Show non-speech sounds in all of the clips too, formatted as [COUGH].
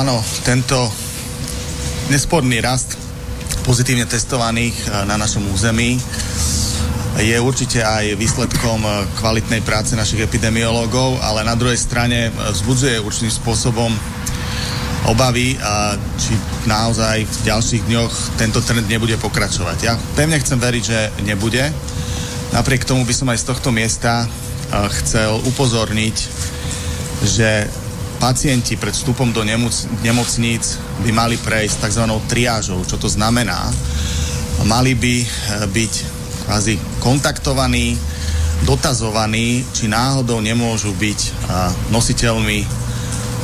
áno, tento nesporný rast pozitívne testovaných eh, na našom území je určite aj výsledkom eh, kvalitnej práce našich epidemiológov, ale na druhej strane eh, vzbudzuje určitým spôsobom obavy, a či naozaj v ďalších dňoch tento trend nebude pokračovať. Ja pevne chcem veriť, že nebude. Napriek tomu by som aj z tohto miesta chcel upozorniť, že pacienti pred vstupom do nemoc, nemocníc by mali prejsť tzv. triážou. Čo to znamená? Mali by eh, byť kvázi kontaktovaní, dotazovaní, či náhodou nemôžu byť eh, nositeľmi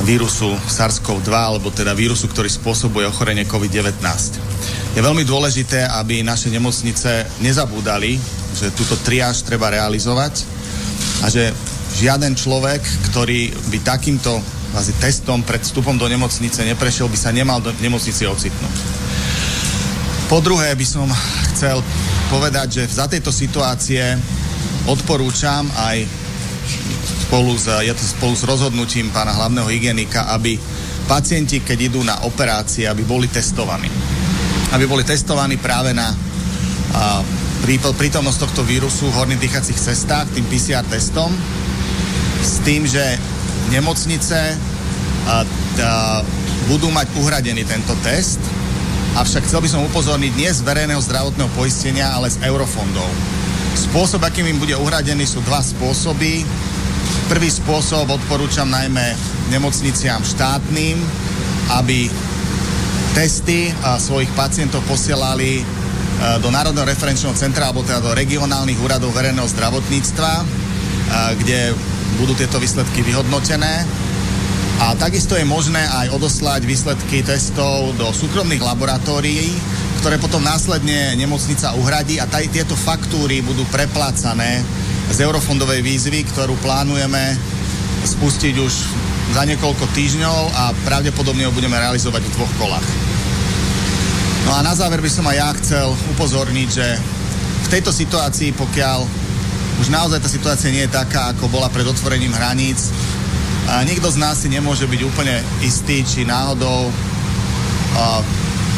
vírusu SARS-CoV-2 alebo teda vírusu, ktorý spôsobuje ochorenie COVID-19. Je veľmi dôležité, aby naše nemocnice nezabúdali, že túto triáž treba realizovať a že žiaden človek, ktorý by takýmto kvázi testom pred vstupom do nemocnice neprešiel, by sa nemal do nemocnici ocitnúť. Po druhé by som chcel povedať, že za tejto situácie odporúčam aj spolu s, je to spolu s rozhodnutím pána hlavného hygienika, aby pacienti, keď idú na operácie, aby boli testovaní. Aby boli testovaní práve na a, prítomnosť tohto vírusu v horných dýchacích cestách, tým PCR testom, s tým, že nemocnice a, a, budú mať uhradený tento test, avšak chcel by som upozorniť nie z verejného zdravotného poistenia, ale z eurofondov. Spôsob, akým im bude uhradený, sú dva spôsoby. Prvý spôsob odporúčam najmä nemocniciám štátnym, aby testy a svojich pacientov posielali do Národného referenčného centra alebo teda do regionálnych úradov verejného zdravotníctva, kde budú tieto výsledky vyhodnotené. A takisto je možné aj odoslať výsledky testov do súkromných laboratórií, ktoré potom následne nemocnica uhradí a taj, tieto faktúry budú preplácané z eurofondovej výzvy, ktorú plánujeme spustiť už za niekoľko týždňov a pravdepodobne ho budeme realizovať v dvoch kolách. No a na záver by som aj ja chcel upozorniť, že v tejto situácii, pokiaľ už naozaj tá situácia nie je taká, ako bola pred otvorením hraníc. A nikto z nás si nemôže byť úplne istý, či náhodou a,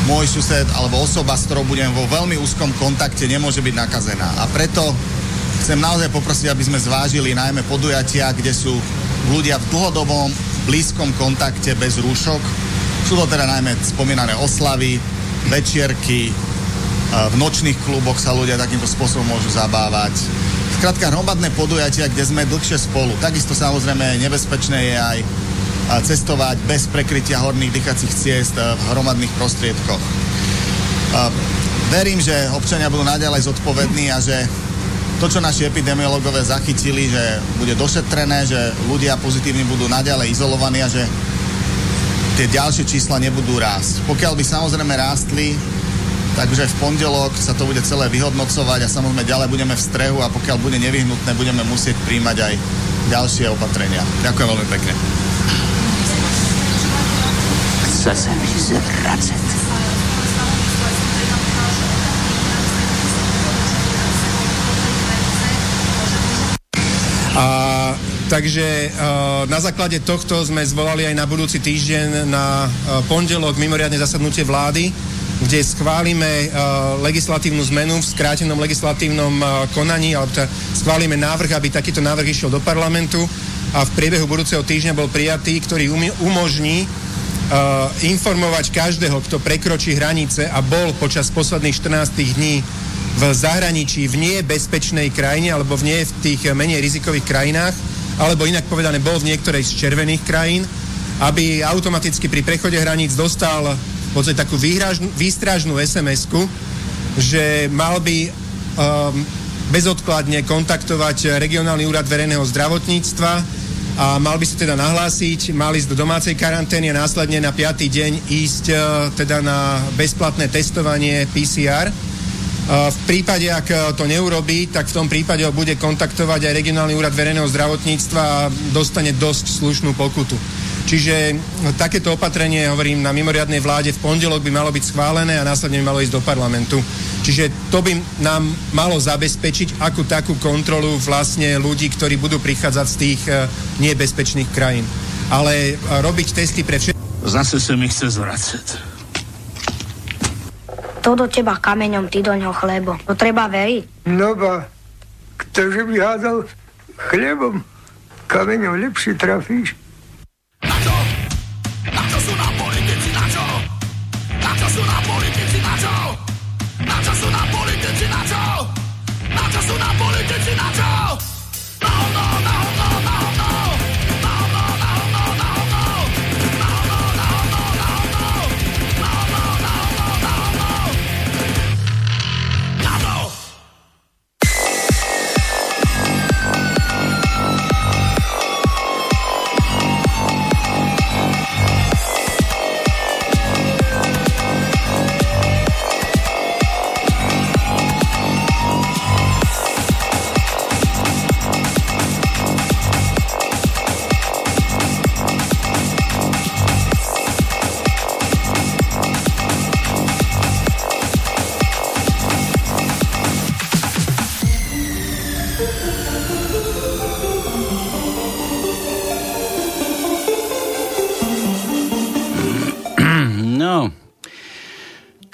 môj sused alebo osoba, s ktorou budem vo veľmi úzkom kontakte, nemôže byť nakazená. A preto chcem naozaj poprosiť, aby sme zvážili najmä podujatia, kde sú ľudia v dlhodobom blízkom kontakte bez rúšok. Sú to teda najmä spomínané oslavy, večierky, v nočných kluboch sa ľudia takýmto spôsobom môžu zabávať Skrátka hromadné podujatia, kde sme dlhšie spolu. Takisto samozrejme nebezpečné je aj cestovať bez prekrytia horných dýchacích ciest v hromadných prostriedkoch. Verím, že občania budú naďalej zodpovední a že to, čo naši epidemiologové zachytili, že bude došetrené, že ľudia pozitívni budú naďalej izolovaní a že tie ďalšie čísla nebudú rásť. Pokiaľ by samozrejme rástli, Takže v pondelok sa to bude celé vyhodnocovať a samozrejme ďalej budeme v strehu a pokiaľ bude nevyhnutné, budeme musieť príjmať aj ďalšie opatrenia. Ďakujem veľmi pekne. Chce sa mi zvracať. A Takže uh, na základe tohto sme zvolali aj na budúci týždeň na uh, pondelok mimoriadne zasadnutie vlády, kde schválime uh, legislatívnu zmenu v skrátenom legislatívnom uh, konaní, alebo teda schválime návrh, aby takýto návrh išiel do parlamentu. A v priebehu budúceho týždňa bol prijatý, ktorý um- umožní uh, informovať každého, kto prekročí hranice a bol počas posledných 14 dní v zahraničí, v nebezpečnej krajine alebo v nie v tých menej rizikových krajinách, alebo inak povedané, bol v niektorej z červených krajín, aby automaticky pri prechode hraníc dostal v podstate takú výstražnú SMS-ku, že mal by um, bezodkladne kontaktovať regionálny úrad verejného zdravotníctva a mal by sa teda nahlásiť, mal ísť do domácej karantény a následne na 5. deň ísť e, teda na bezplatné testovanie PCR. E, v prípade, ak to neurobí, tak v tom prípade ho bude kontaktovať aj regionálny úrad verejného zdravotníctva a dostane dosť slušnú pokutu. Čiže takéto opatrenie, hovorím, na mimoriadnej vláde v pondelok by malo byť schválené a následne by malo ísť do parlamentu. Čiže to by nám malo zabezpečiť akú takú kontrolu vlastne ľudí, ktorí budú prichádzať z tých uh, nebezpečných krajín. Ale robiť testy pre všetkých... Zase sa mi chce zvracať. To do teba kameňom, ty do ňoho chlebo. To treba veriť. No ba, ktože by hádal chlebom, kameňom lepšie trafíš.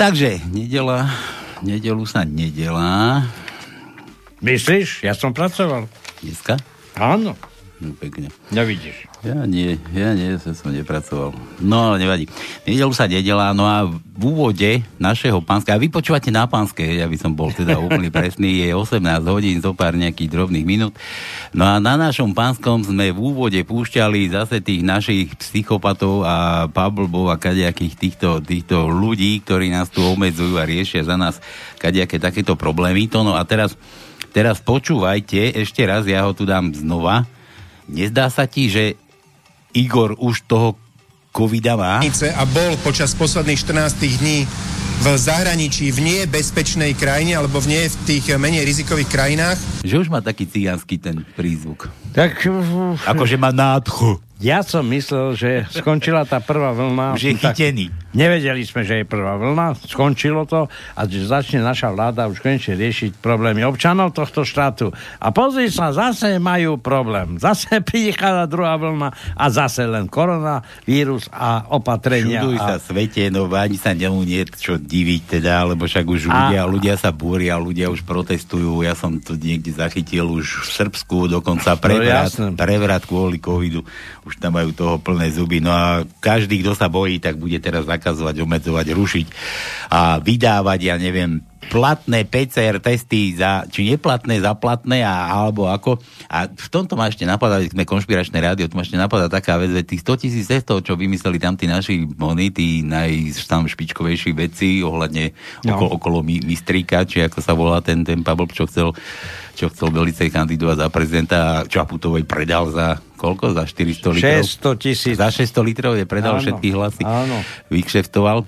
Takže nedela, nedelu sa nedelá. Myslíš? Ja som pracoval. Dneska? Áno. No, pekne. Nevidíš. Ja nie, ja nie, ja som nepracoval. No, ale nevadí. Nedelu sa nedela, no a v úvode našeho pánska, a vy počúvate na pánske, ja by som bol teda úplne presný, je 18 hodín, zo pár nejakých drobných minút. No a na našom pánskom sme v úvode púšťali zase tých našich psychopatov a pablbov a kadejakých týchto, týchto ľudí, ktorí nás tu obmedzujú a riešia za nás kadejaké takéto problémy. To no a teraz, teraz počúvajte, ešte raz, ja ho tu dám znova. Nezdá sa ti, že Igor už toho covida má? a bol počas posledných 14 dní v zahraničí, v nebezpečnej krajine alebo v nie v tých menej rizikových krajinách. Že už má taký cigánsky ten prízvuk. Tak Akože má nádchu. Ja som myslel, že skončila tá prvá vlna. Už je Tak chytený. Nevedeli sme, že je prvá vlna, skončilo to a že začne naša vláda už konečne riešiť problémy občanov tohto štátu. A pozri sa, zase majú problém. Zase [LAUGHS] prichádza druhá vlna a zase len koronavírus a opatrenia. Čuduj a... sa svete, no ani sa nemu nie je čo diviť teda, lebo však už ľudia, A- ľudia sa búria, ľudia už protestujú. Ja som to niekde zachytil už v Srbsku, dokonca prevrat, jasné. prevrat kvôli covidu. Už tam majú toho plné zuby. No a každý, kto sa bojí, tak bude teraz zakazovať, obmedzovať, rušiť a vydávať, ja neviem, platné PCR testy za, či neplatné za platné a, alebo ako. A v tomto ma ešte napadá, sme konšpiračné rádio, tu ma ešte napadá taká vec, že tých 100 tisíc testov, čo vymysleli tam tí naši oni, tí naj, tam špičkovejší veci ohľadne No. okolo, okolo mi, Mistríka, či ako sa volá ten, ten Pavel, čo chcel čo chcel Belicej kandidovať za prezidenta a Čaputovej predal za koľko? Za 400 litrov? 600 tisíc. Za 600 litrov je predal Áno, všetky hlasy. áno. Vykšeftoval.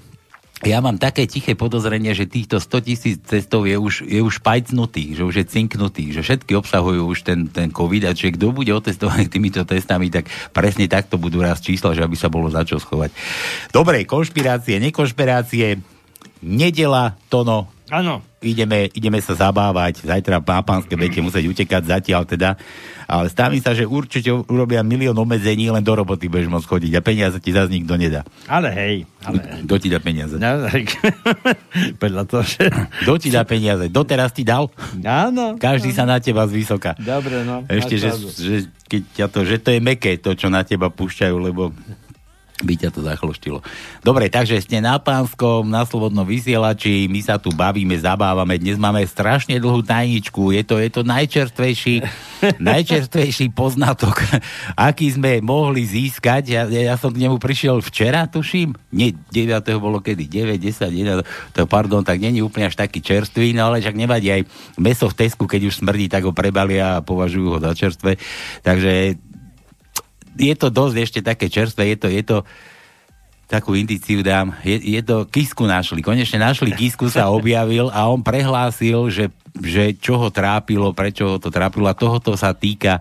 Ja mám také tiché podozrenie, že týchto 100 tisíc cestov je už, je už pajcnutých, že už je cinknutých, že všetky obsahujú už ten, ten COVID a čiže kto bude otestovaný [LAUGHS] týmito testami, tak presne takto budú raz čísla, že aby sa bolo za čo schovať. Dobre, konšpirácie, nekonšpirácie, nedela, Tono, Áno. ideme, ideme sa zabávať, zajtra na pánske budete musieť utekať zatiaľ teda, ale stavím sa, že určite urobia milión obmedzení, len do roboty budeš môcť chodiť a peniaze ti zase nikto nedá. Ale hej. Ale... Kto ti dá peniaze? No, tak, [LAUGHS] podľa toho, že... Kto ti dá peniaze? Doteraz ti dal? Áno. Každý sa na teba zvysoka. Dobre, no. Ešte, že, že, keď ťa to, že to je meké, to, čo na teba púšťajú, lebo by ťa to zachloštilo. Dobre, takže ste na pánskom, na slobodnom vysielači, my sa tu bavíme, zabávame, dnes máme strašne dlhú tajničku, je to, je to najčerstvejší, [LAUGHS] najčerstvejší poznatok, aký sme mohli získať. Ja, ja som k nemu prišiel včera, tuším, nie, 9. bolo kedy, 9, 10, 11, to pardon, tak není úplne až taký čerstvý, no ale však nevadí aj meso v Tesku, keď už smrdí, tak ho prebalia a považujú ho za čerstvé. Takže je to dosť ešte také čerstvé, je to, je to takú indiciu dám, je, je to, Kisku našli, konečne našli, Kisku sa [LAUGHS] objavil a on prehlásil, že, že čo ho trápilo, prečo ho to trápilo a tohoto sa týka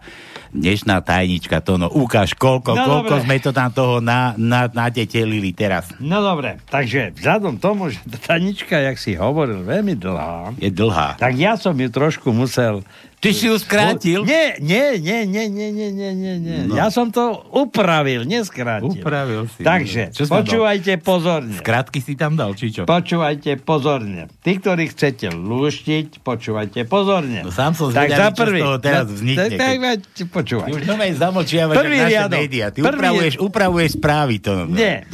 dnešná tajnička, to no, ukáž, koľko, No, koľko dobre. sme to tam toho na, na, natetelili teraz. No dobre, takže vzhľadom tomu, že tá tanička, jak si hovoril, veľmi dlhá, Je dlhá. tak ja som ju trošku musel... Ty si ju skrátil? Nie, nie, nie, nie, nie, nie, nie, nie, nie. No. Ja som to upravil, neskrátil. Upravil si. Takže, Čo tam dal? počúvajte pozorne. Skratky si tam dal, či čo? Počúvajte pozorne. Tí, ktorí chcete lúštiť, počúvajte pozorne. No sám som tak zvedavý, čo z toho teraz No, vznikne, Tak, tak, počúvaj. Ty už nové zamlčiavaš Prvý naše riadok. médiá. Ty Prvý- upravuješ, upravuješ správy to. no. Nie.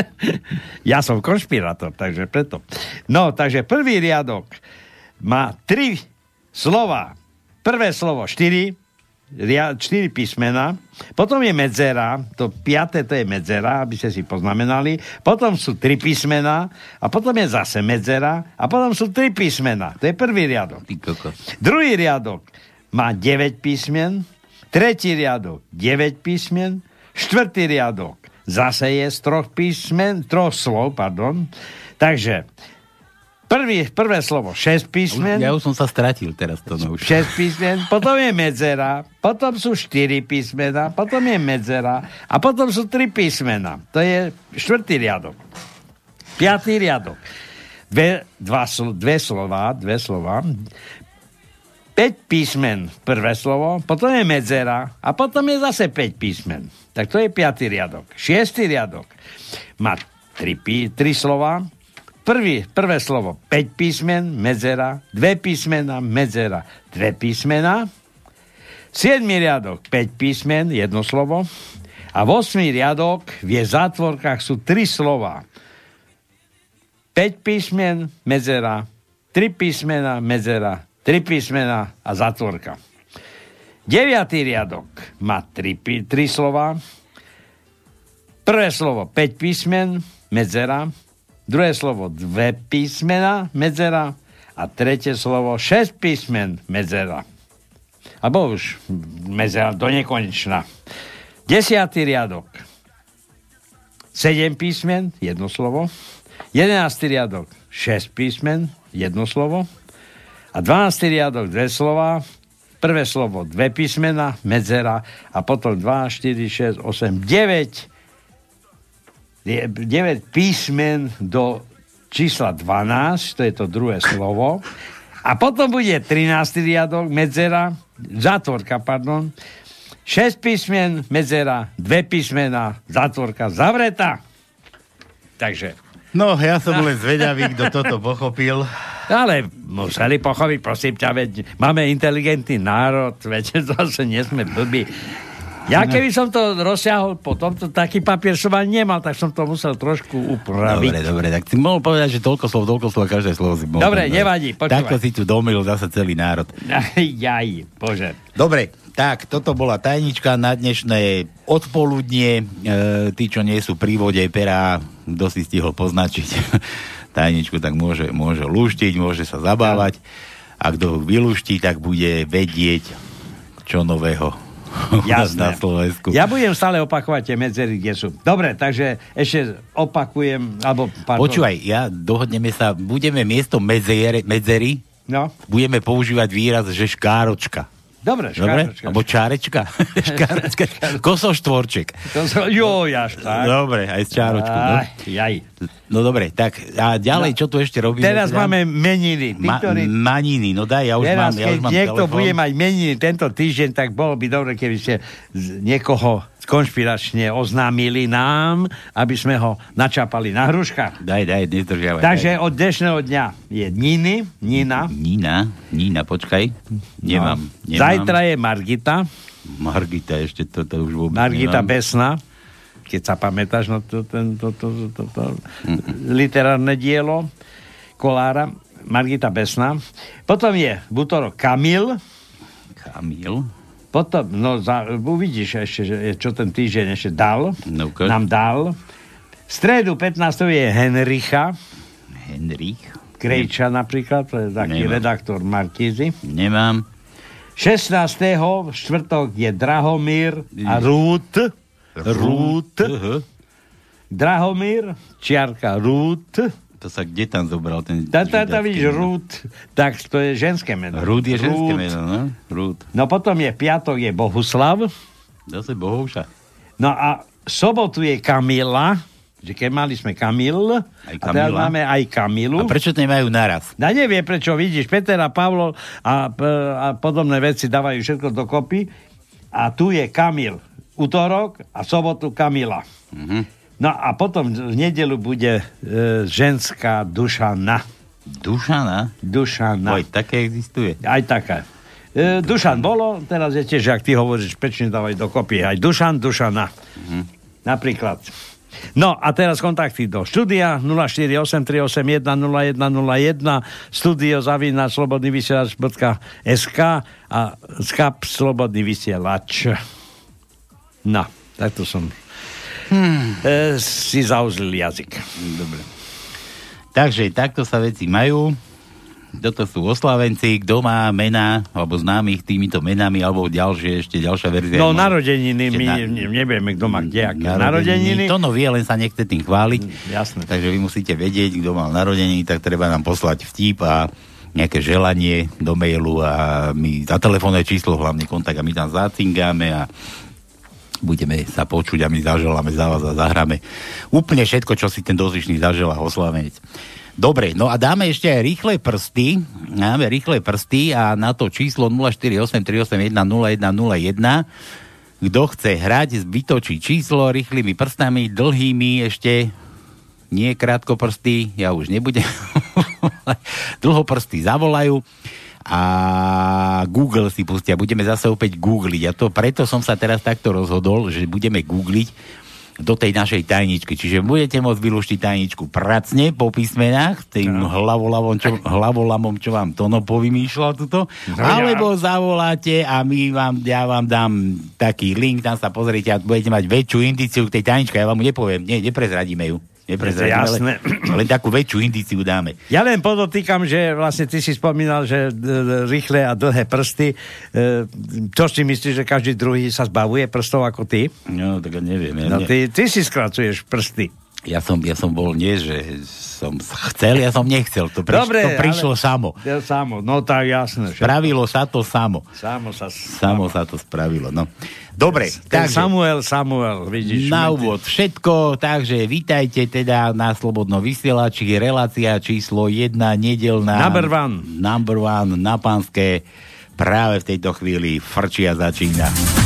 [LAUGHS] ja som konšpirátor, takže preto. No, takže prvý riadok má tri slova. Prvé slovo štyri, ria- štyri písmena, potom je medzera, to piaté to je medzera, aby ste si poznamenali, potom sú tri písmena a potom je zase medzera a potom sú tri písmena. To je prvý riadok. Druhý riadok má 9 písmen, tretí riadok 9 písmen, štvrtý riadok zase je z troch písmen, troch slov, pardon. Takže prvý, prvé slovo 6 písmen, Ja už som sa stratil teraz to no už. 6 písmen, potom je medzera, potom sú 4 písmena, potom je medzera a potom sú 3 písmena. To je štvrtý riadok. Piatý riadok. Dve, dva, dve slova, dve slova. 5 písmen prvé slovo, potom je medzera a potom je zase 5 písmen. Tak to je piatý riadok. Šiestý riadok má 3, pí, 3 slova, Prvý, prvé slovo 5 písmen, medzera, dve písmena, medzera, dve písmena. Siedmý riadok 5 písmen, jedno slovo. A v osmý riadok v jej zátvorkách sú 3 slova. 5 písmen, medzera, 3 písmena, medzera, 3 písmena a zátvorka. Deviatý riadok má 3, 3 slova. Prvé slovo 5 písmen, medzera, druhé slovo dve písmena, medzera a tretie slovo 6 písmen, medzera. Abo už medzera do nekonečna. Desiatý riadok. 7 písmen, jedno slovo. 11. riadok 6 písmen, jedno slovo. A 12. riadok dve slova. Prvé slovo dve písmena, medzera a potom 2, 4, 6, 8, 9 je 9 písmen do čísla 12, to je to druhé slovo. A potom bude 13. riadok, medzera, zátvorka, pardon. 6 písmen, medzera, 2 písmena, zátvorka, zavretá. Takže, No, ja som len zvedavý, kto toto pochopil. ale museli pochopiť, prosím ťa, veď máme inteligentný národ, veď [LAUGHS] zase nie sme blbí. Ja keby som to rozsiahol po tomto, taký papier som ani nemal, tak som to musel trošku upraviť. Dobre, dobre, tak si mohol povedať, že toľko slov, toľko slov, každé slovo si mohol. Dobre, povedať. nevadí, počúvaj. Takto si tu domil zase celý národ. Jaj, bože. Dobre, tak, toto bola tajnička na dnešné odpoludnie. E, tí, čo nie sú pri vode pera, kto si stihol poznačiť [LAUGHS] tajničku, tak môže, môže lúštiť, môže sa zabávať. A kto ho vylúští, tak bude vedieť, čo nového Jasné. na Slovensku. Ja budem stále opakovať tie medzery, kde sú. Dobre, takže ešte opakujem, alebo... Pardon. Počúvaj, ja dohodneme sa, budeme miesto medzery, medzery No, budeme používať výraz, že škáročka. Dobre, Dobre? škáročka. Alebo čárečka. [LAUGHS] škáročka. Kosoštvorček. To som, jo, až tak. Dobre, aj s čáročkou. No. Aj, jaj. no dobre, tak a ďalej, čo tu ešte robíme? Teraz teda? máme meniny. Ma- maniny, no daj, ja už Teraz, mám, ja už mám niekto bude mať meniny tento týždeň, tak bolo by dobre, keby ste niekoho konšpiračne oznámili nám, aby sme ho načapali na hruškách. Daj, daj, nezdržiavaj. Takže daj. od dnešného dňa je Niny, Nina. Nina, Nina, počkaj. Nemám, No. nemám. Zajtra je Margita, Margita, ešte to, to už vôbec Margita nemám. Besna. keď sa pamätáš na to, ten, to, to, to, to, to literárne dielo Kolára, Margita Besná. Potom je v útorok Kamil, Kamil. Potom, no za, uvidíš ešte, že, čo ten týždeň ešte dal, No, ko- nám dal. V stredu 15. je Henricha, Henrik. Krejča napríklad, to je taký Nemám. redaktor Markízy. Nemám. 16. v štvrtok je Drahomír a Rút. Rút. Uh-huh. Drahomír, čiarka Rút. To sa kde tam zobral ten... Tá, tá, tá, vidíš? Rút, tak to je ženské meno. Rúd je ženské Rút. meno, no? Rúd. No potom je piatok, je Bohuslav. Zase Bohovša. No a sobotu je Kamila, že keď mali sme Kamil, Aj a teraz máme aj Kamilu. A prečo to nemajú naraz? Ja neviem, prečo vidíš, Peter a Pavlo a, a podobné veci dávajú všetko dokopy a tu je Kamil útorok a sobotu Kamila. Mhm. No a potom v nedelu bude e, ženská Dušana. Dušana? Dušana. Oj, také existuje. Aj taká. E, Dušan bolo, teraz je tiež, ak ty hovoríš, pečne dávaj dokopy. Aj Dušan, Dušana. Napríklad. No a teraz kontakty do štúdia 0483810101 studio zavína slobodnyvysielač.sk a skap slobodný vysielač. No, takto som hmm. e, si zauzlil jazyk. Dobre. Takže takto sa veci majú. Toto sú oslavenci, kto má mená, alebo známych týmito menami, alebo ďalšie, ešte ďalšia verzia. No, narodeniny, ešte my na- ne- nevieme, kto má kde, aké narodeniny. To no vie, len sa nechce tým chváliť. Jasné. Takže vy musíte vedieť, kto mal narodeniny, tak treba nám poslať vtip a nejaké želanie do mailu a my za telefónne číslo hlavne kontakt a my tam zacingáme a budeme sa počuť a my zaželáme za vás a zahráme úplne všetko, čo si ten dozišný zaželá oslavenec. Dobre, no a dáme ešte aj rýchle prsty. Dáme rýchle prsty a na to číslo 0483810101 kto chce hrať, vytočí číslo rýchlymi prstami, dlhými ešte, nie krátko prsty, ja už nebudem. [LAUGHS] Dlho prsty zavolajú a Google si pustia. Budeme zase opäť googliť. A to preto som sa teraz takto rozhodol, že budeme googliť do tej našej tajničky. Čiže budete môcť vylúštiť tajničku pracne po písmenách, tým hlavolamom, čo, hlavolamom, čo vám Tono povymýšľal tuto, alebo zavoláte a my vám, ja vám dám taký link, tam sa pozrite a budete mať väčšiu indiciu k tej tajničke. Ja vám ju nepoviem, nie, neprezradíme ju. Neprezradíme, len, len takú väčšiu indiciu dáme. Ja len podotýkam, že vlastne ty si spomínal, že d- rýchle a dlhé prsty. E, čo si myslíš, že každý druhý sa zbavuje prstov ako ty? No, tak ja neviem. Ja, No ty, ty si skracuješ prsty. Ja som, ja som bol nie, že som chcel, ja som nechcel. To, priš, Dobre, to prišlo ale- samo. Ja, samo, no tak jasné. Všetko. Spravilo sa to samo. Samo sa... Samo sa to spravilo, no. Dobre, takže Samuel, Samuel, vidíš. na úvod všetko, takže vítajte teda na Slobodnom vysielači, relácia číslo 1, nedelná. Number one. Number one, na pánske. Práve v tejto chvíli frčia začína.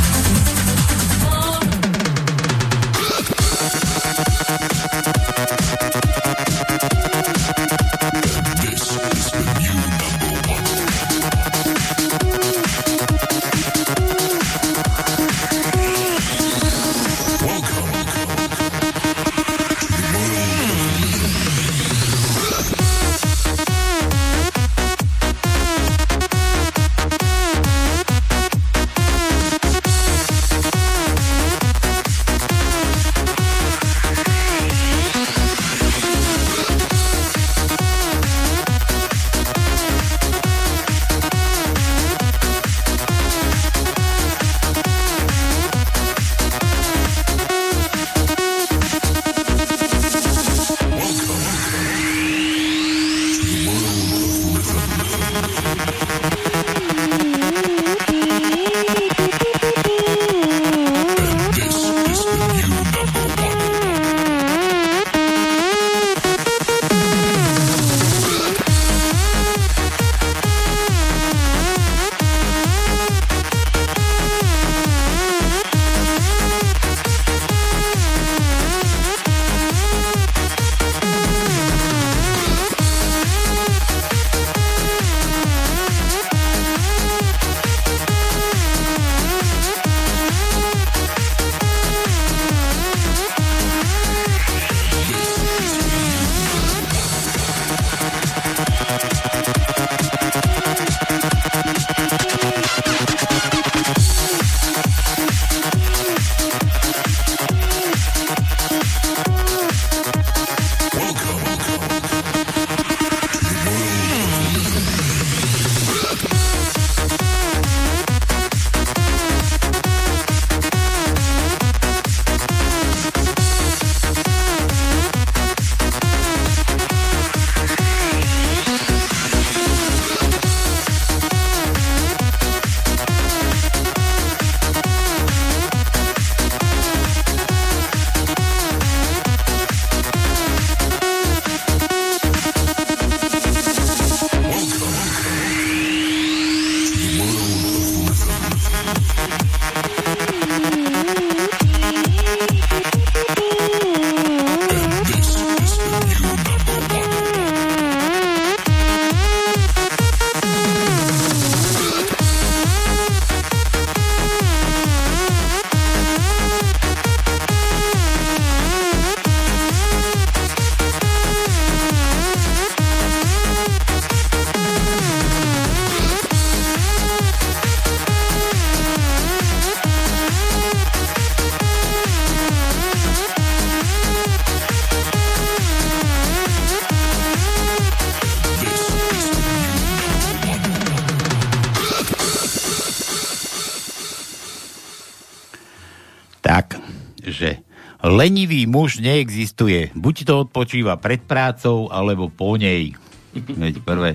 Lenivý muž neexistuje. Buď to odpočíva pred prácou, alebo po nej. Veď prvé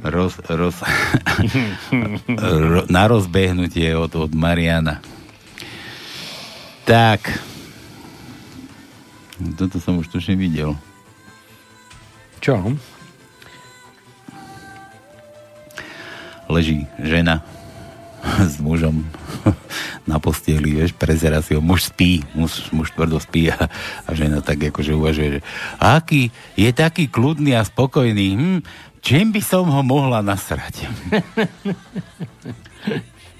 roz, roz, ro, na rozbehnutie od, od Mariana. Tak. Toto som už tušne videl. Čo? Leží žena [LAUGHS] s mužom [LAUGHS] na posteli, vieš, prezera si ho, muž spí, muž, muž tvrdo spí a, a žena tak akože uvažuje, že aký je taký kľudný a spokojný, hm, čím by som ho mohla nasrať? [LAUGHS]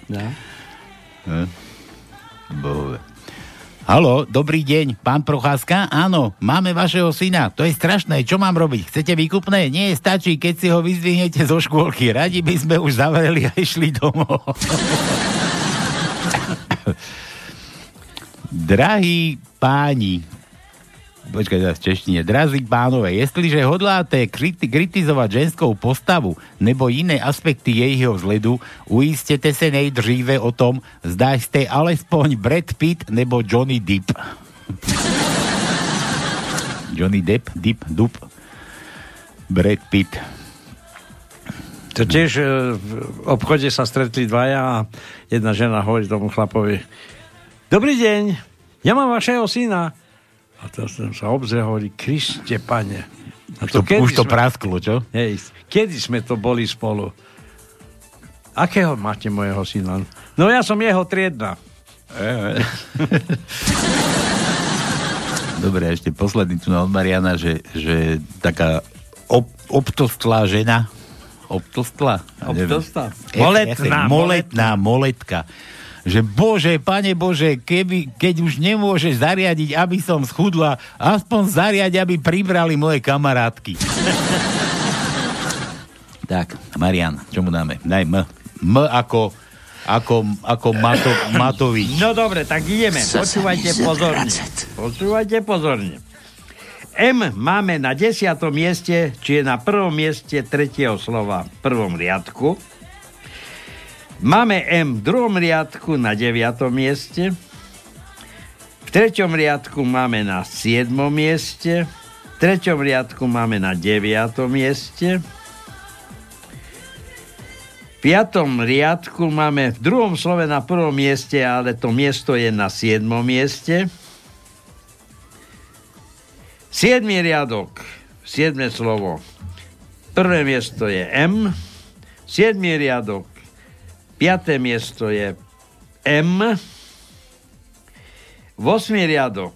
No. Hm? Halo, dobrý deň, pán Procházka? Áno, máme vašeho syna. To je strašné, čo mám robiť? Chcete výkupné? Nie, stačí, keď si ho vyzdvihnete zo škôlky. Radi by sme už zavreli a išli domov. [LAUGHS] Drahí páni, počkaj, teraz češtine. Drazí pánové, jestliže hodláte kriti- kritizovať ženskou postavu nebo iné aspekty jejího vzhledu, uistete se nejdříve o tom, zda ste alespoň Brad Pitt nebo Johnny Depp. Johnny Depp, Depp, Dup. Brad Pitt. To tiež e, v obchode sa stretli dvaja a jedna žena hovorí tomu chlapovi Dobrý deň, ja mám vašeho syna. A to som sa obzrel, hovorí, Kriste, pane. A To, kedy už to sme- prasklo, čo? Hej, kedy sme to boli spolu? Akého máte mojeho syna? No ja som jeho triedna. [LAUGHS] Dobre, ešte posledný tu na od Mariana, že, že taká ob, obtostlá žena, obtostlá? Obtostlá? Moletná, moletná, moletka. Že bože, pane bože, keby, keď už nemôžeš zariadiť, aby som schudla, aspoň zariadi, aby pribrali moje kamarátky. [LAUGHS] tak, Marian, čo mu dáme? Daj M. M ako, ako, ako Mato, Matovič. No dobre, tak ideme. Počúvajte pozorne. Počúvajte pozorne. M máme na desiatom mieste, či je na prvom mieste tretieho slova v prvom riadku. Máme M v druhom riadku na deviatom mieste. V treťom riadku máme na siedmom mieste. V treťom riadku máme na deviatom mieste. V piatom riadku máme v druhom slove na prvom mieste, ale to miesto je na siedmom mieste. Siedmy riadok, siedme slovo. Prvé miesto je M. Siedmy riadok, piaté miesto je M. Vosmý riadok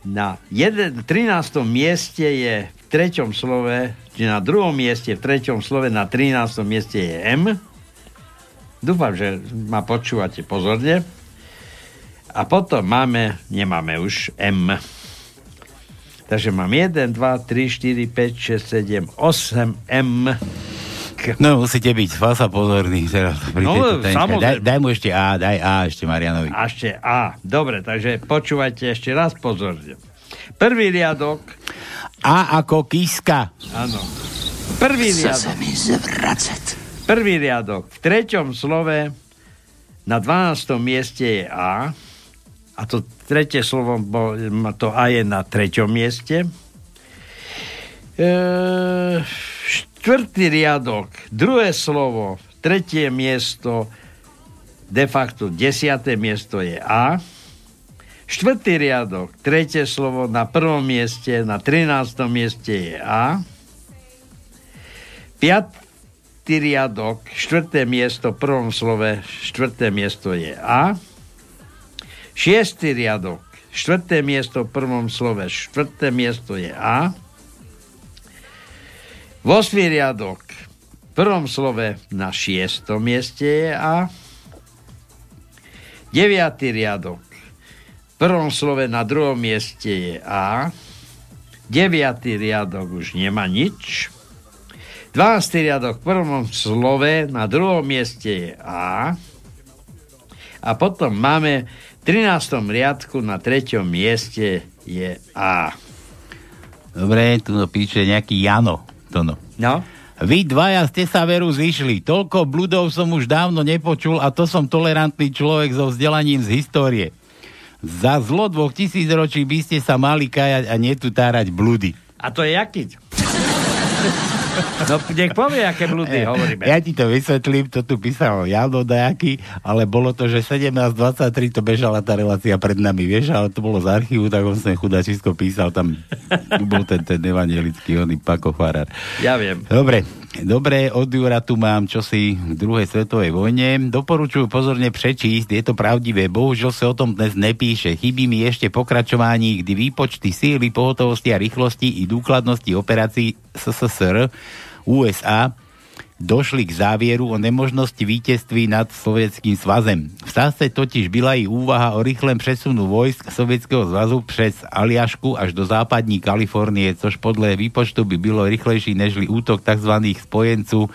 na jeden, 13. mieste je v treťom slove, či na druhom mieste, v treťom slove, na 13. mieste je M. Dúfam, že ma počúvate pozorne. A potom máme, nemáme už M. Takže mám 1, 2, 3, 4, 5, 6, 7, 8 M. No, musíte byť fasa pozorný teraz pri No. Daj, daj mu ešte A, daj A ešte Marianovi. A ešte A. Dobre, takže počúvajte ešte raz pozorne. Prvý riadok, A ako kiska. áno. Prvý riadok. Prvý riadok. V treťom slove na 12. mieste je A. A to tretie slovo, bo, to A je na treťom mieste. E, štvrtý riadok. Druhé slovo. Tretie miesto. De facto desiaté miesto je A. Štvrtý riadok. Tretie slovo na prvom mieste. Na 13. mieste je A. Piatý riadok, štvrté miesto, prvom slove, štvrté miesto je A. Šiestý riadok, štvrté miesto, prvom slove, štvrté miesto je A. Vosmý riadok, v prvom slove na šiestom mieste je A. Deviatý riadok, v prvom slove na druhom mieste je A. Deviatý riadok už nemá nič. 12. riadok v prvom slove, na druhom mieste je A. A potom máme v 13. riadku na treťom mieste je A. Dobre, tu píše nejaký Jano. To no. Vy dvaja ste sa veru zišli. Toľko bludov som už dávno nepočul a to som tolerantný človek so vzdelaním z histórie. Za zlo dvoch tisíc ročí by ste sa mali kajať a netutárať blúdy. A to je jaký? No, nech povie, aké blúdy hovoríme. Ja ti to vysvetlím, to tu písal Jano Dajaky, ale bolo to, že 17.23 to bežala tá relácia pred nami, vieš, ale to bolo z archívu, tak on sem chudačisko písal, tam bol ten, ten evangelický, oný Pako Farar. Ja viem. Dobre, dobre, od Jura tu mám čosi k druhej svetovej vojne. Doporučujú pozorne prečísť, je to pravdivé, bohužiaľ sa o tom dnes nepíše. Chybí mi ešte pokračování, kdy výpočty síly, pohotovosti a rýchlosti i dôkladnosti operácií SSSR USA došli k závieru o nemožnosti víťazství nad Sovietským svazem. V sáse totiž byla i úvaha o rýchlem přesunu vojsk Sovětského zvazu přes Aliašku až do západní Kalifornie, což podle výpočtu by bylo rýchlejší nežli útok tzv. spojenců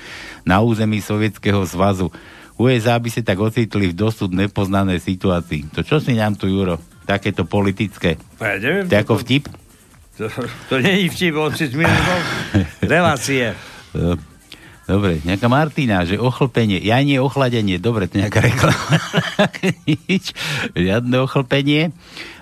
na území Sovětského zvazu. USA by sa tak ocitli v dosud nepoznanej situácii. To čo si nám tu, Juro? Takéto politické. Ja neviem, To ako to- vtip? To, to nie je vtip, on si [LAUGHS] relácie. E, Dobre, nejaká Martina, že ochlpenie, ja nie ochladenie, dobre, to nejaká reklama. Nič, [LAUGHS] žiadne ochlpenie.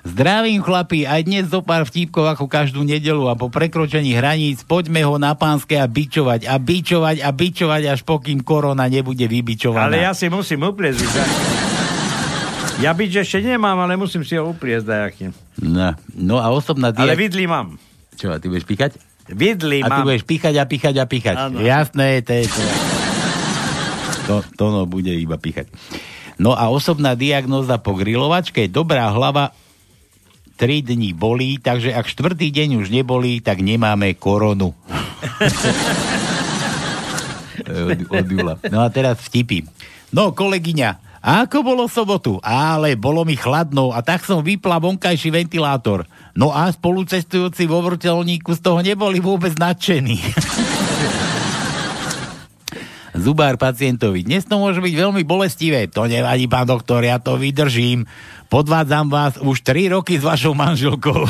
Zdravím chlapi, aj dnes zo pár vtípkov ako každú nedelu a po prekročení hraníc poďme ho na pánske a bičovať a bičovať a bičovať, až pokým korona nebude vybičovaná. Ale ja si musím upliesť už. ja. Ja byť ešte nemám, ale musím si ho upliesť dajakým. No, no a osobná Ale diag... vidli mám. Čo, a ty budeš píkať? Vidli A ty mám. budeš píchať a píchať a píchať. Áno. Jasné, to je to. To, to no bude iba píchať. No a osobná diagnóza po grilovačke, dobrá hlava 3 dní bolí, takže ak štvrtý deň už nebolí, tak nemáme koronu. od, od Jula. No a teraz vtipy. No, kolegyňa, a ako bolo sobotu? Ale bolo mi chladno a tak som vypla vonkajší ventilátor. No a spolucestujúci vo vrtelníku z toho neboli vôbec nadšení. Zubár pacientovi. Dnes to môže byť veľmi bolestivé. To nevadí, pán doktor, ja to vydržím. Podvádzam vás už 3 roky s vašou manželkou.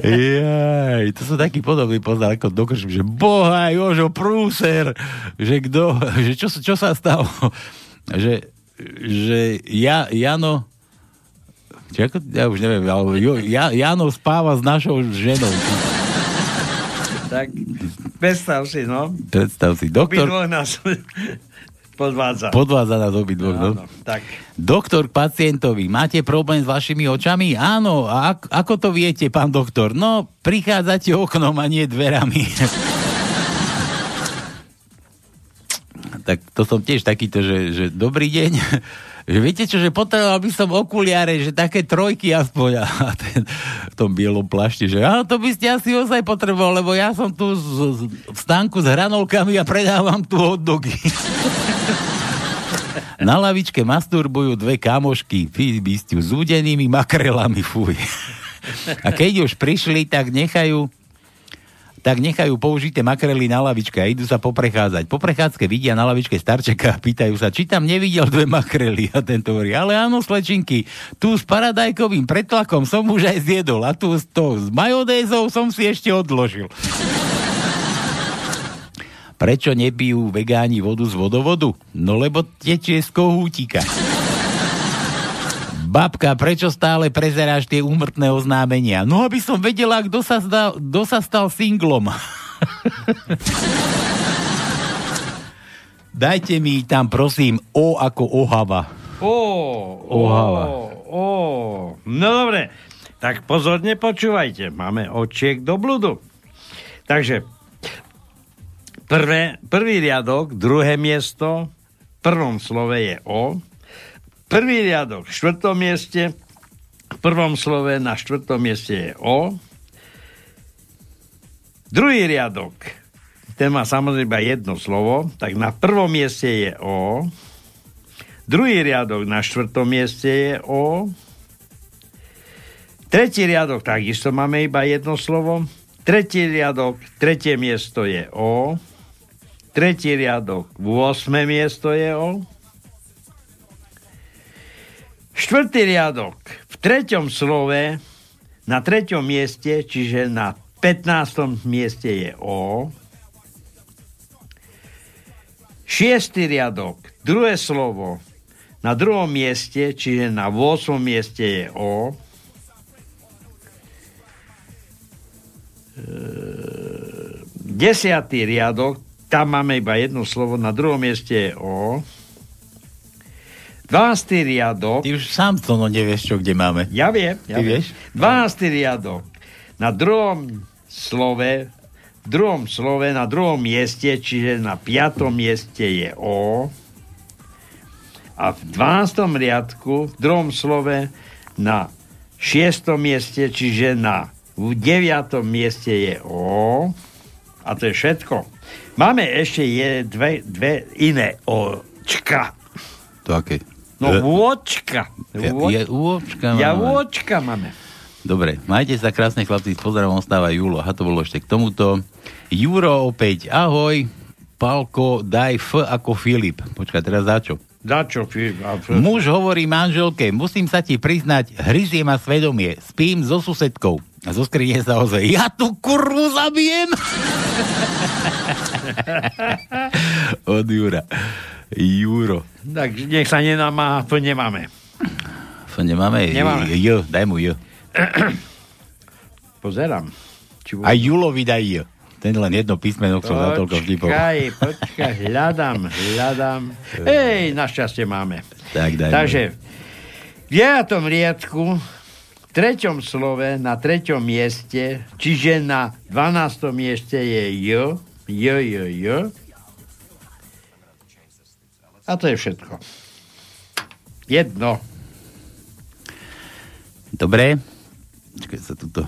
Jaj, to sú takí podobní poznal ako dokrším, že boha, Jožo, prúser, že kto, že čo, čo sa stalo, že, že ja, Jano, či ako, ja už neviem, ale jo, ja, Jano spáva s našou ženou. Tak, predstav si, no. Predstav si, doktor Obidvoch nás podvádza. podvádza nás obidvoch, no. Áno, tak. Doktor k pacientovi, máte problém s vašimi očami? Áno, a ak, ako to viete, pán doktor? No, prichádzate oknom a nie dverami. tak to som tiež takýto, že, že dobrý deň. Že viete čo, že potreboval by som okuliare, že také trojky aspoň. [LAUGHS] A ten, v tom bielom plašti, že a to by ste asi ozaj potreboval, lebo ja som tu z, z, v stánku s hranolkami a predávam tu hotdogy. [LAUGHS] Na lavičke masturbujú dve kamošky, filibistu, s údenými makrelami, fuj. [LAUGHS] A keď už prišli, tak nechajú tak nechajú použité makrely na lavičke a idú sa poprechádzať. Po prechádzke vidia na lavičke starčeka a pýtajú sa, či tam nevidel dve makrely. A tento hovorí, ale áno, slečinky, tu s paradajkovým pretlakom som už aj zjedol a tu s, to, s majonézou som si ešte odložil. Prečo nepijú vegáni vodu z vodovodu? No lebo tečie z kohútika. Babka, prečo stále prezeráš tie úmrtné oznámenia? No, aby som vedela, kto sa, stal, kto sa stal singlom. [LAUGHS] Dajte mi tam, prosím, O ako Ohava. Ó, Ohava. ó. No dobre, tak pozorne počúvajte. Máme očiek do bludu. Takže prvé, prvý riadok, druhé miesto, v prvom slove je O. Prvý riadok v štvrtom mieste, v prvom slove na štvrtom mieste je O. Druhý riadok, ten má samozrejme jedno slovo, tak na prvom mieste je O. Druhý riadok na štvrtom mieste je O. Tretí riadok takisto máme iba jedno slovo. Tretí riadok, tretie miesto je O. Tretí riadok, 8. miesto je O. Štvrtý riadok, v treťom slove, na treťom mieste, čiže na 15. mieste je O. Šiestý riadok, druhé slovo, na druhom mieste, čiže na 8. mieste je O. Desiatý riadok, tam máme iba jedno slovo, na druhom mieste je O. 12. riadok, Ty už sám to no nevieš, čo kde máme. ja viem, ja Ty vieš? 12. riadok, na druhom slove, v druhom slove, na druhom mieste, čiže na piatom mieste je O. A v 12. riadku, v druhom slove, na šiestom mieste, čiže na v deviatom mieste je O. A to je všetko. Máme ešte je dve, dve iné očka. To aké? No, E, vôčka. je, Vôč- je úvočka. ja máme. vôčka máme. Dobre, majte sa krásne chlapci, s pozdravom ostáva Julo. A to bolo ešte k tomuto. Juro opäť, ahoj. Palko, daj F ako Filip. Počkaj, teraz za čo? Za čo? Filip? Muž hovorí manželke, musím sa ti priznať, hryzie ma svedomie, spím so susedkou. A zo skrine sa ozve, ja tu kurvu zabijem. [LAUGHS] Od Jura. Juro. Tak nech sa nenamáha, to nemáme. F nemáme? Nemáme. J, daj mu J. [CLEARS THROAT] Pozerám. Či A Julovi daj J. Ten len jedno písmeno chcel za toľko vtipov. Počkaj, počkaj, hľadám, hľadám. Ej, našťastie máme. Tak daj Takže, v deviatom riadku, v treťom slove, na treťom mieste, čiže na 12. mieste je J, J, J, J. A to je všetko. Jedno. Dobre. Počkaj sa tuto.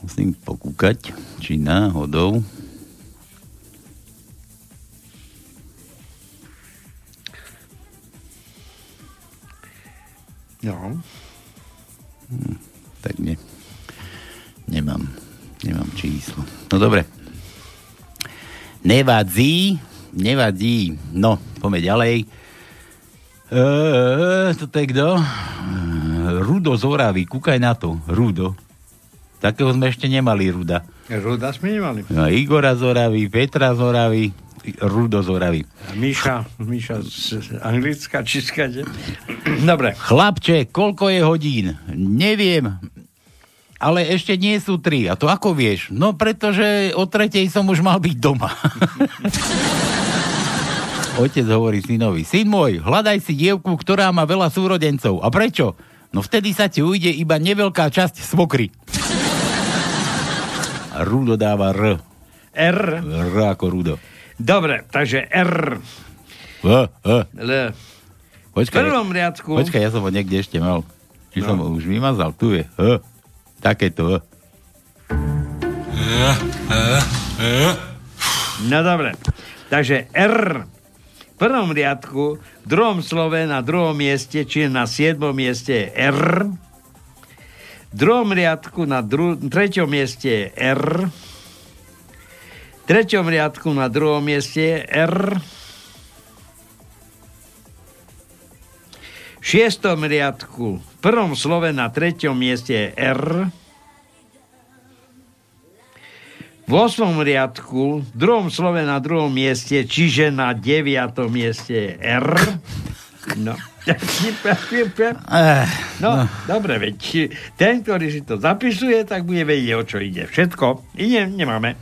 Musím pokúkať, či náhodou. No. Tak nie. Nemám. Nemám číslo. No dobre. Nevadí. Nevadí. No, poďme ďalej. Eee, toto je kto? Rudo z Oravy, kúkaj na to. Rudo. Takého sme ešte nemali, Ruda. Ruda sme nemali. No, Igora z Oravy, Petra z Oravy, Rudo z Oravy. Míša, Míša z Anglicka, Česka? Dobre. Chlapče, koľko je hodín? Neviem, ale ešte nie sú tri. A to ako vieš? No, pretože o tretej som už mal byť doma. [LAUGHS] Otec hovorí synovi, syn môj, hľadaj si dievku, ktorá má veľa súrodencov. A prečo? No vtedy sa ti ujde iba neveľká časť smokry. A Rudo dáva R. R. R ako Rudo. Dobre, takže R. V, V. L. V Počkaj, prvom riadku. počkaj, ja som ho niekde ešte mal. Či No. som ho už vymazal? Tu je. H. Takéto. H. No dobre. Takže R. Prvom riadku, v druhom slove na druhom mieste, čiže na siedmom mieste je R. V druhom riadku na dru- treťom mieste je R. V treťom riadku na druhom mieste je R. V šiestom riadku, v prvom slove na treťom mieste je R. V osmom riadku, v druhom slove na druhom mieste, čiže na deviatom mieste je R. No. Eh, No, dobre, veď ten, ktorý si to zapisuje, tak bude vedieť, o čo ide. Všetko. Ide, nemáme.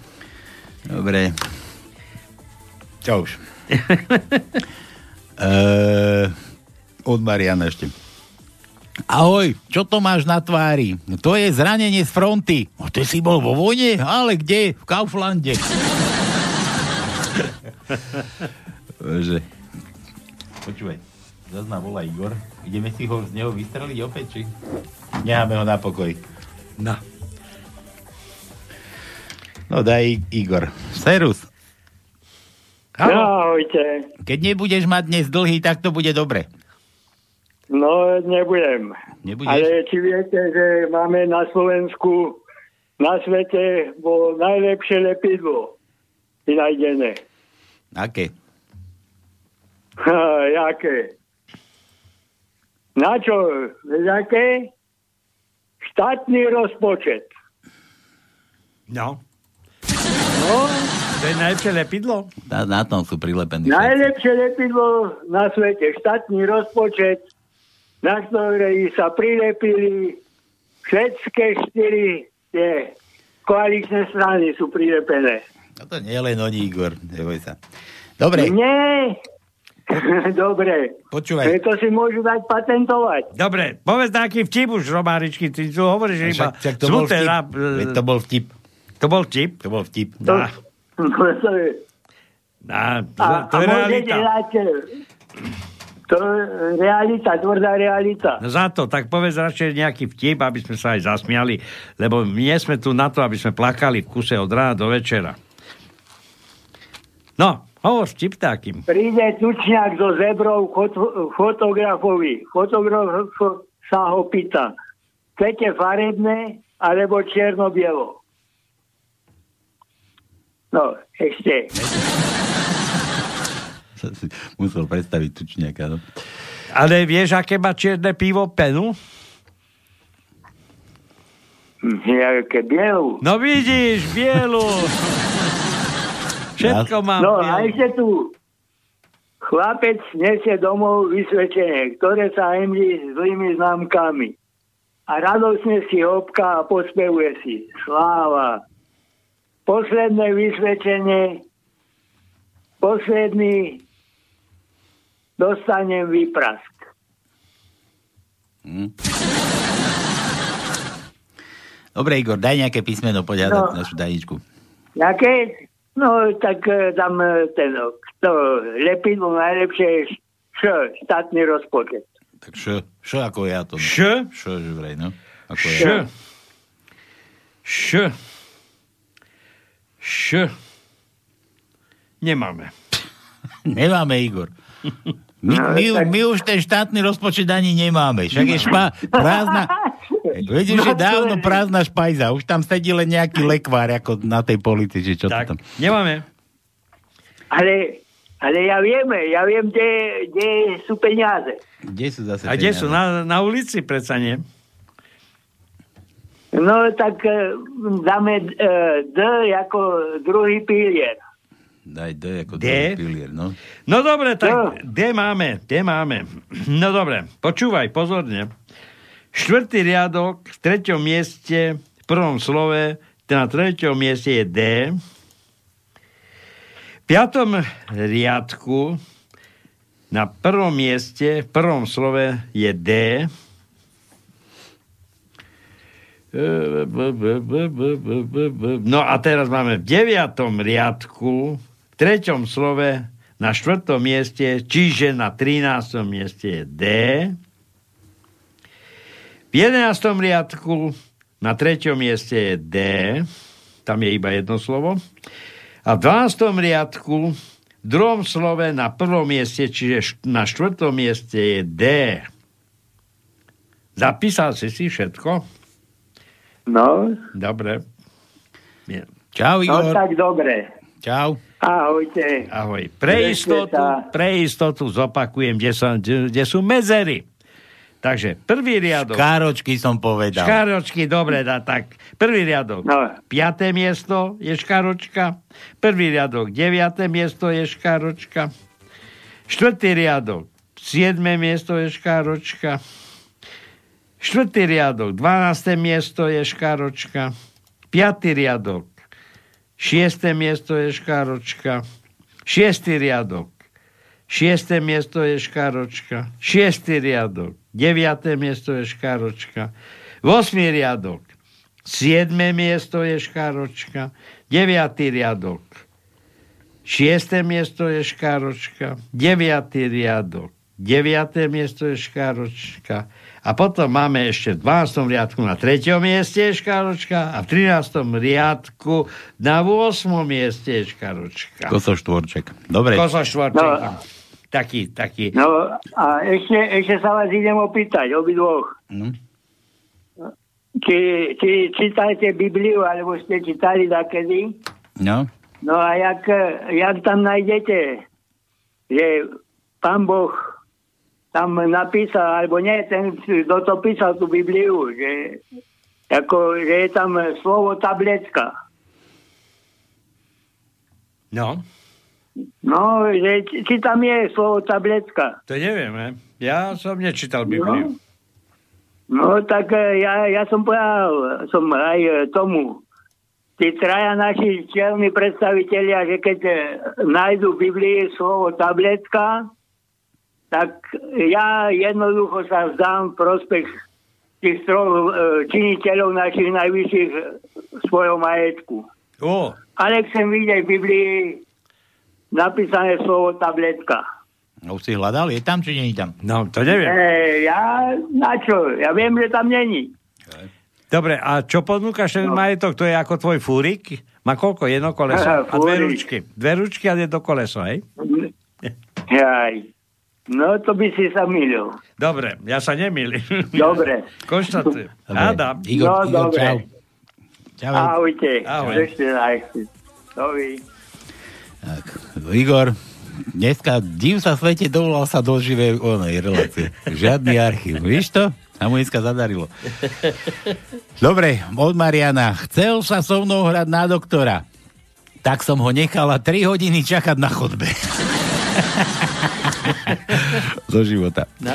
Dobre. Čo už? uh, [LAUGHS] od Mariana ešte. Ahoj, čo to máš na tvári? To je zranenie z fronty. No, ty si bol vo vojne? Ale kde? V Kauflande. Bože. Počúvaj, zase ma volá Igor. Ideme si ho z neho vystreliť opäť, či? Necháme ho na pokoj. No. No daj Igor. Serus. Ahojte. Keď nebudeš mať dnes dlhý, tak to bude dobre. No, nebudem. Nebudeš? Ale či viete, že máme na Slovensku na svete bolo najlepšie lepidlo vynajdené. Aké? Ha, jaké? Na čo? Vieš, aké? Štátny rozpočet. No. No, To je najlepšie lepidlo? Na, na tom sú prilepení. Najlepšie lepidlo na svete, štátny rozpočet, na ktorej sa prilepili všetké štyri tie koaličné strany sú prilepené. No to nie je len oni, Igor, neboj sa. Dobre, Nie. [LAUGHS] Dobre. počúvaj. To si môžu dať patentovať. Dobre, povedz nejaký vtip už, Romáričky, ty tu hovoríš, že iba Však, to bol vtip. na- Veď to bol vtip. To bol vtip? To bol vtip. To, Dá. [LAUGHS] to je, Á, to, a, to a je realita. dať, e, to realita, tvrdá realita. No za to, tak povedz radšej nejaký vtip, aby sme sa aj zasmiali, lebo my nie sme tu na to, aby sme plakali v kuse od rána do večera. No, hovor vtip takým. Príde tučňák so zebrou fot- fotografovi. Fotograf sa ho pýta, chcete farebné alebo čierno-bielo? No, ešte. Som si Musel predstaviť tučniaka. No. Ale vieš, aké má čierne pivo penu? Nejaké bielu. No vidíš, bielu. Všetko mám No bielu. a ešte tu. Chlapec nesie domov vysvedčenie, ktoré sa hemlí zlými známkami. A radosne si hopká a pospevuje si. Sláva. Posledné vysvedčenie. Posledný dostanem výprask. Hm. Dobre, Igor, daj nejaké písmeno, poď hádať No. našu daničku. Jaké? No, tak tam e, ten, to lepidlo najlepšie je š, š- štátny rozpočet. Tak š, š ako ja to. Š? Š, že vraj, no. Ako Š. ja. Š. Š. Nemáme. [LAUGHS] Nemáme, Igor. [LAUGHS] My, No, my, tak- my už ten štátny rozpočet ani nemáme. Však je špa, prázdna... Veď už je No to dávno je- prázdna špajza. Už tam sedí len nejaký lekvár, ako na tej polici, že čo to Tak, tam... nemáme. Ale, ale ja viem, ja viem, kde, kde sú peniaze. Kde sú zase A kde peniaze? sú? Na, na ulici predsa nie. No, tak e, dáme e, D ako druhý pilier. Daj D ako D? pilier, no. No dobre, tak No. kde máme? Kde máme? [CLEARS THROAT] No dobre, počúvaj pozorne. Štvrtý riadok v treťom mieste, v prvom slove, na treťom mieste je D. V piatom riadku na prvom mieste, v prvom slove je D. No a teraz máme v deviatom riadku, treťom slove, na štvrtom mieste, čiže na 13. mieste je D. V jedenáctom riadku, na treťom mieste je D. Tam je iba jedno slovo. A v 12. riadku, v druhom slove na prvom mieste, čiže na štvrtom mieste je D. Zapísal si si všetko? No, Dobre. Čau, no Igor. tak dobre. Čau. Ahojte. Ahoj. Pre istotu, pre istotu zopakujem, kde, som, kde, sú medzery. Takže prvý riadok. Káročky som povedal. Škáročky, dobre, dá, tak. Prvý riadok. No. Piaté miesto je škáročka. Prvý riadok. Deviaté miesto je škáročka. Štvrtý riadok. Siedme miesto je škáročka. Štvrtý riadok. Dvanácté miesto je škáročka. Piatý riadok. Šiesté miesto je škáročka. Šiestý riadok. Šiesté miesto je škáročka. Šiestý riadok. Deviaté miesto je škáročka. Vosmý riadok. Siedme miesto je škáročka. Deviatý riadok. Šiesté miesto je škáročka. Deviatý riadok. Deviaté miesto je škáročka. A potom máme ešte v 12. riadku na 3. mieste je škáročka a v 13. riadku na 8. mieste je škáročka. Koso štvorček. Dobre. Koso štvorček. No. Taký, taký. No a ešte, ešte sa vás idem opýtať, obidvoch. No. Či, či čítajte Bibliu, alebo ste čítali takedy? no. No a jak, jak tam nájdete, že pán Boh tam napísal, alebo nie, ten, kto to písal tú Bibliu, že, ako, že je tam slovo tabletka. No, No, že, či, tam je slovo tabletka. to neviem, ne? Ja som nečítal Bibliu. No, tak e, ja, ja som povedal, som aj e, tomu, tí traja naši čelní predstavitelia, že keď e, nájdu v Biblii slovo tabletka, tak ja jednoducho sa vzdám prospech tých troch e, činiteľov našich najvyšších svojho majetku. O, Ale chcem vidieť v Biblii napísané slovo tabletka. No, Už si hľadal? Je tam, či nie je tam? no, to neviem. E, ja na čo? Ja viem, že tam není. Dobre, a čo ponúkaš ten majetok? To je ako tvoj fúrik? Má koľko? Jedno koleso? Aha, [LAUGHS] A dve ručky. Dve ručky a jedno koleso, hej? Jaj. No, to by si sa milil. Dobre, ja sa nemýlim. Dobre. [LAUGHS] Konštatujem. Dobre. Adam. Igor, No, Igor dobre. čau. Čau. Ahojte. Ahoj. Dovi. Tak, Igor, dneska div sa svete dovolal sa do živej onej relácie. Žiadny archív. Víš to? A mu dneska zadarilo. Dobre, od Mariana. Chcel sa so mnou hrať na doktora. Tak som ho nechala 3 hodiny čakať na chodbe. [LAUGHS] [LAUGHS] Zo života. No?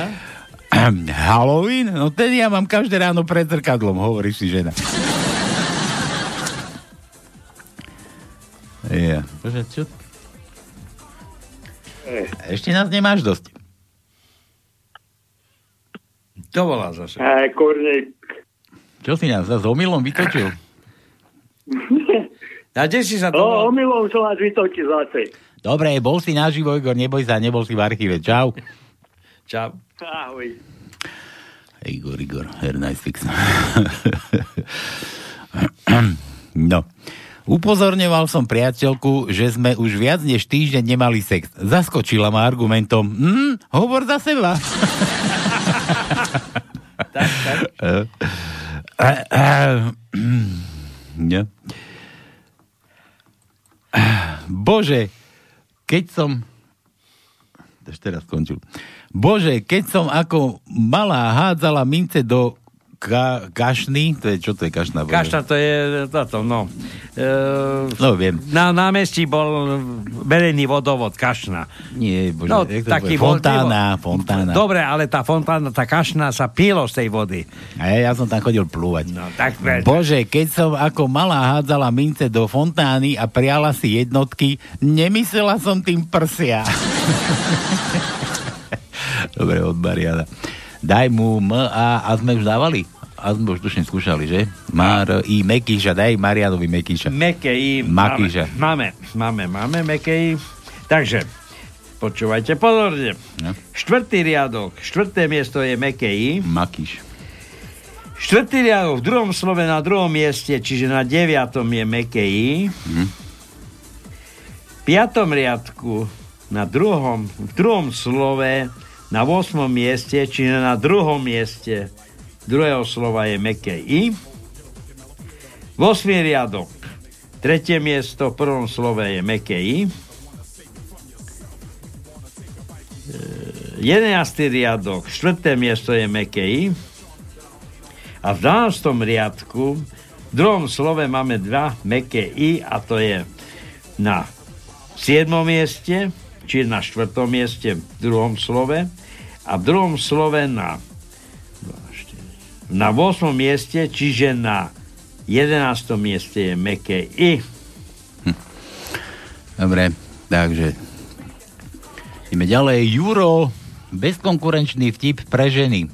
Halloween? No ten ja mám každé ráno pred zrkadlom, hovorí si žena. Ja. Bože, čo? Ešte nás nemáš dosť. To volá zase. Aj, kurník. Čo si nás zase omylom vytočil? [LAUGHS] A kde si sa to... O, omylom som vás vytočil zase. Dobre, bol si naživo, Igor, neboj sa, nebol si v archíve. Čau. Čau. Ahoj. Igor, Igor, very nice fix. [LAUGHS] no. Upozorňoval som priateľku, že sme už viac než týždeň nemali sex. Zaskočila ma argumentom, hm, hovor za seba. [LAUGHS] Tak, tak. [LAUGHS] No. Bože, keď som... Ešte teraz skončil. Bože, keď som ako malá hádzala mince do ka- kašny, to je, čo to je kašna? Kašta to je toto, no. E, No, viem. na námestí bol verejný vodovod Kašna. Nie, bože, No, taký bol- fontána, fontána. Dobre, ale tá fontána, tá Kašna sa pílo z tej vody. A ja, ja som tam chodil plúvať. No, tak... Bože, keď som ako malá hádzala mince do fontány a priala si jednotky, nemyslela som tým prsia. [LAUGHS] Dobre, od Mariana. Daj mu M, A, a sme už dávali? A sme už tuším skúšali, že? Mar, I, Mekíša, daj Marianovi Mekíša. Mekej. Makíša. Máme, máme, máme Mekej. Takže, počúvajte pozorne. No. Štvrtý riadok, štvrté miesto je Mekej. Makíš. Štvrtý riadok v druhom slove na druhom mieste, čiže na deviatom je Mekej. Mhm. V piatom riadku na druhom, v druhom slove na 8. mieste, čiže na druhom mieste druhého slova je meké I. 8. riadok, tretie miesto, v prvom slove je meké I. E, 11. riadok, štvrté miesto je meké I. A v 12. riadku, v druhom slove máme dva meké I a to je na 7. mieste, či na 4. mieste v druhom slove a v druhom slove na na 8. mieste, čiže na 11. mieste je meké I. Dobre, takže ideme ďalej. Juro, bezkonkurenčný vtip pre ženy.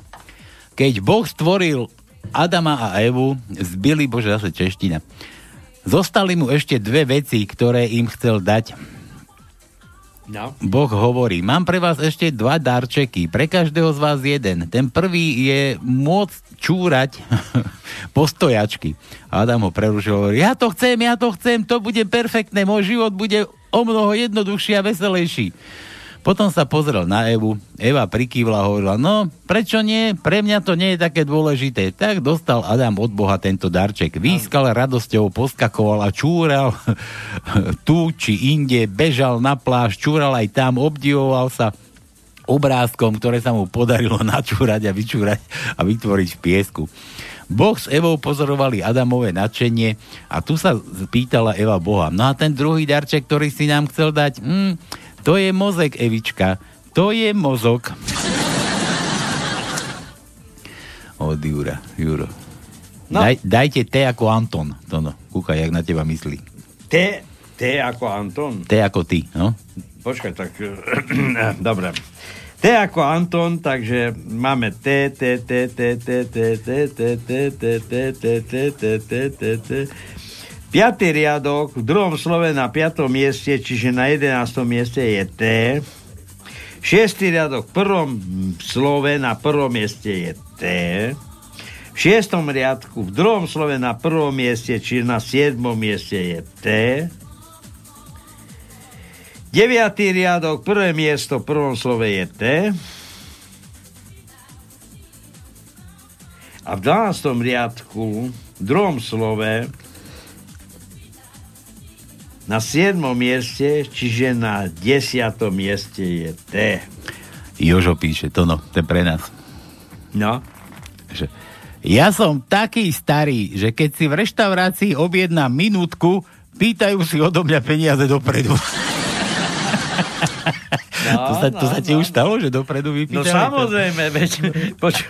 Keď Boh stvoril Adama a Evu, zbili, bože, zase čeština. Zostali mu ešte dve veci, ktoré im chcel dať. No. Boh hovorí, mám pre vás ešte dva darčeky, pre každého z vás jeden. Ten prvý je môcť čúrať [LAUGHS] postojačky. Adam ho prerušil, hovorí, ja to chcem, ja to chcem, to bude perfektné, môj život bude o mnoho jednoduchší a veselejší. Potom sa pozrel na Evu, Eva prikývla a hovorila, no prečo nie, pre mňa to nie je také dôležité. Tak dostal Adam od Boha tento darček. Výskal radosťou, poskakoval a čúral [LAUGHS] tu či inde, bežal na pláž, čúral aj tam, obdivoval sa obrázkom, ktoré sa mu podarilo [LAUGHS] načúrať a vyčúrať a vytvoriť v piesku. Boh s Evou pozorovali Adamové nadšenie a tu sa pýtala Eva Boha. No a ten druhý darček, ktorý si nám chcel dať, mm, to je mozek, Evička. To je mozog. Od Jura, Juro. No. Daj, dajte T ako Anton. To no, kúkaj, jak na teba myslí. T, T ako Anton. T ako ty, no. Počkaj, tak... Dobre. T ako Anton, takže máme T, T, T, T, T, T, T, T, T, T, T, T, T, T, T, T, T, T. Piatý riadok, v druhom slove na piatom mieste, čiže na jedenáctom mieste je T. Šiestý riadok, v prvom slove na prvom mieste je T. V šiestom riadku, v druhom slove na prvom mieste, čiže na siedmom mieste je T. Deviatý riadok, prvé miesto v prvom slove je T. A v 12. riadku, v druhom slove, na 7. mieste, čiže na 10. mieste je T. Jožo píše, to no, to je pre nás. No. Že ja som taký starý, že keď si v reštaurácii objednám minútku, pýtajú si odo mňa peniaze dopredu. No, [LAUGHS] to sa, to no, sa ti no. už stalo, že dopredu No vypýtali? samozrejme, veď, [LAUGHS] počuj,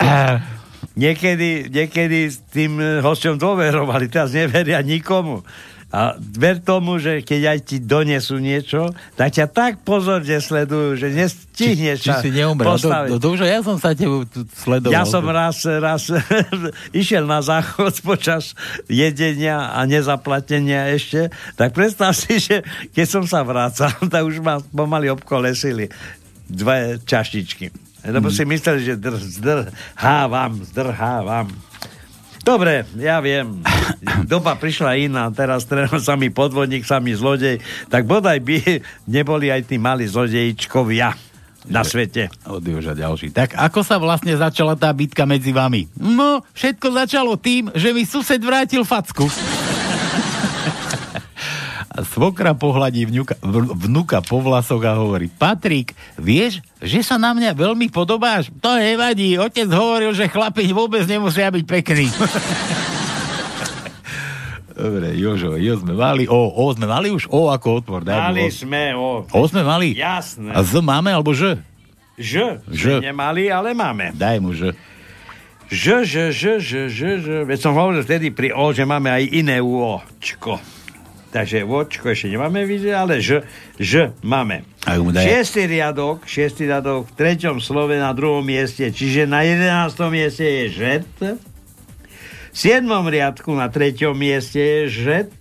niekedy, niekedy s tým hosťom dôverovali, teraz neveria nikomu. A ver tomu, že keď aj ti donesú niečo, tak ťa tak pozorne sledujú, že nestihneš či, či si neumrel. Do, postaviť. do, ja som sa tebe tu sledoval. Ja som raz, raz [LAUGHS] išiel na záchod [LAUGHS] počas jedenia a nezaplatenia ešte, tak predstav si, že keď som sa vrácal, [LAUGHS] tak už ma pomaly obkolesili dve čaštičky. Lebo si mysleli, že dr, zdrhávam, zdrhávam. Dobre, ja viem. Doba prišla iná, teraz trénoval sa mi podvodník, sa mi zlodej, tak bodaj by neboli aj tí malí zlodejičkovia na svete. Od ďalší. Tak ako sa vlastne začala tá bitka medzi vami? No, všetko začalo tým, že mi sused vrátil facku. Svokra pohľadí vnuka, vnuka po vlasoch a hovorí Patrik, vieš, že sa na mňa veľmi podobáš? To nevadí, otec hovoril, že chlapi vôbec nemusia byť pekní. [LAUGHS] Dobre, Jožo, Jo sme mali, O, O sme mali už, O ako otvor. daj Mali O. sme o... O sme mali? Jasné. A Z máme, alebo Ž? Ž. Ž. Nemali, ale máme. Daj mu Ž. Ž, ž, ž, ž, ž, ž. Veď som hovoril vtedy pri O, že máme aj iné Očko. Takže Očko ešte nemáme vidieť, ale Ž, Ž máme. Šiestý riadok, šiestý riadok v treťom slove na druhom mieste, čiže na jedenáctom mieste je žet. V siedmom riadku na treťom mieste je žet.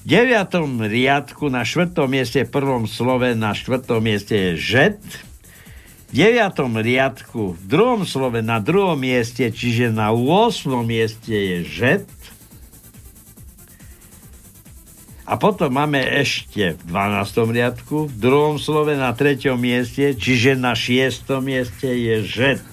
V deviatom riadku na štvrtom mieste, prvom slove na štvrtom mieste je žet. V deviatom riadku v druhom slove na druhom mieste, čiže na 8. mieste je žet. A potom máme ešte v 12. riadku, v druhom slove na treťom mieste, čiže na 6. mieste je žet.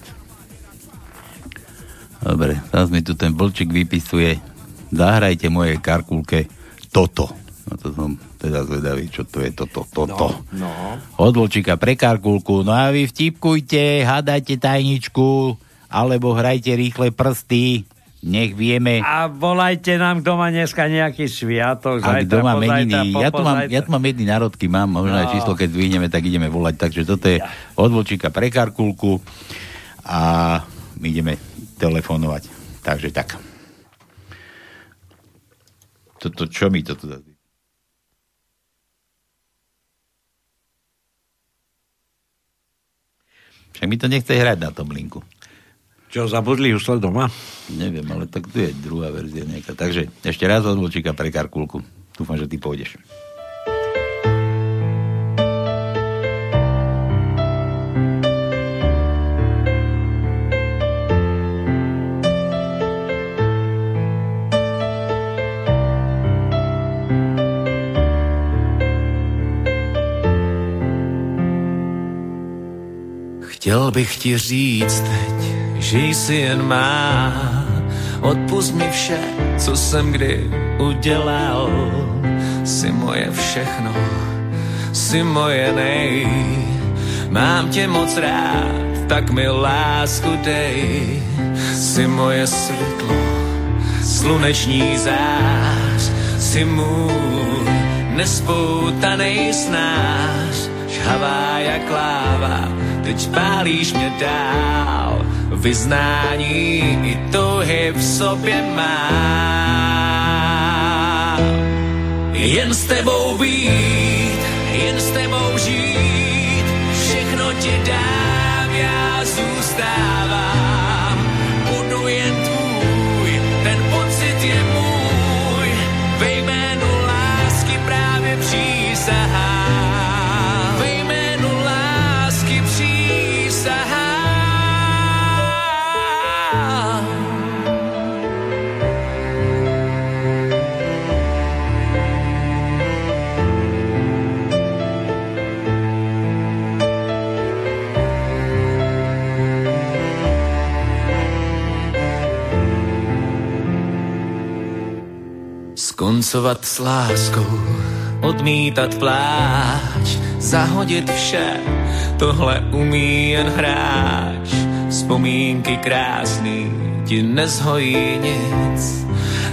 Dobre, teraz mi tu ten vlčik vypisuje. Zahrajte mojej karkulke toto. No to som teda zvedavý, čo to je toto, toto. No. Od vlčika pre karkulku. No a vy vtipkujte, hádajte tajničku, alebo hrajte rýchle prsty. Nech vieme, A volajte nám, kto má dneska nejaký sviatok, zajtra, doma pozajtra, meniny. Ja tu, mám, ja tu mám jedny národky, mám možno aj No. číslo, keď zvíňeme, tak ideme volať. Takže toto je od vlčika pre karkulku a my ideme telefonovať. Takže tak. Toto, čo mi to tu dá? Však mi to nechce hrať na tom linku. Čo, zabudli už to doma? Neviem, ale tak tu je druhá verzia nejaká. Takže ešte raz od Vlčíka pre Karkulku. Dúfam, že ty pôjdeš. Chtěl bych ti říct teď, že jsi jen má. Odpust mi vše, co jsem kdy udělal. Jsi moje všechno, jsi moje nej. Mám tě moc rád, tak mi lásku dej. si moje světlo, sluneční zář, si můj nespoutanej snář, žhavá jak láva, teď pálíš mě dál, vyznání i touhy v sobě mám. Jen s tebou být, jen s tebou žít, všechno ti dám, já zůstávám. Skoncovat s láskou, odmítat pláč, zahodit vše, tohle umí jen hráč. Vzpomínky krásný ti nezhojí nic,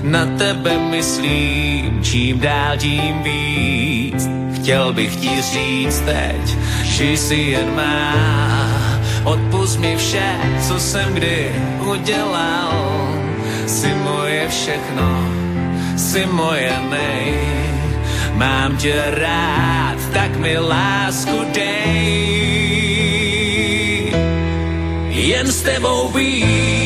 na tebe myslím, čím dál tím víc. Chtěl bych ti říct teď, že jsi jen má, odpust mi vše, co jsem kdy udělal. Jsi moje všechno, jsi moje nej. Mám tě rád, tak mi lásku dej. Jen s tebou být,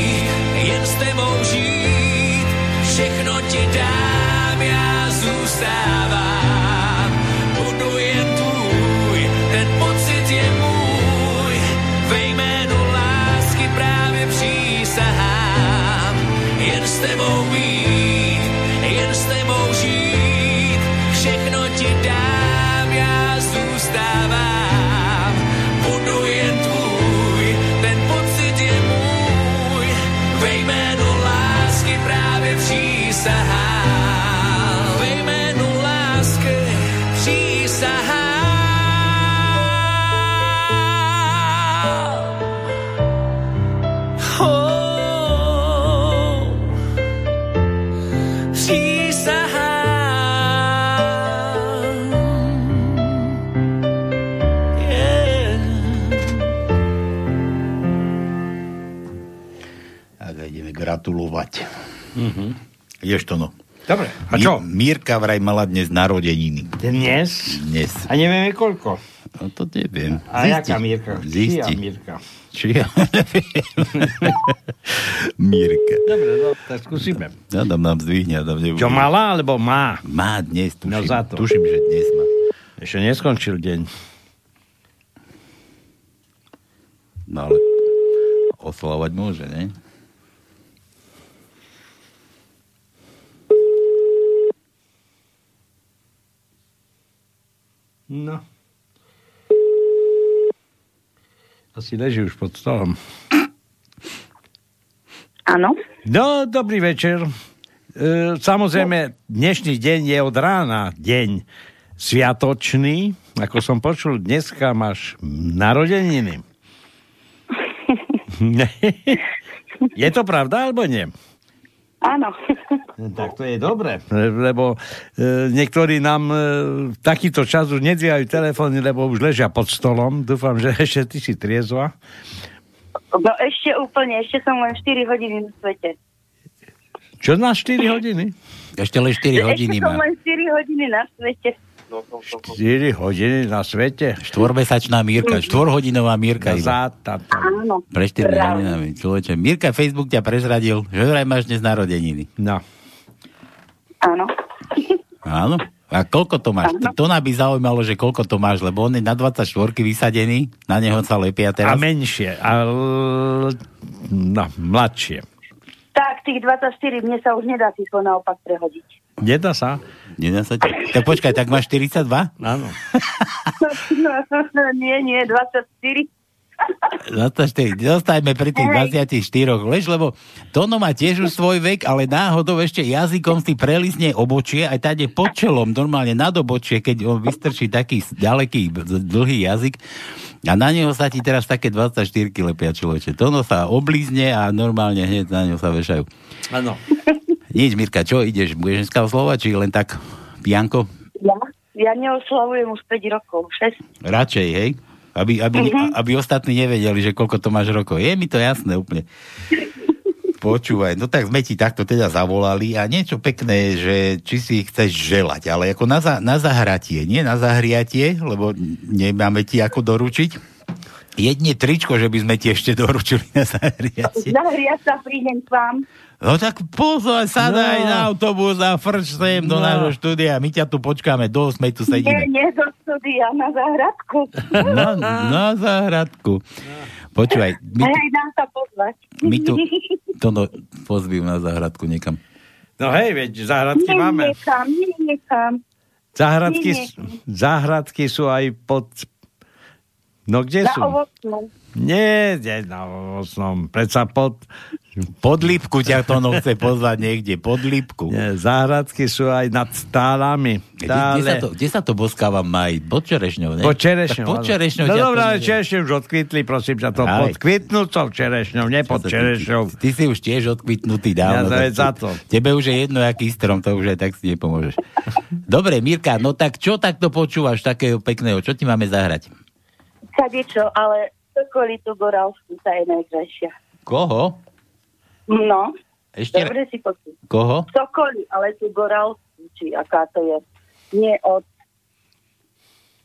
gratulovať. Mhm. Ideš to no. Dobre, a čo? Mírka vraj mala dnes narodeniny. Dnes? Dnes. A nevieme koľko. No to neviem. A jaká Mírka? Zisti. Čia Mírka? Čia? [LAUGHS] Mírka. Dobre, no, tak skúsime. Adam nám zdvihne, Adam nebude. Čo mala, alebo má? Má dnes, tuším. No za to. Tuším, že dnes má. Ešte neskončil deň. No ale oslavovať môže, ne? No. Asi leží už pod stolom. Áno. No, dobrý večer. E, samozrejme, dnešný deň je od rána deň sviatočný. Ako som počul, dneska máš narodeniny. [LAUGHS] je to pravda, alebo nie? Áno. Tak to je dobre, lebo e, niektorí nám e, v takýto čas už nedvíjajú telefóny, lebo už ležia pod stolom. Dúfam, že ešte ty si triezva. No ešte úplne, ešte som len 4 hodiny na svete. Čo na 4 hodiny? Ešte len 4 hodiny ešte som má. len 4 hodiny na svete. 4 hodiny na svete? Štvormesačná Mírka, štvorhodinová Mírka. No, za táto. Áno. Pre 4 hodinami, človeče. Mirka, Facebook ťa prezradil, že vraj máš dnes narodeniny. No. Áno. Áno. A koľko to máš? To, to nás by zaujímalo, že koľko to máš, lebo on je na 24 vysadený, na neho sa lepia A teraz. menšie. A l- no, mladšie. Tak, tých 24 mne sa už nedá číslo naopak prehodiť. Nedá sa? Nedá sa ti? Tak počkaj, tak máš 42? Áno. No, [LAUGHS] nie, nie, 24. 24, [LAUGHS] zostajme pri tých 24, vieš, lebo Tono má tiež už svoj vek, ale náhodou ešte jazykom si prelisne obočie, aj tady pod čelom, normálne nad obočie, keď on vystrčí taký ďaleký, dlhý jazyk, a na neho sa ti teraz také 24 lepia človeče. Tono sa oblízne a normálne hneď na neho sa vešajú. Áno. [LAUGHS] Nič, Mirka, čo ideš? Budeš dneska oslovať, či len tak pijanko? Ja, ja neoslavujem už 5 rokov, 6. Radšej, hej? Aby, aby, Mhm. aby ostatní nevedeli, že koľko to máš rokov. Je mi to jasné úplne. [LAUGHS] Počúvaj, no tak sme ti takto teda zavolali a niečo pekné, že či si chceš želať, ale ako na, za, na zahratie, nie na zahriatie, lebo nemáme ti ako doručiť. Jedne tričko, že by sme ti ešte doručili na zahriatie. Zahriať sa prídem k vám. No tak pozor, sadaj No. na autobus a frč sem do No. nášho štúdia. My ťa tu počkáme, do 8 tu Nie, sedíme. nie do studia, na záhradku. Na, na záhradku. Počúvaj, my, tu- Hej, dám sa pozvať. my tu... To no, pozbím na záhradku niekam. No hej, veď záhradky Nie, máme. niekam, nie, niekam. Záhradky, Nie, záhradky sú aj pod... No kde Na sú? ovocnú. Nie, nie, na ovocnom. Predsa pod... Pod lípku ťa to no chce pozvať niekde, pod lípku. Nie, záhradky sú aj nad stálami. Kde, kde, sa to, kde sa to boskáva maj? Pod čerešňou, ne? Pod čerešňou. Pod čerešňou. No dobré, ale čerešne už odkvitli, prosím ťa, to Aj. pod kvitnúcou čerešňou, nie pod sa ty- čerešňou. Ty si už tiež odkvitnutý dávno. Ja za to. Tebe už je jedno, aký strom, to už aj tak si nepomôžeš. [LAUGHS] Dobre, Mirka, no tak čo takto počúvaš takého pekného? Čo ti máme zahrať? Kadečo, ale Sokolitu Goralsku, tá je najkrajšia. Koho? No, Ešte dobre si počuť. Koho? Sokoli, ale tu Goralsku, či aká to je. Nie od...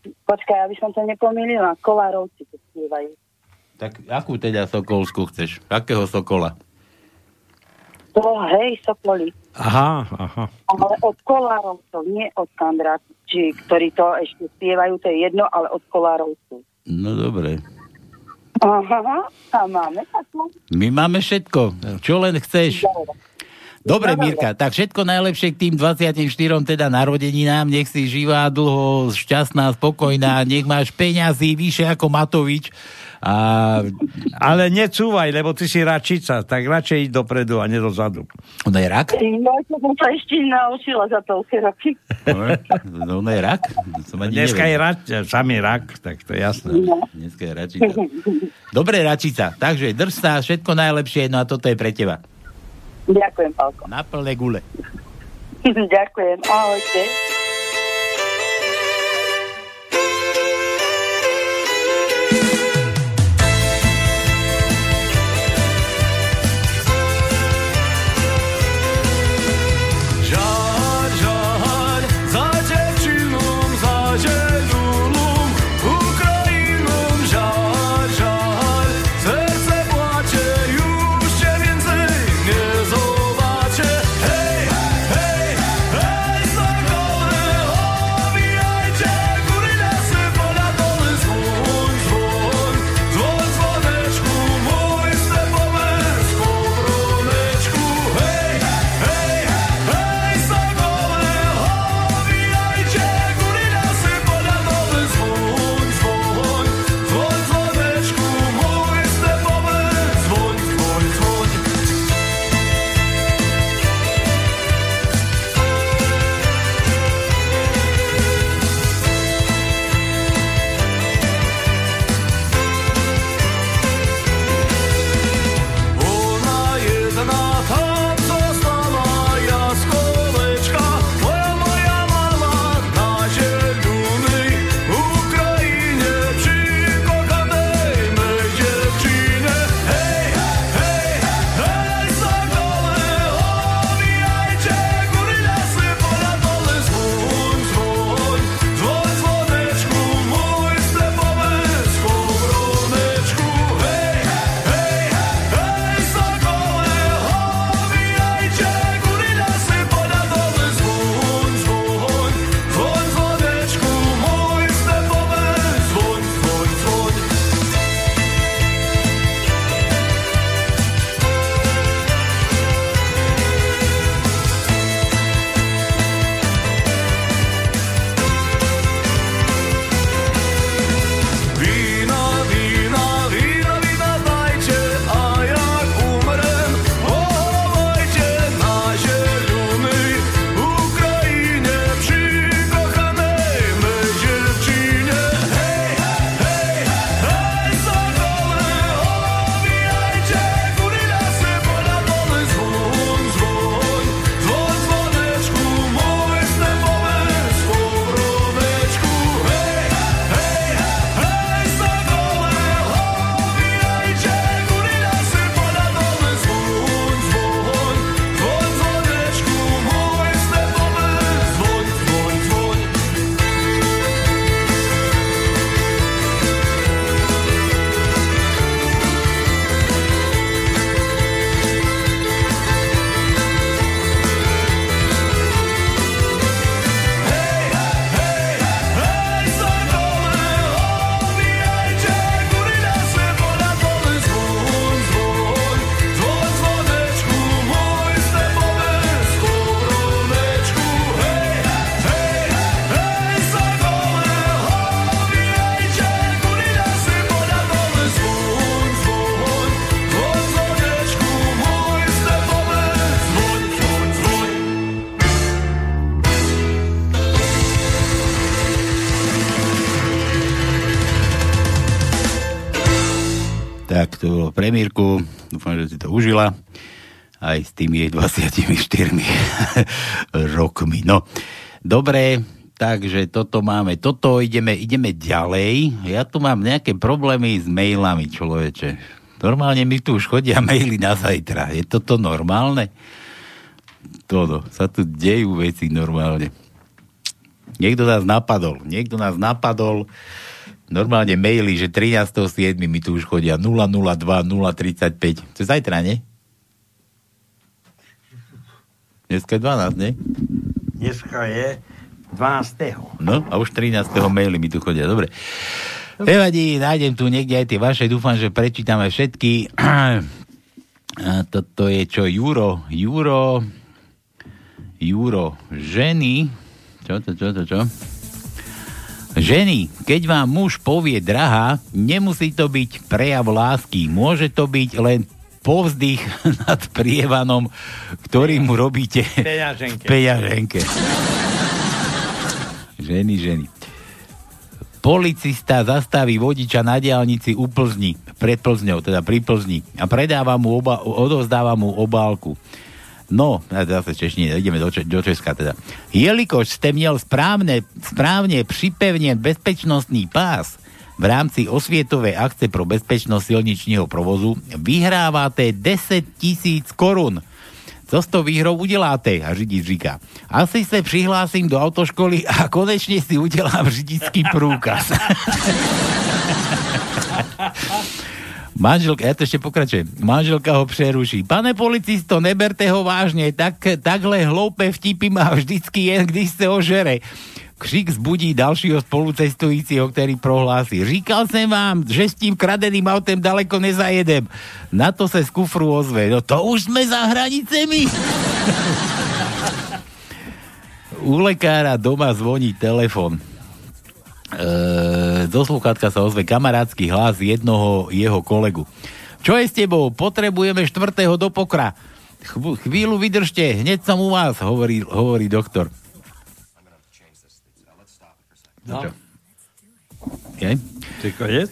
Počkaj, aby som to nepomýlila. Kolárovci to spievajú. Tak akú teda sokolsku chceš? Akého sokola? To, hej, Sokoli. Aha, aha. Ale od Kolárovcov, nie od Kandráči, ktorí to ešte spievajú, to je jedno, ale od Kolárovcov. No dobre. Aha, a máme takú. My máme všetko. Čo len chceš. Dobre, Mirka, tak všetko najlepšie k tým 24 teda narodeninám. Nech si živá, dlho, šťastná, spokojná. Nech máš peňazí vyššie ako Matovič. A Ale necúvaj, lebo ty si račica, tak radšej íď dopredu a nedozadu. ono je rak? No, to som sa ešte naučila za toľké roky. No ono je rak? Som ani Dneska je nevedel. rač, samý rak, tak to je jasné. No. Dneska je račica. Dobre, račica. Takže sa, všetko najlepšie, no a toto je pre teba. Ďakujem, Pálko. Na plné gule. [LAUGHS] Ďakujem, ahojte. To bolo pre Mírku. Dúfam, že si to užila. Aj s tými jej 24 [LAUGHS] rokmi. No, dobre, takže toto máme. Toto ideme, ideme ďalej. Ja tu mám nejaké problémy s mailami, človeče. Normálne mi tu už chodia maily na zajtra. Je toto normálne? Toto, sa tu dejú veci normálne. Niekto nás napadol. Niekto nás napadol normálne maily, že 13.7. mi tu už chodia 002 035. To je zajtra, nie? Dneska je 12, nie? Dneska je 12. No, a už 13. maily mi tu chodia. Dobre. Nevadí, nájdem tu niekde aj tie vaše, dúfam, že prečítame všetky. Toto je čo? Juro, Juro, Juro, ženy, čo to, čo to, čo? Ženy, keď vám muž povie drahá, nemusí to byť prejav lásky. Môže to byť len povzdych [LAUGHS] nad prievanom, ktorý mu robíte Peňaženke. v peňaženke. Ženy, ženy. Policista zastaví vodiča na diálnici u Plzni, pred Plzňou, teda pri Plzni a predáva mu oba, odovzdáva mu obálku. No, zase češtine, ideme do, do Česka teda. Jelikož ste měl správne, správne pripevnen bezpečnostný pás v rámci osvietovej akce pro bezpečnosť silničního provozu, vyhrávate 10 tisíc korun. Co s tou výhrou uděláte? A řidič říká, asi se přihlásím do autoškoly a konečně si udělám řidičský průkaz. [LAUGHS] Manželka, ja to ešte pokračujem. Manželka ho preruší. Pane policisto, neberte ho vážne, tak, takhle hloupé vtipy má vždycky jen, když se ožere. Křik zbudí dalšího spolucestujícího, ktorý prohlási. Říkal som vám, že s tým kradeným autem daleko nezajedem. Na to sa z kufru ozve. No to už sme za hranicemi. [LAUGHS] U lekára doma zvoní telefon. E, do sa ozve kamarátsky hlas jednoho jeho kolegu. Čo je s tebou? Potrebujeme štvrtého do pokra. Chv- chvíľu vydržte, hneď som u vás, hovorí, hovorí doktor. No. Čo?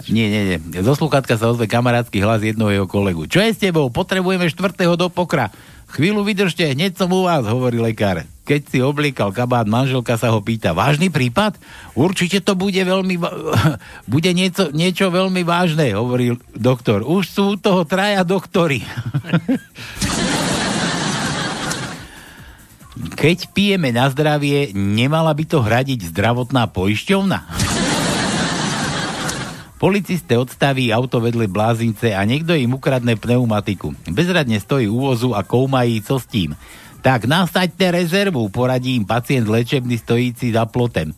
Nie, nie, nie. Zo sluchátka sa ozve kamarátsky hlas jednoho jeho kolegu. Čo je s tebou? Potrebujeme štvrtého do pokra. Chvíľu vydržte, hneď som u vás, hovorí lekár. Keď si obliekal kabát, manželka sa ho pýta, vážny prípad? Určite to bude veľmi, [LAUGHS] bude niečo, niečo veľmi vážne, hovorí doktor. Už sú toho traja doktory. [LAUGHS] Keď pijeme na zdravie, nemala by to hradiť zdravotná poisťovna? Policiste odstaví auto vedle blázince a niekto im ukradne pneumatiku. Bezradne stojí u vozu a koumají, co s tým. Tak nastaďte rezervu, poradí im pacient lečebný stojíci za plotem.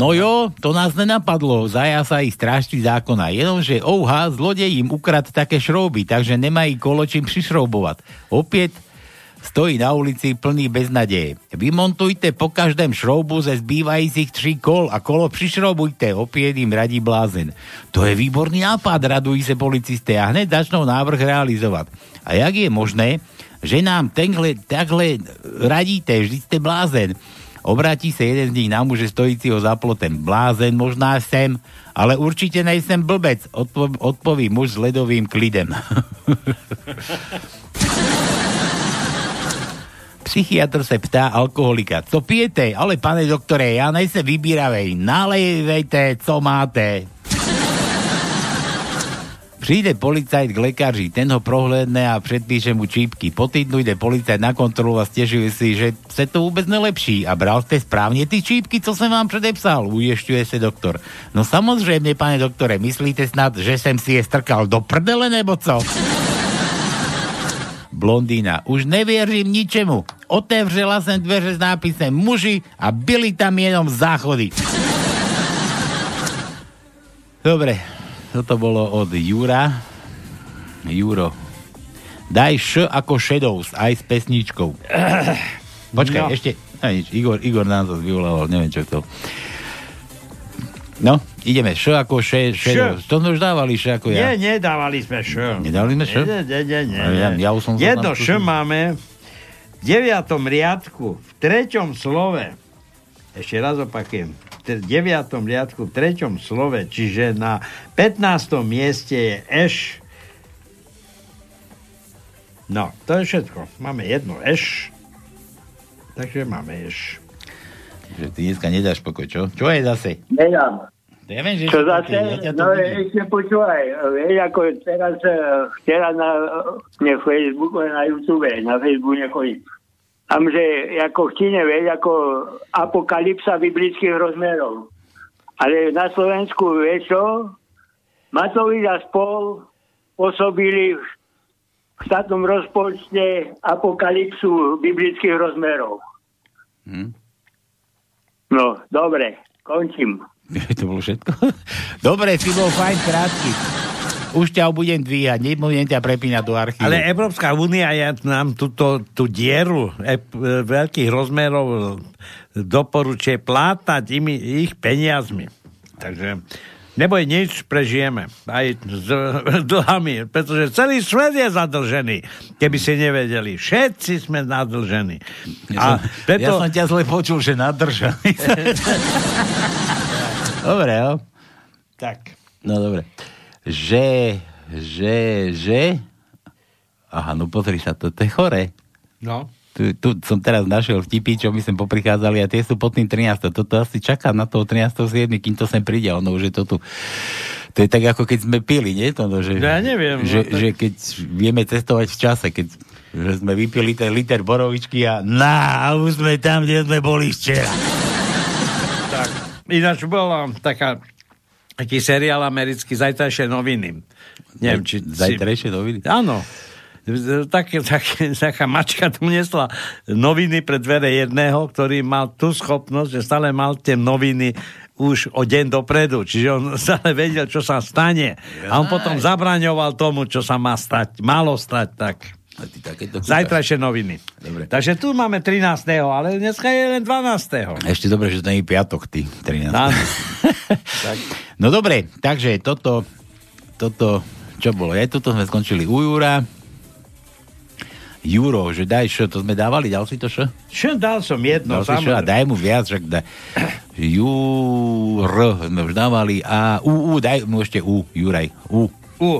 No jo, to nás nenapadlo, zaja sa ich strážci zákona. Jenomže ouha, zlodej im ukrad také šrouby, takže nemají kolo čím prišroubovať. Opäť stojí na ulici plný beznadeje. Vymontujte po každém šroubu ze zbývajúcich tri kol a kolo prišroubujte, opäť im radí blázen. To je výborný nápad, radujú sa policisté a hneď začnú návrh realizovať. A jak je možné, že nám tenhle, takhle radíte, vždy ste blázen. Obráti sa jeden z nich na muže stojíciho za plotem. Blázen možná sem, ale určite nejsem blbec, odpo- odpoví muž s ledovým klidem. [LAUGHS] Psychiatr sa ptá alkoholika, co pijete? Ale pane doktore, ja nejsem vybíravej, nalejvejte, co máte. Přijde policajt k lekáři, ten ho prohlédne a předpíše mu čípky. Po týdnu jde policajt na kontrolu a stěžuje si, že se to vůbec nelepší. A bral jste správně ty čípky, co jsem vám předepsal, uješťuje se doktor. No samozřejmě, pane doktore, myslíte snad, že jsem si je strkal do prdele nebo co? Blondína. Už nevěřím ničemu. Otevřela jsem dveře s nápisem muži a byli tam jenom záchody. Dobre, toto bolo od Jura. Juro. Daj š ako Shadows, aj s pesničkou. [COUGHS] Počkaj, No. no. ešte... A nič, Igor, Igor nám zase vyvolával, neviem čo to. No, ideme. Š ako še, Shadows. To sme už dávali š ako ja. Nie, nedávali sme š. Nedali sme š? Nie, nie, nie, nie. Ja, ja už som Jedno š máme v deviatom riadku, v treťom slove. Ešte raz opakujem. T- 9. riadku v 3. slove, čiže na 15. mieste je eš. No, to je všetko. Máme jedno eš. Takže máme eš. Že ty dneska nedáš pokoj, čo? Čo je zase? Nedám. Ja viem, že... Čo zase? ja No vidím. ešte počúvaj, vieš, ako teraz, eh, včera na ne, Facebooku, na YouTube, na Facebooku nechodím. Tam, že ako v Číne, vieš, ako apokalypsa biblických rozmerov. Ale na Slovensku, vieš čo? Matovič a spol pôsobili v štátnom rozpočte apokalypsu biblických rozmerov. Hm? No, dobre, končím. [LAUGHS] to bolo všetko? Dobre, si bol fajn krátky. Už ťa budem dvíhať, nebudem ťa prepínať do archívu. Ale Európska únia ja, nám túto, tú dieru e, veľkých rozmerov doporučuje plátať imi, ich peniazmi. Takže neboj nič, prežijeme. Aj s [LAUGHS] dlhami, pretože celý svet je zadlžený, keby si nevedeli. Všetci sme nadlžení. Ja, A som, preto... ja som ťa zle počul, že nadržaný. [LAUGHS] dobre, jo? Tak. No dobre. Že, že, že... Aha, no pozri sa, to, to je chore. No. Tu, tu som teraz našiel vtipy, čo my sem poprichádzali a tie sú pod tým 13. Toto asi čaká na toho 13.7., kým to sem príde. Ono už je to tu... To je tak, ako keď sme pili, nie? To, že, Ja neviem, Že, no tak- že keď vieme cestovať v čase, keď že sme vypili ten liter borovičky a na, a už sme tam, kde sme boli včera. Tak. Ináč bola taká taký seriál americký Zajtrajšie noviny. Neviem, či... Zajtrajšie noviny? Áno. Tak, tak, taká mačka tu nesla noviny pred dvere jedného, ktorý mal tú schopnosť, že stále mal tie noviny už o deň dopredu. Čiže on [LAUGHS] stále vedel, čo sa stane. A on potom zabraňoval tomu, čo sa má stať. Malo stať tak. Zajtrajšie noviny. Dobre. Takže tu máme 13. ale dneska je len 12. Ešte dobre, že to nie je piatok, ty, 13. Áno. [LAUGHS] No dobre, takže toto, toto, čo bolo? Aj toto sme skončili u Júra. Juro, že daj čo, to sme dávali, dal si to čo? Čo dal som jedno, dal si čo? A daj mu viac, však daj. Júr, sme už dávali a U, U, daj mu ešte U, Juraj, U. U.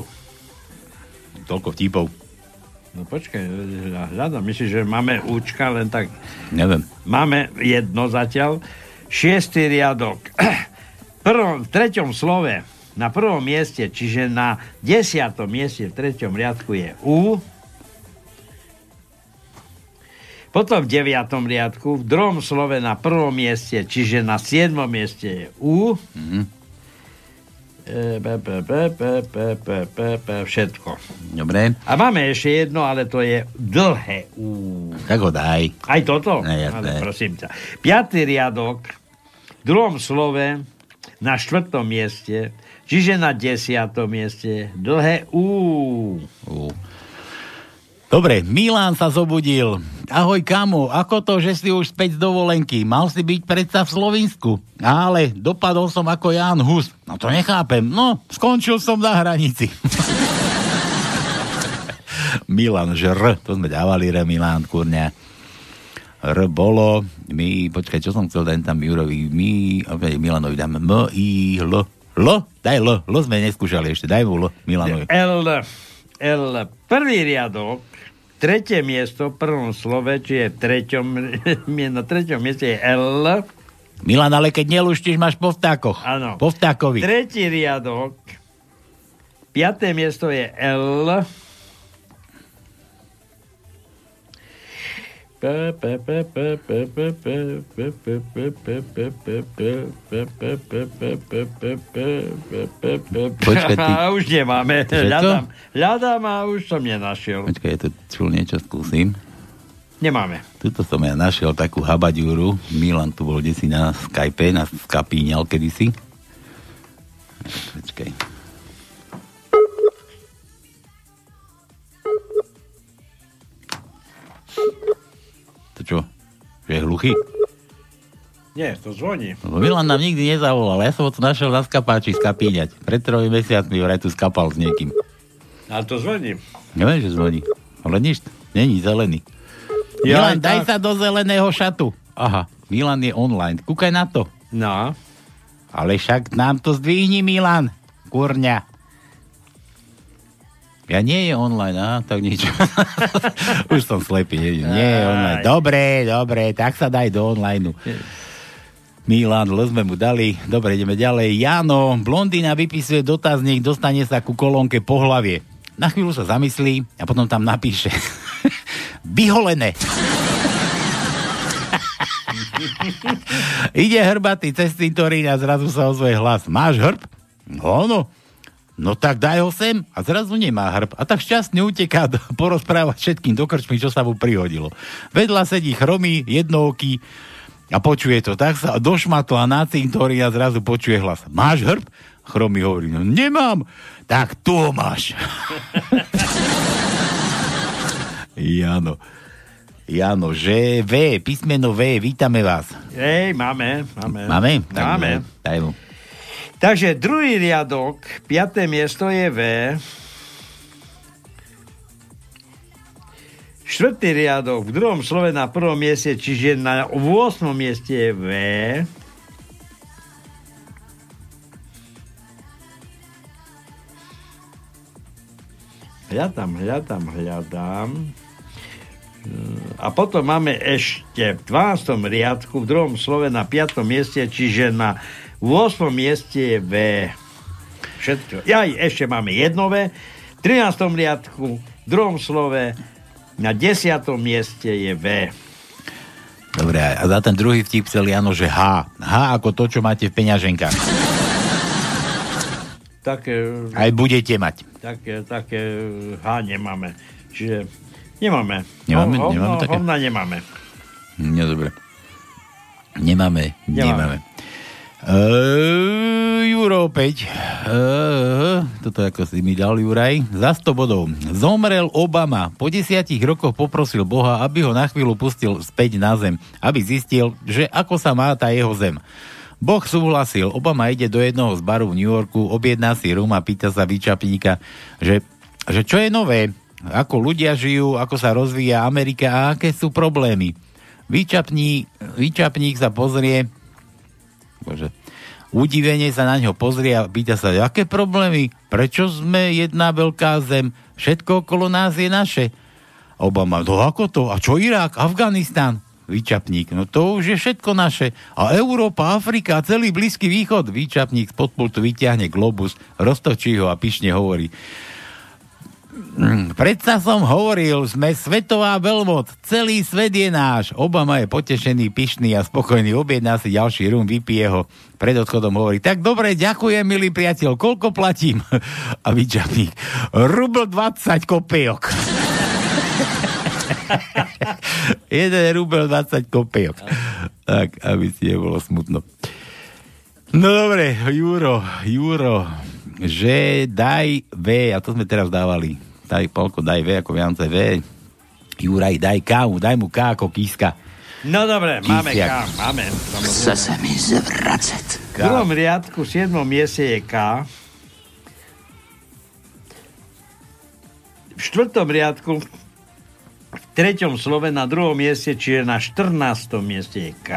Toľko vtipov. No počkaj, ja hľadám, myslíš, že máme účka len tak... Neviem. Máme jedno zatiaľ. Šiestý riadok. [CLEARS THROAT] Prvom, v treťom slove, na prvom mieste, čiže na desiatom mieste v treťom riadku je U. Potom v deviatom riadku, v druhom slove na prvom mieste, čiže na siedmom mieste je U. Mhm. Všetko. Dobre. A máme ešte jedno, ale to je dlhé U. Tak ho daj. Aj toto? Ne, ale prosím ťa. Piatý riadok, v druhom slove, na štvrtom mieste, čiže na desiatom mieste, dlhé U. U. Dobre, Milan sa zobudil. Ahoj kamo, ako to, že si už späť z dovolenky? Mal si byť predsa v Slovensku. Ale dopadol som ako Jan Hus. No to nechápem. No, skončil som na hranici. [LAUGHS] Milan, že R, to sme dávali R, Milan, kurňa. R bolo, my, počkaj, čo som chcel dať tam Jurovi, my, Milanovi dáme M, I, L, L, daj L, L sme neskúšali ešte, daj mu L, Milanovi. L, L, prvý riadok, tretie miesto v prvom slove, či je v treťom, [LAUGHS] na treťom mieste je L. Milan, ale keď neluštíš, máš po vtákoch. Áno. Po vtákovi. Tretí riadok, piaté miesto je L. Počkaj, ty- [LAUGHS] A už nemáme. To je to? Hľadám, hľadám a už som nenašiel. Počkaj, ja tu čul niečo skúsim. Nemáme. Tuto som ja našiel takú habaďúru. Milan tu bol desi na Skype, na skapíňal kedysi. Počkaj. Že je hluchý? Nie, to zvoní. Lebo Milan nám nikdy nezavolal. Ja som ho tu našiel na skapáči skapíňať. Pred tromi mesiacmi vraj tu skapal s niekým. Ale to zvoní. Neviem, že zvoní. Ale nič, není zelený. Ja Milan, aj daj tak. sa do zeleného šatu. Aha, Milan je online. Kúkaj na to. No. Ale však nám to zdvihni, Milan. Kurňa. Ja nie je online, a tak nič. [LAUGHS] Už som slepý, nie, nie je online. Dobre, dobre, tak sa daj do online. Milan, L sme mu dali. Dobre, ideme ďalej. Jano, blondína vypisuje dotazník, dostane sa ku kolónke po hlavie. Na chvíľu sa zamyslí a potom tam napíše [LAUGHS] vyholené. [LAUGHS] Ide hrbatý cez cintorín a zrazu sa ozve hlas. Máš hrb? No, no. No tak daj ho sem a zrazu nemá hrb. A tak šťastne uteká do, [LAUGHS] porozprávať všetkým do krčmy, čo sa mu prihodilo. Vedľa sedí chromý, jednooký a počuje to. Tak sa došmatla na cintorín a zrazu počuje hlas. Máš hrb? Chromy hovorí, no nemám. Tak tu ho máš. [LAUGHS] Jano. Jano, že V, písmeno V, vítame vás. Ej, máme, máme. Máme? Tak Máme. Daj mu. Takže druhý riadok, piaté miesto je V. Štvrtý riadok, v druhom slove na prvom mieste, čiže na 8. mieste je V. Hľadám, hľadám, hľadám. A potom máme ešte v 12. riadku, v druhom slove na 5. mieste, čiže na 8. mieste je V. Všetko. Ja ešte máme jedno V. V 13. riadku, v druhom slove na 10. mieste je V. Dobre, a za ten druhý vtip chcel Jano, že H. H ako to, čo máte v peňaženkách. Tak, e, Aj budete mať. také, také H nemáme. Čiže nemáme. Nemáme? Ho- Nemáme hovno- také? Hovna nemáme. No dobre. Nemáme, nemáme. Nemáme. Uh, Juro opäť. Uh, toto ako si mi dal, Juraj. Za 100 bodov. Zomrel Obama. Po desiatich rokoch poprosil Boha, aby ho na chvíľu pustil späť na zem. Aby zistil, že ako sa má tá jeho zem. Boh súhlasil. Obama ide do jednoho z baru v New Yorku, objedná si rum a pýta sa výčapníka, že, že čo je nové, ako ľudia žijú, ako sa rozvíja Amerika a aké sú problémy. Výčapník, výčapník sa pozrie, bože, udivene sa na ňo pozrie a pýta sa, aké problémy, prečo sme jedna veľká zem, všetko okolo nás je naše. Obama, no ako to, a čo Irak, Afganistan? Výčapník, no to už je všetko naše. A Európa, Afrika, celý Blízky východ. Výčapník spod pultu vyťahne globus, roztočí ho a pyšne hovorí. "Mm, Predsa som hovoril, sme svetová veľmoc, celý svet je náš. Obama je potešený, pyšný a spokojný, objedná si ďalší rum, vypije ho. Pred odchodom hovorí, tak dobre, ďakujem, milý priateľ, koľko platím? [LAUGHS] A vyčapník, rubl 20 kopejok. [LAUGHS] Jeden rubel 20 kopejok. Tak, aby si nebolo smutno. No dobre, Juro, Juro, že daj V, a to sme teraz dávali. Daj, Polko, daj V ako Viance V. Juraj, daj K, daj mu K ako kíska. No dobre, máme K, máme. Chce sa mi zvracať. V druhom riadku, v 7. mieste je K. V štvrtom riadku, v treťom slove na druhom mieste, čiže na 14. mieste je K.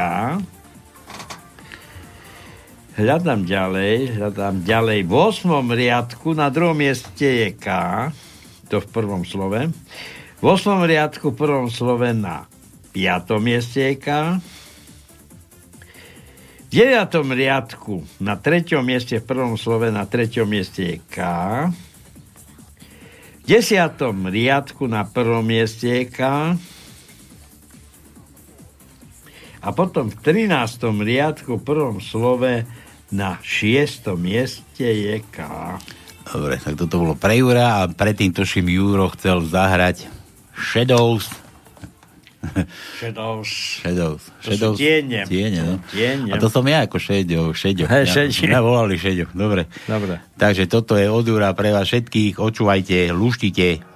Hľadám ďalej, hľadám ďalej. V 8. riadku na druhom mieste je K. To v prvom slove. V 8. riadku v prvom slove na 5. mieste je K. V 9. riadku na 3. mieste v prvom slove na 3. mieste je K. V 10. riadku na prvom mieste je K. A potom v 13. riadku v prvom slove na 6. mieste je K. Dobre, tak toto bolo pre Jura a predtým tuším Juro chcel zahrať Shadows. Shadows. Shadows. To sú tiene. Tiene, no. Tiene. A to som ja ako Šeďo. Šeďo. Ja, Šeďo. Mňa volali Šeďo. Dobre. Dobre. Takže toto je od Jura pre vás všetkých. Očúvajte, luštite.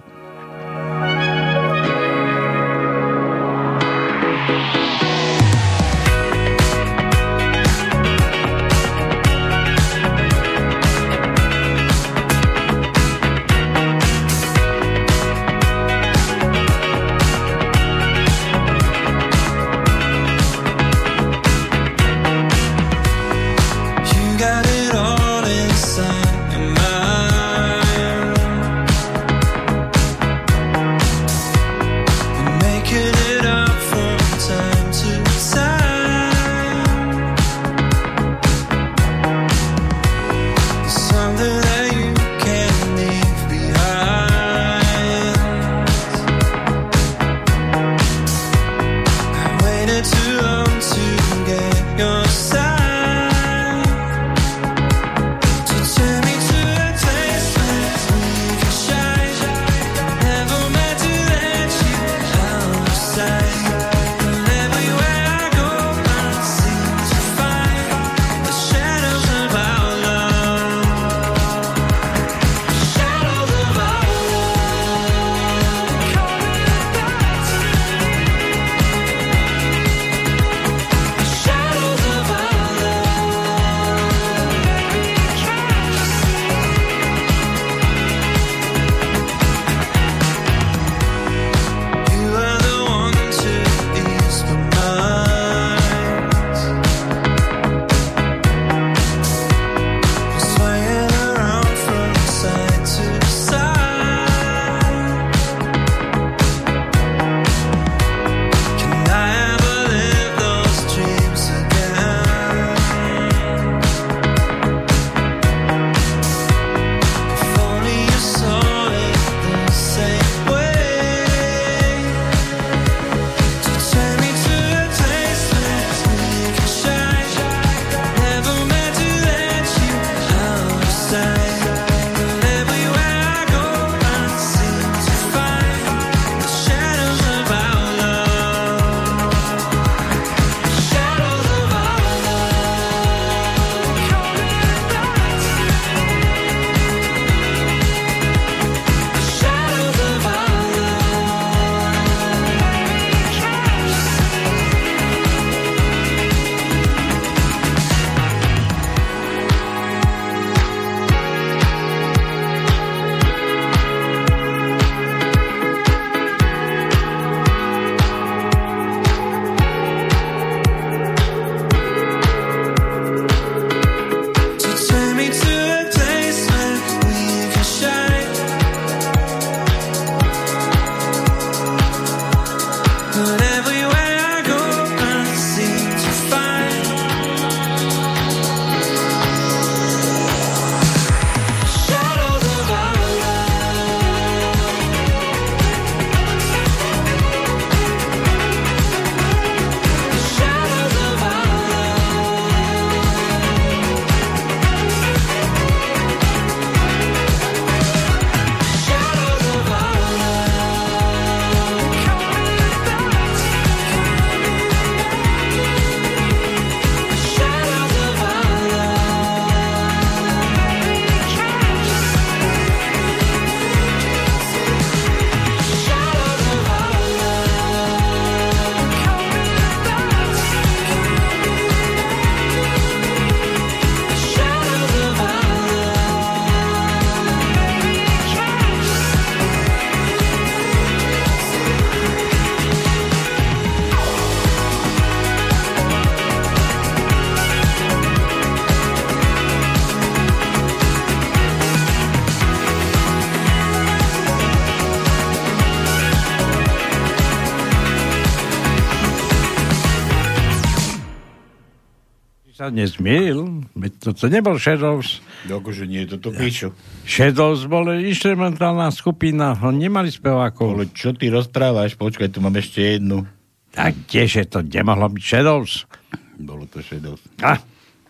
Sa nezmýl. Veď to, to nebol Shadows. Akože nie, toto píšu. Shadows bol instrumentálna skupina, nemali spevákov. Ale čo ty rozprávaš? Počkaj, tu mám ešte jednu. Tak kdeže to nemohlo byť Shadows? Bolo to Shadows. A?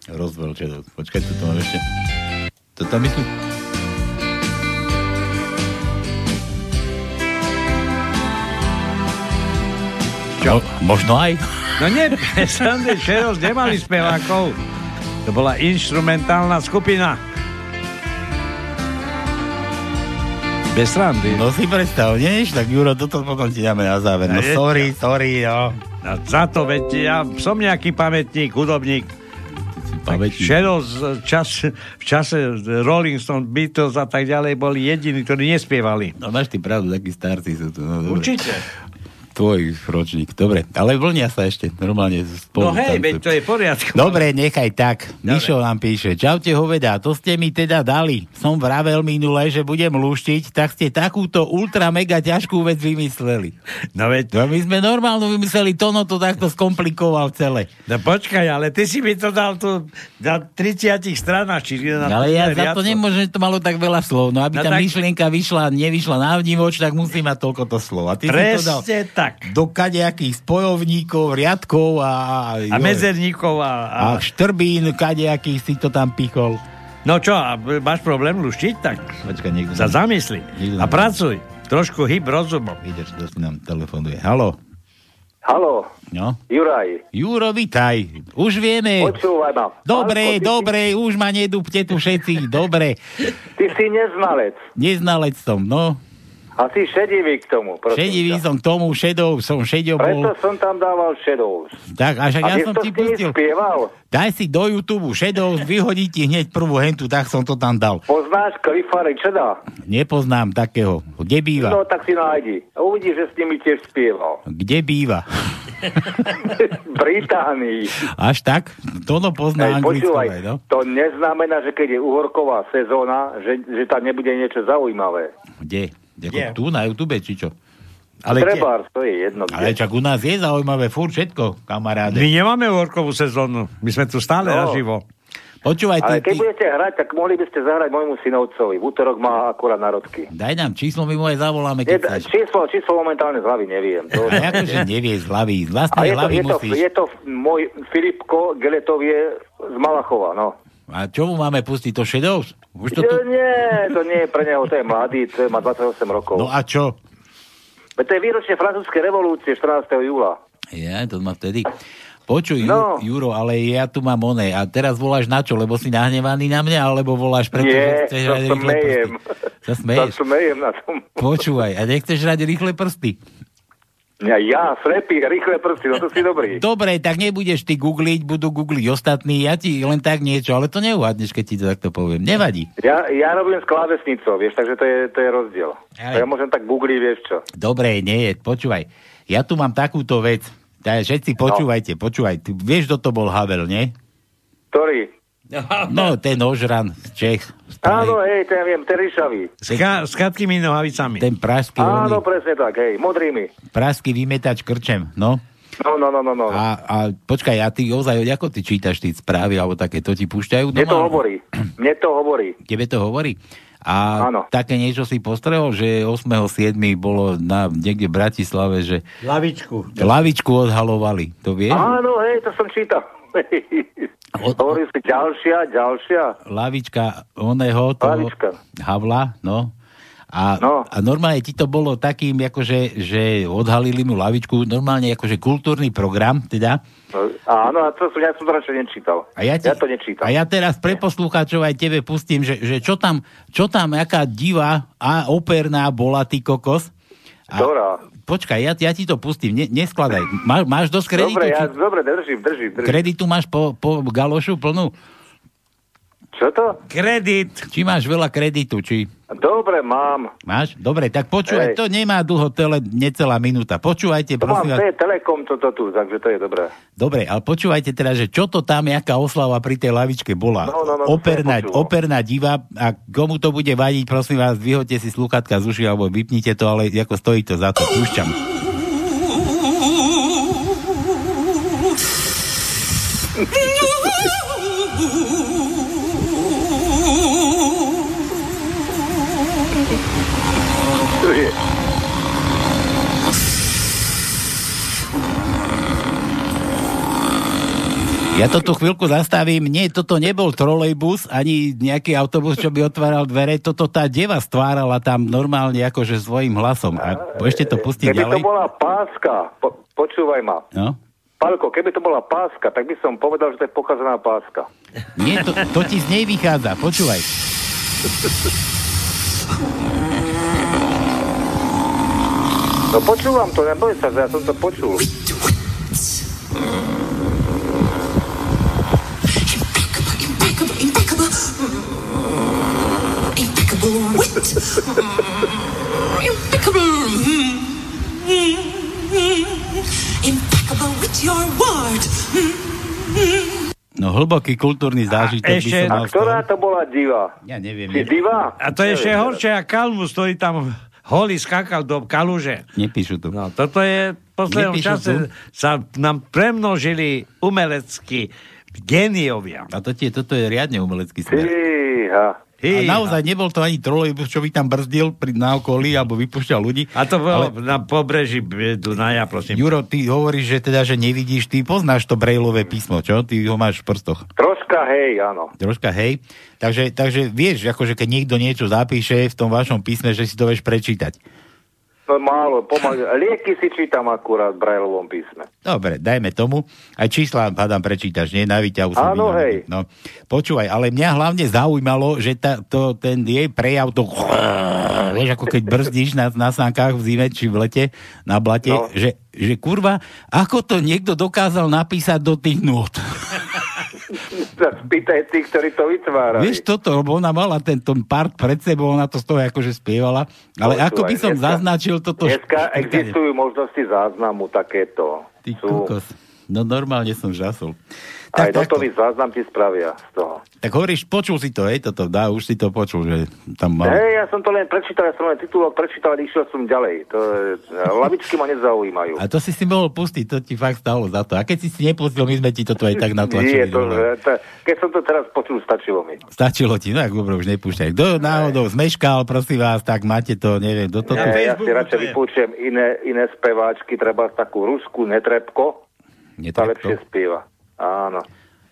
Rozvel Shadows. Počkaj, tu mám ešte. To tam myslím... Čo? Možno aj. No nie, [LAUGHS] Sunday Shadows nemali spevákov. To bola instrumentálna skupina. Bez srandy. No si predstav, nie? Tak Juro, toto potom ti dáme na záver. No Je- sorry, sorry, no. A za to, veď ja som nejaký pamätník, hudobník. Shadows v čas, v čase Rolling Stone, Beatles a tak ďalej boli jediní, ktorí nespievali. No máš ty pravdu, takí starci sú tu. No, dobre. Určite. Tvoj ročník. Dobre, ale vlnia sa ešte normálne spolu. No hej, veď to je poriadku. Dobre, nechaj tak. Mišo nám píše. Čaute hoveda, to ste mi teda dali. Som vravel minule, že budem luštiť, tak ste takúto ultra mega ťažkú vec vymysleli. No veď... No my sme normálno vymysleli, Tono to takto skomplikoval celé. No počkaj, ale ty si mi to dal tu na 30 stranách, či na Ale ja za to nemôžem, že to malo tak veľa slov. No aby No tá tak- myšlienka vyšla, nevyšla na vnívoč, tak musí mať toľko to slov. A ty si to dal Presne tak. do kadejakých spojovníkov, riadkov a... A medzerníkov a... a... A štrbín, kadejakých si to tam pichol. No čo, a máš problém luštiť? Tak Počkaj, niekto sa zamysli. niekto A nám- pracuj. Trošku hyb rozumom. Vidíš, kto si nám telefonuje. Halo. Halo, No. Juraj, Juro, vitaj. Už vieme. počúvaj ma. Dobre, ty dobre, už ma nedúpte tu všetci. Dobre. Si, ty si neznalec. Neznalec som, no. A si šedivý k tomu, Šedivý ťa. som k tomu, šedou som šedio Preto som tam dával Shadows. Tak, a však A ja som to ti pustil. spieval? Daj si do YouTube šedou, vyhodí ti hneď prvú hentu, tak som to tam dal. Poznáš Cliffa Richarda? Nepoznám takého. Kde býva? No, tak si nájdi. A uvidíš, že s nimi tiež spieval. Kde býva? [LAUGHS] Británii. Až tak? Tono pozná Hej, anglicko, počúvaj, aj, no? to neznamená, že keď je uhorková sezóna, že, že tam nebude niečo zaujímavé. Kde? Ako Kde? tu na YouTube, či čo? Ale kde? Treba, to je jedno. Ale Kde. čak u nás je zaujímavé furt všetko, kamaráde. My nemáme horkovú sezónu. My sme tu stále No. naživo. Počúvaj, Ale keď ty, budete hrať, tak mohli by ste zahrať môjmu synovcovi. V útorok má akurát narodky. daj nám číslo, my mu aj zavoláme, keď chceš. číslo, číslo momentálne z hlavy neviem. To, A akože nevie z hlavy, z a vlastnej je to, hlavy je, to, musíš. je to môj Filipko Geletov je z Malachova, no. A čo mu máme pustiť, to Shadows? Už to tu... Nie, to nie je pre neho, to je mladý, to je, má 28 rokov. No a čo? To je výročie francúzskej revolúcie 14. júla. Ja, to ma vtedy... Počuj, No. Ju, Juro, ale ja tu mám oné. A teraz voláš na čo? Lebo si nahnevaný na mňa? Alebo voláš preto, nie, že chceš to hrať rýchle smejem. prsty? Sa To smeješ? smejem na tom. Počúvaj, a nechceš hrať rýchle prsty? Ja, ja slepý, rýchle prsty, no to si dobrý. [LAUGHS] Dobre, tak nebudeš ty googliť, budú googliť ostatní, ja ti len tak niečo, ale to neuhádneš, keď ti to takto poviem. Nevadí. Ja, ja robím s klávesnicou, vieš, takže to je, to je rozdiel. Ale- Ja môžem tak googliť, vieš čo. Dobre, nie, počúvaj. Ja tu mám takúto vec. Všetci počúvajte, počúvaj. Ty vieš, kto to bol Havel, nie? Ktorý? [LAUGHS] No, ten ožran z Čech. Áno, hej, ten viem, ten ryšavý. S, ka- s katkými nohavicami. Ten pražský, Áno, oný, presne tak, hej, modrými. pražský vymetač krčem, no. No, no, no, no, no. A, a počkaj, a ty ozaj, ako ty čítaš ty správy, alebo také, to ti púšťajú Mne to doma? hovorí. [CLEARS THROAT] Mne to hovorí. Tebe to hovorí? A Áno. také niečo si postrehol, že 8.7. bolo na, niekde v Bratislave, že Lavičku. lavičku odhalovali. To vieš? Áno, hej, to som čítal. Od- Hovorí si ďalšia, ďalšia. lavička oného, toho Lavička. Havla, no. A, No. a normálne ti to bolo takým, akože, že odhalili mu lavičku, normálne akože kultúrny program, teda. No, Áno, a to som, ja som to radšej nečítal. A ja, ti, ja to nečítam. A ja teraz pre poslucháčov aj tebe pustím, že, že čo, tam, čo tam, aká diva a operná bola, ty kokos. A, Ktorá? Počkaj, ja, ja ti to pustím, ne, neskladaj. Má, máš dosť kreditu? Dobre, ja, či, dobre, držím, držím, držím. kreditu máš po, po galošu plnú? Čo to? Kredit. Či máš veľa kreditu, či... Dobre, mám. Máš? Dobre, tak počúvaj, Hej. to nemá dlho tele, necelá minúta. Počúvajte, To mám, prosím to vás. je Telekom toto tu, takže to je dobré. Dobre, ale počúvajte teda, že čo to tam, jaká oslava pri tej lavičke bola. No, no, no, to operná, operná diva a komu to bude vadiť, prosím vás, vyhoďte si sluchatka z uši alebo vypnite to, ale ako stojí to za to. Púšťam. Tu [LAUGHS] Ja toto chvíľku zastavím. Nie, toto nebol trolejbus, ani nejaký autobus, čo by otváral dvere. Toto tá deva stvárala tam normálne akože svojim hlasom. A ešte to pustiť Keby ďalej. to bola páska, po, počúvaj ma. No? Palko, keby to bola páska, tak by som povedal, že to je pochazená páska. Nie, to, to ti z nej vychádza. Počúvaj. No počúvam to, neboj sa, že ja som to počul. Wit. Impeccable. Impeccable with your word. No hlboký kultúrny zážitok by ešte- som mal A ktorá to bola diva? Ja neviem. Neviem. diva? A to je ešte horšie, a Kalmus, ktorý tam holý skákal do kaluže. Nepíšu tu. No, toto je v poslednom Nepíšu čase tu. sa nám premnožili umeleckí géniovia. A to tie, toto je riadne umelecký smer. Fíha. A naozaj nebol to ani trolejbus, čo by tam brzdil pri, na okolí alebo vypúšťal ľudí. A to bolo Ale- na pobreží Dunaja, prosím. Juro, ty hovoríš, že teda, že nevidíš, ty poznáš to brejlové písmo, čo? Ty ho máš v prstoch. Troška hej, áno. Troška, hej. Takže, takže vieš, akože keď niekto niečo zapíše v tom vašom písme, že si to vieš prečítať. Málo, pomaly. Lieky si čítam akurát v Brajlovom písme. Dobre, dajme tomu. Aj čísla, hádam, prečítaš, nie? Na výťahu som Áno, hej. No, počúvaj, ale mňa hlavne zaujímalo, že tá, to, ten jej prejav, to vieš, ako keď brzdíš na, na sánkach v zime či v lete na blate, No. že, že kurva, ako to niekto dokázal napísať do tých nôd? Sa spýtaj tých, ktorí to vytvárali. Vieš toto, lebo ona mala ten, ten part pred sebou, ona to z toho akože spievala, ale Počúvaj, ako by som dneska- zaznačil toto... Dneska existujú možnosti záznamu takéto. Ty Sú, kokos. No normálne som žasol. Aj Tak, dotový záznam ti spravia z toho. Tak hovoríš, počul si to, hej, toto, dá, už si to počul, že tam mal... Hej, ja som to len prečítal, ja som len titulok prečítal a išiel som ďalej. To lavičky ma nezaujímajú. A to si si mohol pustiť, to ti fakt stalo za to. A keď si si nepustil, my sme ti toto aj tak natlačili. Nie, to, to, keď som to teraz počul, stačilo mi. Stačilo ti, no tak dobre, už nepúšťaj. Kto náhodou zmeškal, prosím vás, tak máte to, neviem, kto to tu... Nie, ja si radšej vypúčujem iné, iné speváčky, treba takú rusku Netrebko, tá lepšie spieva. Áno.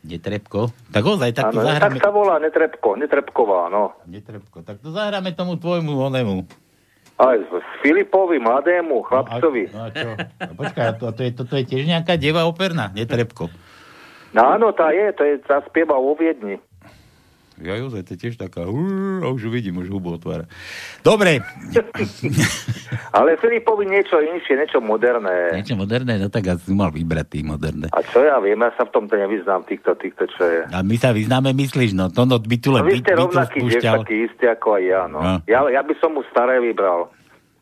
Netrebko? Tak ozaj, tak to zahráme... tak sa volá Netrebko, Netrebková, no. Netrebko, tak to zahráme tomu tvojmu onemu. Aj s Filipovi, mladému chlapcovi. No a čo? No, počkaj, a to, to, je, toto je tiež nejaká deva operná, Netrebko. No áno, tá je, to je, tá spieva vo Viedni. Ja Jozef, to je tiež taká... A už vidím, už hubu otvára. Dobre, [LAUGHS] Ale Filipovi niečo inšie, niečo moderné. niečo moderné, no tak asi mal vybrať tý moderné. A čo ja viem, ja sa v tomto nevyznám, týchto, týchto, čo je. A my sa vyznáme, myslíš, no to no, by tu len No vy ste rovnaký, spúšťal. taký istý ako aj ja, no. No. Ja, ja by som mu staré vybral.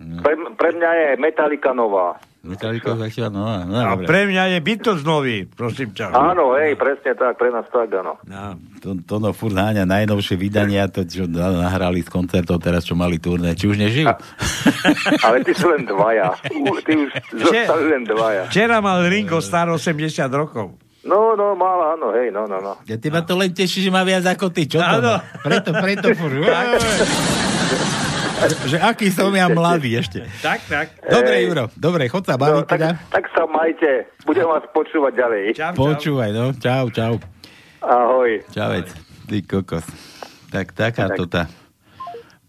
Pre, pre mňa je Metallica nová. Metallica začala, no, no, A dobre. pre mňa je bytosť nový, prosím ťa. Áno, hej, presne tak, pre nás tak, áno. No. To, to no furt háňa najnovšie vydania, to čo na- nahrali z koncertov teraz, čo mali turné. Či už nežijú? [LAUGHS] Ale ty sú len dvaja. U, ty už zostali len dvaja. Včera mal Ringo star 80 rokov. No, no, mal, áno, hej, no, no, no. Ja teba to len teší, že má viac ako ty, čo to? Áno. no? Preto, preto furt. [LAUGHS] [LAUGHS] že aký som ja mladý ešte. Tak, tak. Dobre. Juro, dobre, chod sa no baviť tak, teda. tak sa majte. Budem vás počúvať ďalej. Čau, čau. Počúvaj, no, čau, čau. Ahoj. Čavec, ty kokos. Tak takáto tá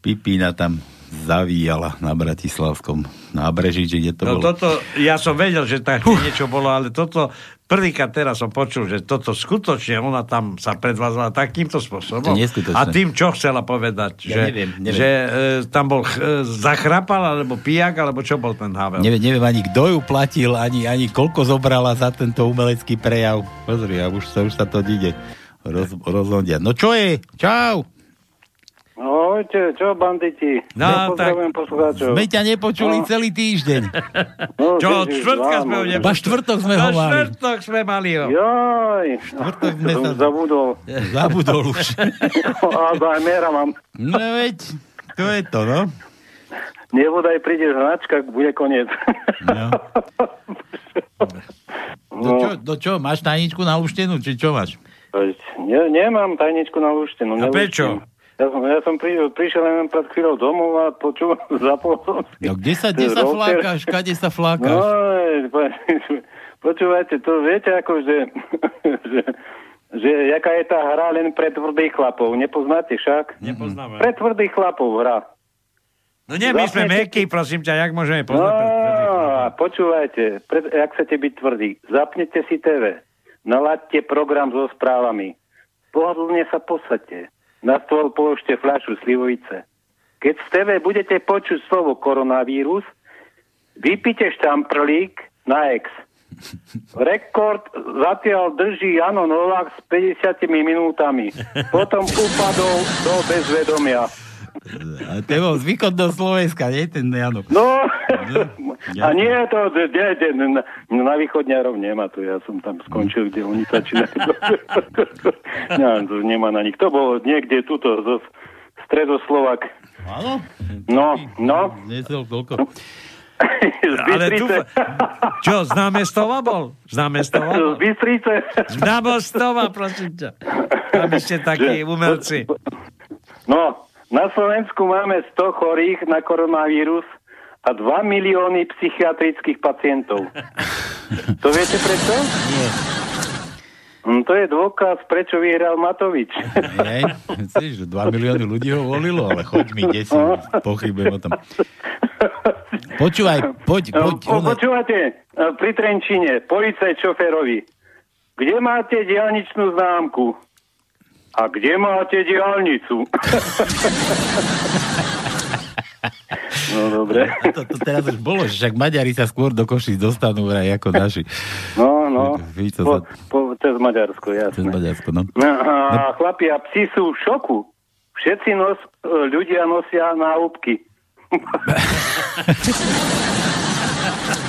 pipína tam zavíjala na Bratislavskom nábreží, či kde to No bolo. toto, ja som vedel, že tak niečo bolo, ale toto, prvýkrát teraz som počul, že toto skutočne, ona tam sa predvádzala takýmto spôsobom. A tým, čo chcela povedať? Ja že, neviem, neviem. že e, tam bol e, zachrapal, alebo pijak, alebo čo bol ten Havel? Neviem, neviem ani kto ju platil, ani, ani koľko zobrala za tento umelecký prejav. Pozri, a už sa, už sa to ide roz, rozhondiať. No čo je? Čau! Ahojte, čo banditi? No, ja pozdravujem poslucháčov. Sme ťa nepočuli No. celý týždeň. [LAUGHS] No, Čo, od štvrtka sme ho nepočuli. Štvrtok sme No, ho mali. štvrtok sme mali ho. Jaj, Štvrtok sme sa- zabudol. [LAUGHS] Zabudol už. A Alzheimera mám. No veď, to je to, no. Nebodaj príde hračka, bude koniec. no. [LAUGHS] No čo, do čo, máš tajničku na luštenu, či čo máš? Ne, nemám tajničku na úštenu. A prečo? Ja som, ja som pri, prišiel len pred chvíľou domov a počúval, [LAUGHS] zapol som si. No kde sa, kde sa [LAUGHS] flákaš, kade sa flákaš? No, po- [LAUGHS] počúvajte, to viete ako, že, že, že jaká je tá hra len pre tvrdých chlapov. Nepoznáte však? Nepoznáme. Pre tvrdých chlapov hra. No nie, my sme mekí, prosím ťa, jak môžeme No, poznať? a počúvajte, pred, ak chcete byť tvrdí, zapnete si TV, naladte program so správami, pohodlne sa posadte, na stôl položte fľašu slivovice. Keď v TV budete počuť slovo koronavírus, vypite štamprlík na ex. [LAUGHS] Rekord zatiaľ drží Jano Novák s 50 minútami. Potom upadol do bezvedomia. A to bol z východného Slovenska, nie ten Jano? No, [LAUGHS] a nie to, de, na, na východňarov nemá to, ja som tam skončil, kde oni začínali. [LAUGHS] ja, to nemá na nich. To bolo niekde tuto, zo stredoslovak. Áno? No, no. Nesel toľko. [LAUGHS] Ale Bystrice. čo, z námestova bol? Z námestova Z? Bystrice. Z námestova, prosím ťa. Aby ste takí umelci. No, na Slovensku máme 100 chorých na koronavírus a 2 milióny psychiatrických pacientov. To viete prečo? Nie. Hm, To je dôkaz, prečo vyhral Matovič. Hej, že 2 milióny ľudí ho volilo, ale choď mi, kde si, pochybujem o tom. Počúvaj, poď, poď. Po, počúvate, e, pri Trenčine, policajt šoferovi. Kde máte diálničnú známku? A kde máte diálnicu? no dobre. To, to teraz už bolo, že však Maďari sa skôr do Košic dostanú vraj ako naši. No, no. Víš, to Po, sa... po, cez Maďarsko, Cez jasné. Maďarsko, no. No, a chlapi a psi sú v šoku. Všetci nos, e, ľudia nosia náhubky.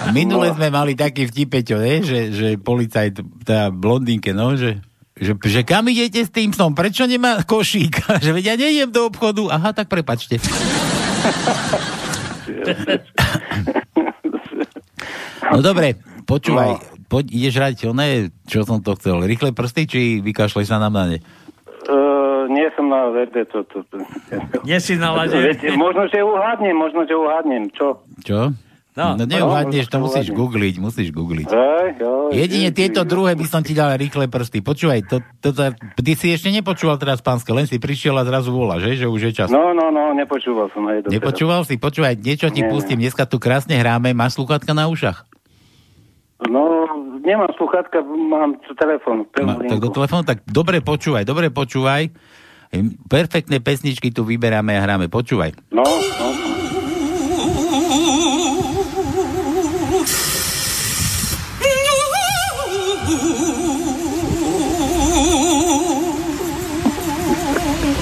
A [LAUGHS] minule sme mali taký vtipeťo, ne? Že, že policajt, tá blondínke, no, že, že, že kam idete s tým psom? Prečo nemá košík? [LAUGHS] že veď ja nejdem do obchodu. Aha, tak prepačte. [LAUGHS] No dobre, počúvaj, poď, ideš hrať oné, čo som to chcel, rýchle prsty, či vykašleš sa nám na ne? Uh, nie som na VD, to, to, to. Nie si na lade. Viete, možno, že uhádnem, možno, že uhádnem. Čo? Čo? No, No, neuhádneš, to musíš googliť, musíš googliť. Hej, jo, Jedine je- tieto druhé by som ti dal rýchle prsty. Počúvaj, to, to, to, ty si ešte nepočúval teraz pánske, len si prišiel a zrazu volá, že? Že už je čas. No, no, no, nepočúval som aj doteraz. Nepočúval si? Počúvaj, niečo ti Nie, pustím. Dneska tu krásne hráme. Máš sluchátka na ušach? No, nemám sluchátka, mám telefón. Ma, tak do telefónu, tak dobre počúvaj, dobre počúvaj. Perfektné pesničky tu vyberáme a hráme. Počúvaj. No, no.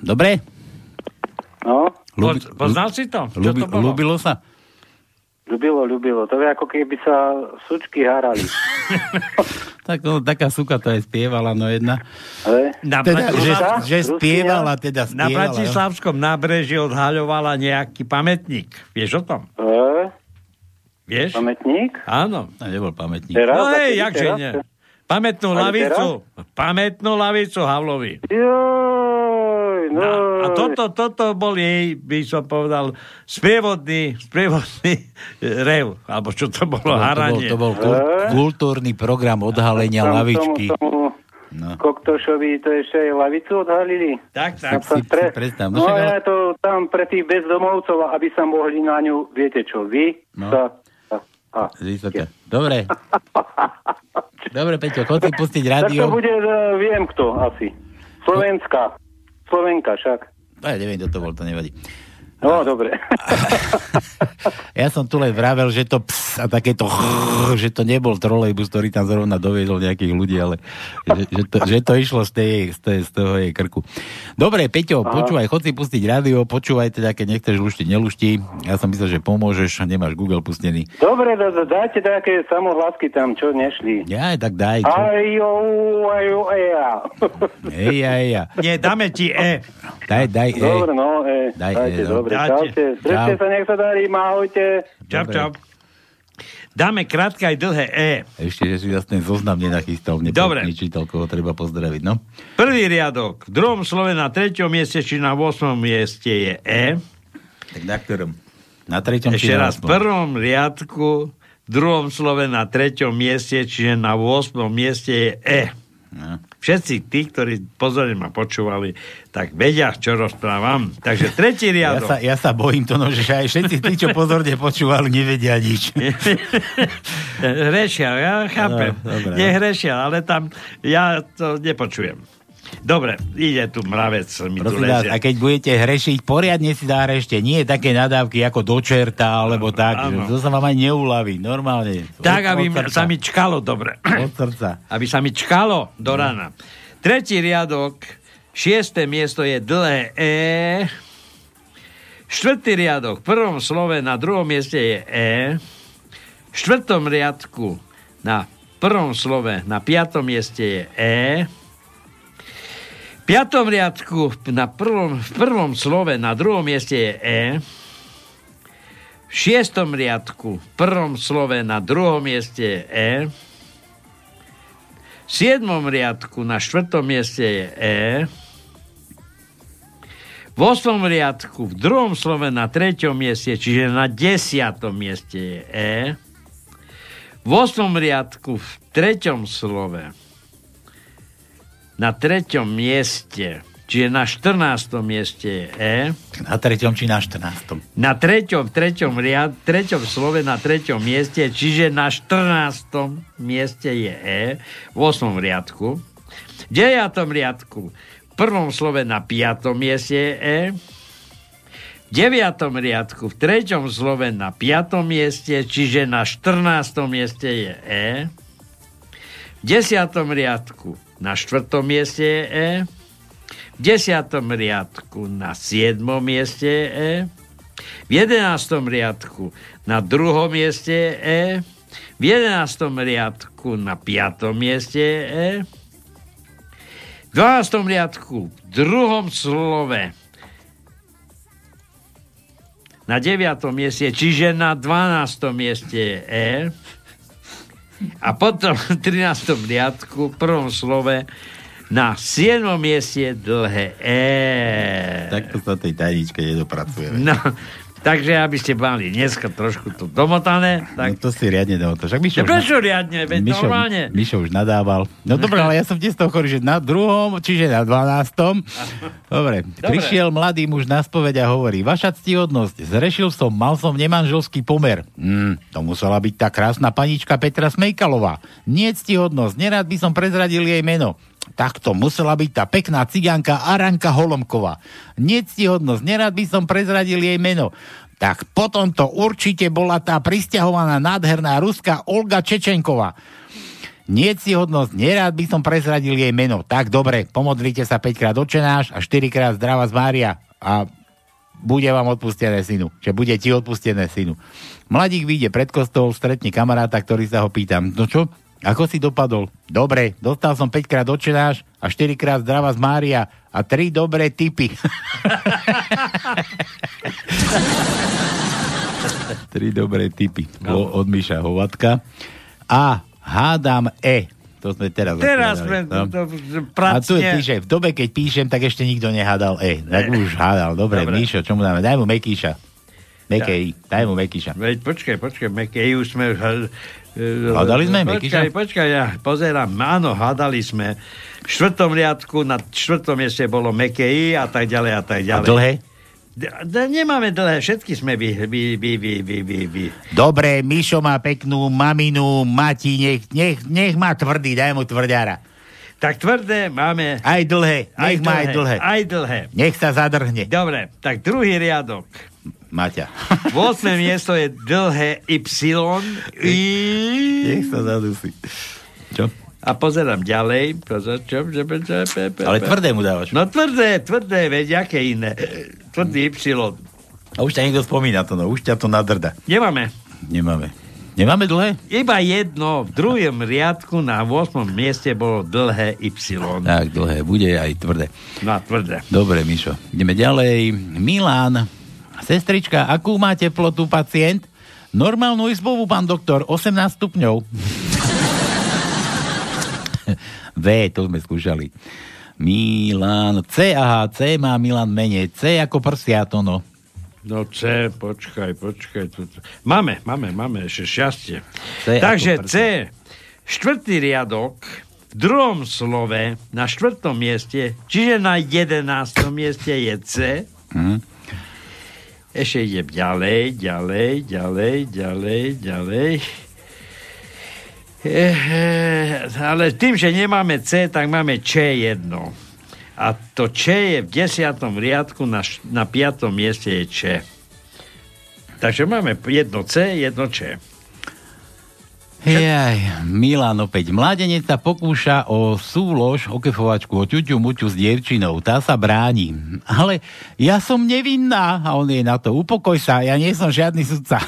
Dobre? No, Ľubi, Poz- poznal si to? Čo ľubi, to bolo? ľúbilo sa? ľubilo, ľubilo. To je ako keby sa sučky harali. [LAUGHS] Tak, no, taká suka to aj spievala, no jedna. Na, Teda, že, na, že spievala, teda na spievala. jo. Bratislavskom nábreží odhaľovala nejaký pamätník. Vieš o tom? Hej. Vieš? Pamätník? Áno. A nebol pamätník. Teraz? No hej, jakže teraz? nie. Pamätnú Ani lavicu. Pamätnú lavicu Havlovi. Joj, no. A toto, toto bol jej, by som povedal, sprievodný, sprievodný [LAUGHS] rev. Alebo čo to bolo, To bol, haranie. to bol, to bol kul- kultúrny program odhalenia Tam lavičky. Tomu, tomu No. Koktošovi to ešte aj lavicu odhalili. Tak, Tak si, si predstav. No, No, ja to tam pre tých bezdomovcov, aby sa mohli na ňu, viete čo, vy No. sa... A, a. Dobre. [LAUGHS] Dobre, Peťo, chod si pustiť tak to rádio. bude, e, viem kto asi. Slovenská. Slovenka však. To ja neviem, kto to bol, to nevadí. No, dobre. [LAUGHS] Ja som tu len vravel, že to ps a takéto chrr, že to nebol trolejbus, ktorý tam zrovna doviezol nejakých ľudí, ale že, že, to, že to išlo z, tej, z, tej, z toho jej krku. Dobre, Peťo, Aha. počúvaj, chod si pustiť rádio, počúvaj teda, keď nechceš luštiť, nelušti. Ja som myslel, že pomôžeš, nemáš Google pustený. Dobre, da, da, dajte také samohlasky tam, čo nešli. Ja, tak daj. Čo? Ajo, ajo, eja. Ej, ej, ja. Nie, dáme ti E. Daj, daj, ej. Dobre, no, e, Daj, dajte, e, no. Dobre, Dajte. čaute. Držte Čau. sa, nech sa darí, ahojte. Čau, čau. Dáme krátke aj dlhé E. Ešte, že si zase ten zoznam nenachystal, mne Dobre. nečítal, koho treba pozdraviť, no. Prvý riadok. V druhom slove na treťom mieste či na 8. mieste je E. Tak na ktorom? Na treťom Ešte raz. V prvom riadku, v druhom slove na treťom mieste, čiže na 8. mieste je E. No. Všetci tí, ktorí pozorne ma počúvali, tak vedia, čo rozprávam. Takže tretí Ja riadok. sa, ja sa bojím to, no, že aj všetci tí, čo pozorne počúvali, nevedia nič. [LAUGHS] hrešia, ja chápem. No, no. Nehrešia, ale tam ja to nepočujem. Dobre, ide tu mravec, mi tu Prosím vás, lezie. a keď budete hrešiť, poriadne si zahrešte. Nie také nadávky ako do čerta, alebo tak. Áno. to sa vám aj neulaví. Normálne. Tak, Od- aby od sa mi čkalo dobre. Od srdca. [CLEARS THROAT] Aby sa mi čkalo do rana. Tretí riadok, šiesté miesto je dlhé E. Štvrtý riadok, v prvom slove na druhom mieste je E. V štvrtom riadku na prvom slove na piatom mieste je E. Piatom riadku na prvom, v prvom slove na druhom mieste je E. V šiestom riadku v prvom slove na druhom mieste je E. V siedmom riadku na štvrtom mieste je E. V osmom riadku v druhom slove na treťom mieste, čiže na desiatom mieste je E. V osmom riadku v treťom slove na treťom mieste, čiže na 14. mieste je E. Na treťom či na 14. Na treťom, treťom, riad, treťom slove na treťom mieste, čiže na 14. mieste je E, v 8. riadku. V 9. riadku, v prvom slove na 5. mieste je E, v 9. riadku, v treťom slove na 5. mieste, čiže na 14. mieste je E, v 10. riadku na 4. mieste je E, v 10. riadku na 7. mieste je E, v 11. riadku na 2. mieste je E, v 11. riadku na 5. mieste je E, v 12. riadku v druhom slove na 9. mieste, čiže na 12. mieste je E, a potom v 13. riadku, v prvom slove, na 7. mieste dlhé E. Takto sa tej tajničke nedopracujeme. No, takže aby ste mali dneska trošku to domotané, tak... No to si riadne dal. Však Mišo, No, už prečo riadne? Veď Mišo, normálne. Mišo už nadával. No [LAUGHS] dobré, ale ja som tiež toho chorý, že na druhom, čiže na 12. Dobre, Dobre. prišiel mladý muž na spoveď a hovorí, vaša ctihodnosť, zrešil som, mal som nemanželský pomer. Hmm, to musela byť tá krásna panička Petra Smejkalová. Nie ctihodnosť, nerád by som prezradil jej meno. Takto musela byť tá pekná cigánka Aranka Holomková. Nectihodnosť, nerád by som prezradil jej meno. Tak potom to určite bola tá pristahovaná nádherná ruská Olga Čečenková. Niecihodnosť, nerád by som prezradil jej meno. Tak dobre, pomodlite sa 5 krát očenáš a 4 krát zdravá z Mária a bude vám odpustené synu. Že bude ti odpustené synu. Mladík vyjde pred kostol, stretne kamaráta, ktorý sa ho pýta, no čo, ako si dopadol? Dobre, dostal som 5 krát očenáš a 4 krát zdravá z Mária a 3 dobré tipy. [LAUGHS] Tri dobré typy. No. Od Miša Hovatka. A hádam E. To sme teraz Teraz sme no. to, to, A tu je pracne. že v dobe, keď píšem, tak ešte nikto nehádal E. Tak už hádal. Dobre, Dobre. Mišo, čo mu dáme? Daj mu Mekíša. Mekej, daj mu Mekíša. Veď počkaj, počkaj, Mekej, už sme... e, Hádali sme Počkaj, Mekyša? počkaj, ja pozerám, áno, hádali sme. V štvrtom riadku, na štvrtom mieste bolo Mekej a tak ďalej a tak A ďalej. dlhé? D- d- nemáme dlhé, všetky sme vy, vy, vy, vy, vy, vy, vy. Dobre, Mišo má peknú maminu, Mati, nech, nech, nech má tvrdý, daj mu tvrďara. Tak tvrdé máme... Aj dlhé, nech má aj dlhé. Aj dlhé. Nech sa zadrhne. Dobre, tak druhý riadok. Maťa. 8. miesto je dlhé Y. I... Nech sa zadusí. Čo? A pozerám ďalej. Pozor, čo, čo, čo, čo, čo, Ale tvrdé mu dávaš. No tvrdé, tvrdé, veď, aké iné. Tvrdý Y. A už ťa niekto spomína to, no. Už ťa to nadrda. Nemáme. Nemáme. Nemáme dlhé? Iba jedno, v druhom riadku na 8. mieste bolo dlhé Y. Tak, dlhé. Bude aj tvrdé. No, tvrdé. Dobre, Mišo. Ideme ďalej. Milán. Sestrička, akú má teplotu pacient? Normálnu izbovú, pán doktor, 18 stupňov. [LAUGHS] V, to sme skúšali. Milan, C, aha, C má Milan menej. C ako prsiato, no. No C, počkaj, počkaj. Tu, tu. Máme, máme, máme ešte šťastie. C Takže C, štvrtý riadok, v druhom slove, na štvrtom mieste, čiže na jedenástom mieste je C. Hm. Ešte idem ďalej, ďalej, ďalej, ďalej, ďalej. Eh, ale tým, že nemáme C, tak máme Č jedno. A to Č je v desiatom riadku, na, na piatom mieste je Č. Takže máme jedno C, jedno Č. Jaj, Milan opäť. Mladenec sa pokúša o súlož, o kefovačku, o ťuťu muťu s dievčinou. Tá sa bráni. Ale ja som nevinná. A on je na to. Upokoj sa, ja nie som žiadny sudca. [CLEARS THROAT]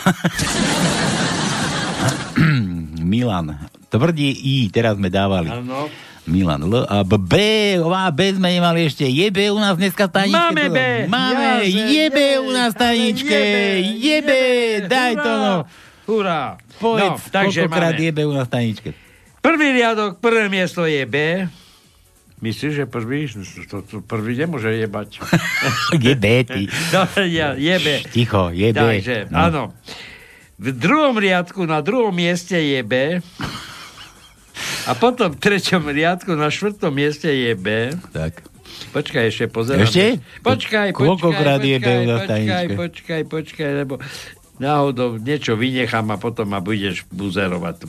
Milan. Tvrdí I, teraz sme dávali. Áno. Milan L a B, B, a B sme nemali ešte. Je B u nás dneska v tajničke? Máme B. Máme, Jaze, je B u nás v tajničke. Je B, daj to no. Hurá. Povedz, no, takže koľkokrát máme. je B u nás tajničke. Prvý riadok, prvé miesto je B. Myslíš, že prvý? To, to prvý nemôže jebať. [LAUGHS] Je B, ty. [LAUGHS] No, ja, je B. Ticho, je B. Takže, No. áno. V druhom riadku, na druhom mieste je B. A potom v treťom riadku, na štvrtom mieste je B. Tak. Počkaj, ešte pozerám. Ešte? Počkaj, počkaj, počkaj, počkaj, tajničke? počkaj, počkaj, lebo náhodou niečo vynechám a potom ma budeš buzerovať.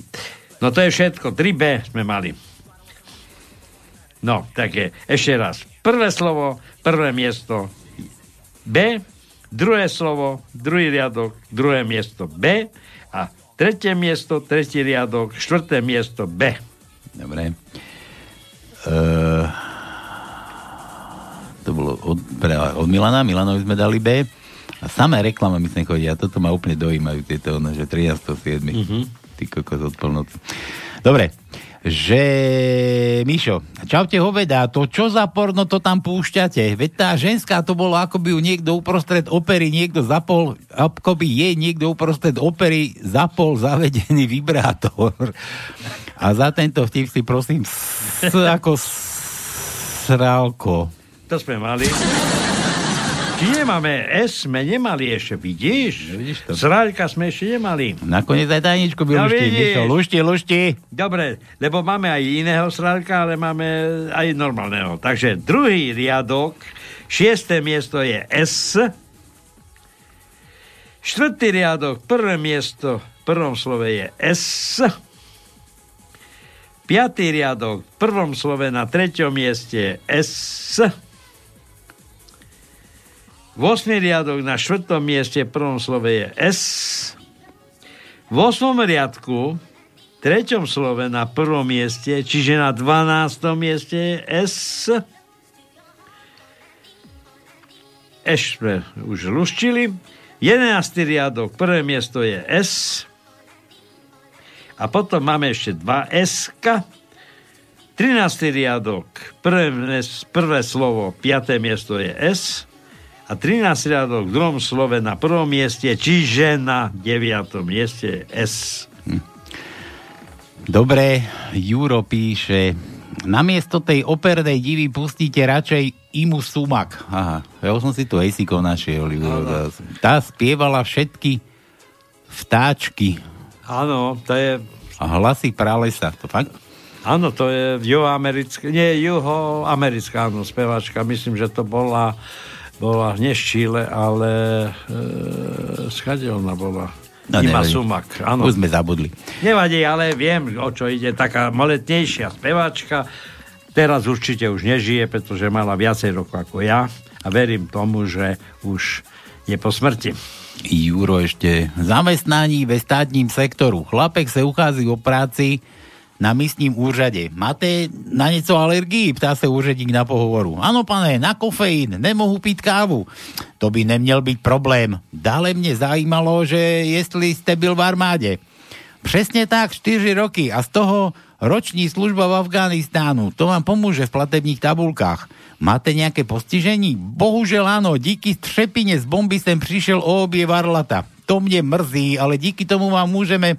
No to je všetko. 3B sme mali. No, tak je. Ešte raz. Prvé slovo, prvé miesto B, druhé slovo, druhý riadok, druhé miesto B a tretie miesto, tretí riadok, štvrté miesto B. Dobre. Uh, to bolo od, pre, od Milana. Milanovi sme dali B. A samé reklamy myslím chodia. Toto ma úplne dojímajú, tieto, ono, že 13.7. Mm-hmm. Ty kokos od polnoci. Dobre. Že, Mišo, čaute hoveda, to čo za porno to tam púšťate? Veď tá ženská to bolo, ako by ju niekto uprostred opery niekto zapol, ako by jej niekto uprostred opery zapol zavedený vibrátor. A za tento vtip si prosím s, ako sralko. To sme mali. Či nemáme S, sme nemali ešte, vidíš? Vidíš to. Sraľka sme ešte nemali. Nakoniec aj tajničku by No lušti. vidíš. Mišo, lušti, lušti. Dobre, lebo máme aj iného sralka, ale máme aj normálneho. Takže druhý riadok, šiesté miesto je S. Štvrtý riadok, prvé miesto, v prvom slove je S. Piatý riadok, v prvom slove na treťom mieste je S. 8. riadok na štvrtom mieste v prvom slove je S. V 8. riadku v treťom slove na prvom mieste, čiže na 12. mieste je S. Eš sme už luščili. 11. riadok, prvé miesto je S. A potom máme ešte dva S. 13. riadok, prvé, prvé slovo, piaté miesto je S. A 13 riadok v druhom slove na prvom mieste, čiže na 9. mieste S. Dobre, Juro píše, namiesto tej opernej divy pustíte radšej Imu Sumak. Aha, ja už som si tu Ejsiko našiel. Juro. Tá spievala všetky vtáčky Áno, to je... a hlasy pralesa. To fakt? Áno, to je juhoamerická, nie, juhoamerická, áno, spevačka. Myslím, že to bola, bola nie z Chile, ale e, skade ona bola. No, Ima nevadí. Sumak, áno. Už sme zabudli. Nevadí, ale viem, o čo ide. Taká moletnejšia speváčka. Teraz určite už nežije, pretože mala viacej rokov ako ja a verím tomu, že už je po smrti. Juro ešte. Zamestnaní ve státním sektoru. Chlapek sa uchází o práci na místním úřade. Máte na něco alergii? Ptá se úředník na pohovoru. Ano, pane, na kofeín, nemohu pít kávu. To by neměl být problém. Dále mě zajímalo, že jestli jste byl v armáde. Přesně tak, 4 roky a z toho roční služba v Afganistánu. To vám pomôže v platebních tabulkách. Máte nějaké postižení? Bohužel áno, díky třepine z bomby sem přišel o obie varlata. To mě mrzí, ale díky tomu vám můžeme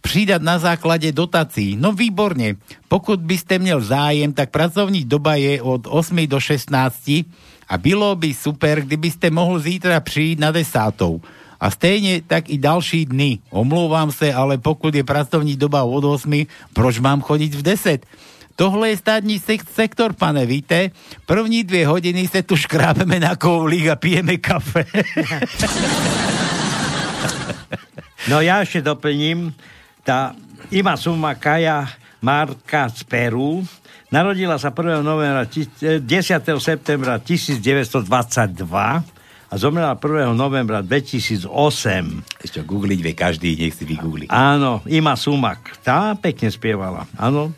přidať na základe dotací. No výborne. Pokud by ste měl zájem, tak pracovní doba je od 8 do 16 a bylo by super, kdyby ste mohl zítra přijít na desátou. A stejne tak i další dny. Omlouvám se, ale pokud je pracovní doba od 8, proč mám chodiť v 10? Tohle je státní sek- sektor, pane, víte? První dvě hodiny se tu škrábeme na koulík a pijeme kafe. [LAUGHS] No ja ešte doplním, tá Ima Suma Kaja Marka z Peru narodila sa 1. Novembra, 10. septembra 1922 a zomrela 1. novembra 2008. Ešte googliť vie každý, nech si vygoogli. Áno, Ima Sumak. Tá pekne spievala. Áno.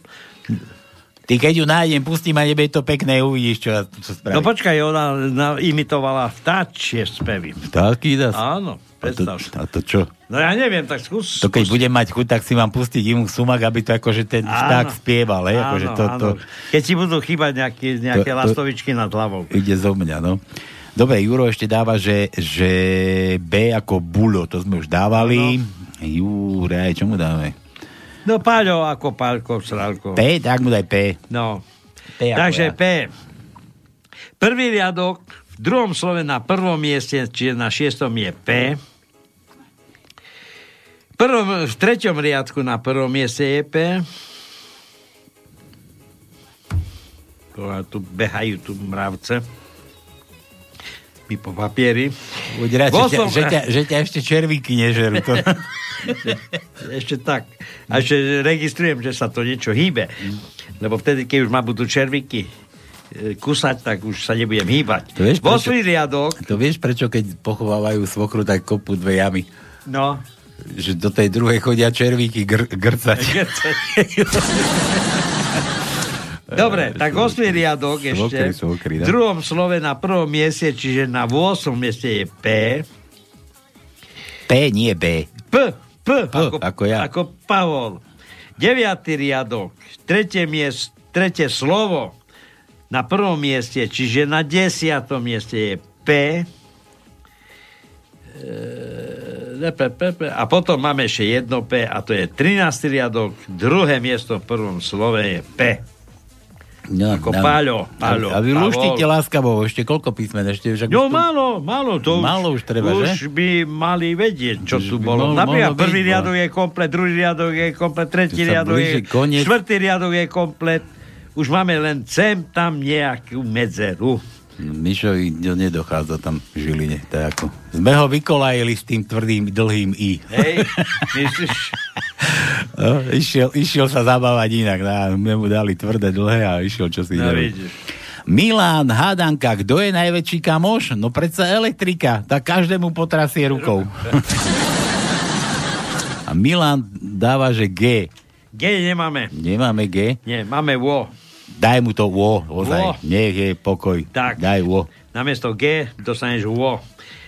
Ty keď ju nájdem, pustím a nebe to pekné, uvidíš, čo, čo spraví. No počkaj, ona na, imitovala vtáčie spevy. Taký das. Áno, predstav. A to čo? No ja neviem, tak skús. To keď budem mať chuť, tak si mám pustiť imu sumak, aby to akože ten vták spieval, hej? Akože to, to, Keď ti budú chýbať nejaké, nejaké To- to- lastovičky nad hlavou. ide zo mňa, no. Dobre, Juro ešte dáva, že, že B ako bulo, to sme už dávali. Jure, čo mu dáme? No Páľo ako Pálko, Sralko. P, tak mu daj P. No. P Takže ja. P. Prvý riadok, v druhom slove na prvom mieste, čiže na šiestom je P. Prvom, v treťom riadku na prvom mieste je P. Tu behajú tu mravce. My po papieri. Buď rád, že, som- že, ťa, že ťa ešte červíky nežerú. To... [LAUGHS] Ešte tak. A ešte registrujem, že sa to niečo hýbe. Lebo vtedy, keď už ma budú červíky e, kusať, tak už sa nebudem hýbať. To vieš, Vo prečo- riadok, to vieš, prečo keď pochovávajú svokru, tak kopú dve jamy? no, Že do tej druhej chodia červíky gr- grcať. [LAUGHS] Dobre, tak 8 riadok ešte. Svokry, v druhom slove na prvom mieste, čiže na 8 mieste je P. P, nie B. P, P, ako, ako ja. Ako Pavol. 9 riadok, tretie, miest, tretie slovo na prvom mieste, čiže na desiatom mieste je P. A potom máme ešte jedno P a to je 13 riadok, druhé miesto v prvom slove je P. No, Ako Páľo, Páľo, A vy Pavol. luštite láskavo, ešte koľko písmen? Ešte, však No už tu- málo, málo, to Málo už treba, už že? by mali vedieť, čo tu by bolo. mohlo- Napríklad prvý byť, no. riadok je komplet, druhý riadok je komplet, tretí Tu riadok je, koniec. štvrtý riadok je komplet. Už máme len sem tam nejakú medzeru. Mišovi nedochádza tam v Žiline. Je ako... Sme ho vykolajili s tým tvrdým, dlhým I. Hej, [LAUGHS] myslíš? No, išiel, išiel sa zabávať inak. No, my mu dali tvrdé, dlhé a išiel čo si No vidíš. Milán, hádanka, kto je najväčší kamoš? No predsa elektrika, tak každému potrasie rukou. [LAUGHS] A Milan dáva, že G. G nemáme. Nemáme G? Nie, máme vo. Daj mu to O, ozaj. Nech je pokoj. Tak. Daj O. Namiesto G dostaneš vo.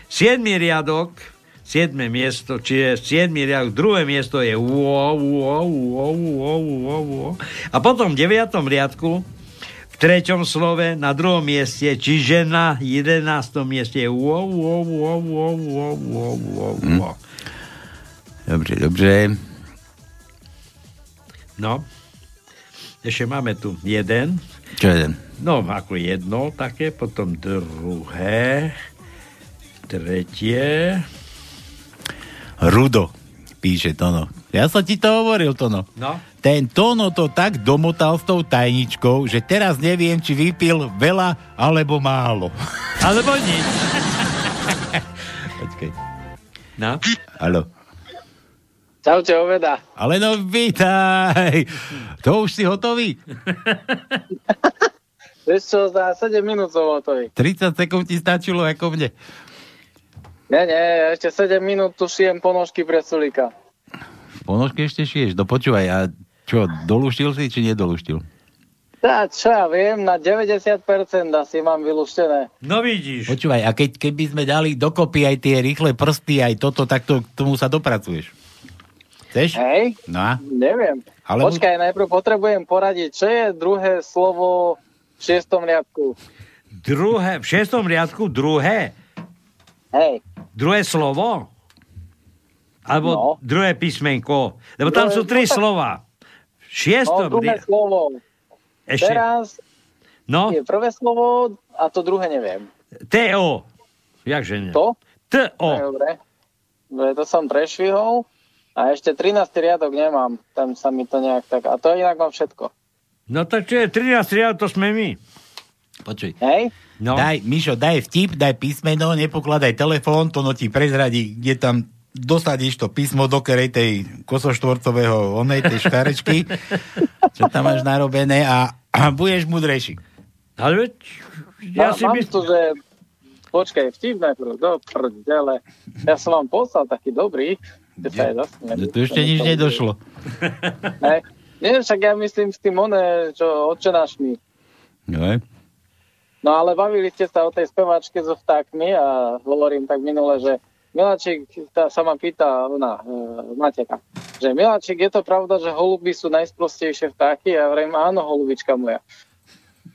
Siedmý riadok, siedme miesto, čiže siedmý riadok, druhé miesto je wo, wo, wo, wo, wo, wo. A potom v deviatom riadku, v treťom slove, na druhom mieste, čiže na jedenáctom mieste je wo, wo, wo, wo, wo, wo, wo, wo. Dobre, dobre. No. Ešte máme tu jeden. Čo jeden? No, ako jedno také, potom druhé, tretie. Rudo, píše Tono. Ja som ti to hovoril, Tono. No. Ten Tono to tak domotal s tou tajničkou, že teraz neviem, či vypil veľa alebo málo. Alebo nič. [LAUGHS] Počkej. No. Haló. Čaute, Oveda. Ale no vítaj. To už si hotový? [LAUGHS] Vieš čo, za 7 minút som hotový. 30 sekúnd ti stačilo ako mne. Nie, nie, ešte 7 minút tu šijem ponožky pre Sulika. Ponožky ešte šiješ, do počúvaj. A čo, doluštil si, či nedoluštil? Tá, čo ja viem, na 90% asi mám vylúštené. No vidíš. Počúvaj, a keď, keby sme dali dokopy aj tie rýchle prsty, aj toto, tak to, k tomu sa dopracuješ. Chceš? Hej? No a? Neviem. Ale- Počkaj, najprv potrebujem poradiť, čo je druhé slovo v šiestom riadku. Druhé, v šiestom riadku druhé? Hej. Druhé slovo? Alebo No. druhé písmenko? Lebo tam Druhé- sú tri no slova. V No, šiestom druhé riadku. slovo. Ešte. Teraz No, je prvé slovo a to druhé neviem. T-O. Jakže nie? To? T-O. Dobre. Dobre, to som prešvihol. A ešte 13. riadok nemám. Tam sa mi to nejak tak... A to inak mám všetko. No tak čo je 13 riad, to sme my. Počuj. Hej? No. Daj, Mišo, daj vtip, daj písmeno, nepokladaj telefón, to no ti prezradí, kde tam dosadíš to písmo do kerej tej kosoštvorcového onej, tej škarečky, [LAUGHS] čo tam máš narobené a, a budeš mudrejší. Ale veď, Ja si mám myslím... tu, že... Počkaj, vtip najprv, do prdele. Ja som vám poslal taký dobrý, kde sa aj zasmieli. Tu ešte nič nedošlo. [LAUGHS] Hej. Nie, však ja myslím s tým one, čo odčenáš mi. No, No ale bavili ste sa o tej speváčke so vtákmi a hovorím tak minule, že Miláčik tá sa ma pýta, ona, e, Mateka, že Miláčik, je to pravda, že holuby sú najsprostejšie vtáky? Ja vrejme, áno, holubička moja.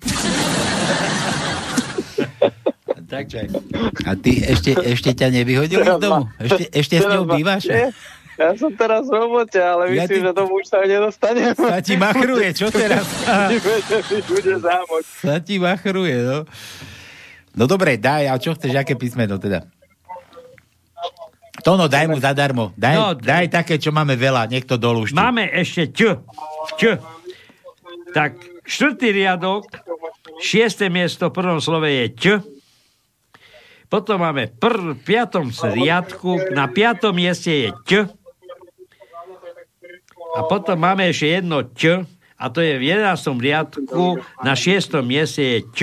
[LAUGHS] Tak čaj. A ty ešte, ešte ťa nevyhodili z domu? Ešte, ešte s ňou bývaš? Nie, Ja som teraz v robote, ale Ja myslím, ti- že tomu už sa nedostane. Sa ti machruje, čo teraz? [LAUGHS] Bude. Sa ti machruje, no. No dobre, daj, a čo chceš, aké písmeno teda? Tono, daj mu zadarmo. Daj, No, daj také, čo máme veľa, nech to dolúšti. Máme ešte ť. Č. Tak, štvrtý riadok, šiesté miesto v prvom slove je ť. Potom máme pr, v piatom riadku, na piatom mieste je ť. A potom máme ešte jedno č, a to je v jedenáctom riadku, na šiestom mieste je č.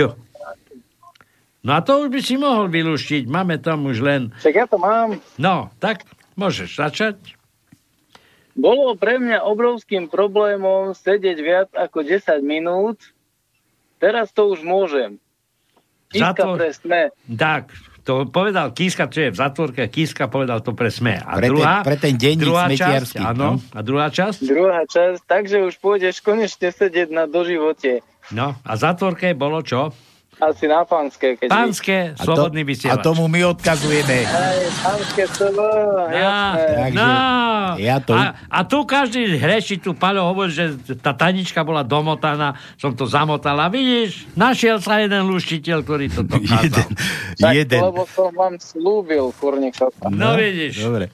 No a to už by si mohol vylúštiť, máme tam už len... Však ja to mám. No, tak môžeš začať. Bolo pre mňa obrovským problémom sedieť viac ako 10 minút. Teraz to už môžem. Kiska Zatvor- pre sme. Tak, to povedal Kiska, čo je v zatvorke, Kiska povedal to pre SME. A Pre ten- druhá, pre ten denník druhá časť, smetiarsky, áno, no. a druhá časť, Druhá časť, takže už pôjdeš konečne sedieť na doživote. no, a v zatvorke bolo čo? Asi na pánske. Keď Pánske, A to- slobodný A vysielač. tomu my odkazujeme. Aj, pánske slovo, Ja. Takže no, ja to- a, a tu každý hreši, tu Paľo hovorí, že tá tanička bola domotaná, som to zamotala. Vidíš, našiel sa jeden luštiteľ, ktorý to dokázal. [LAUGHS] Tak, Jeden. lebo som vám slúbil, kurník šopa. No, vidíš. Dobre.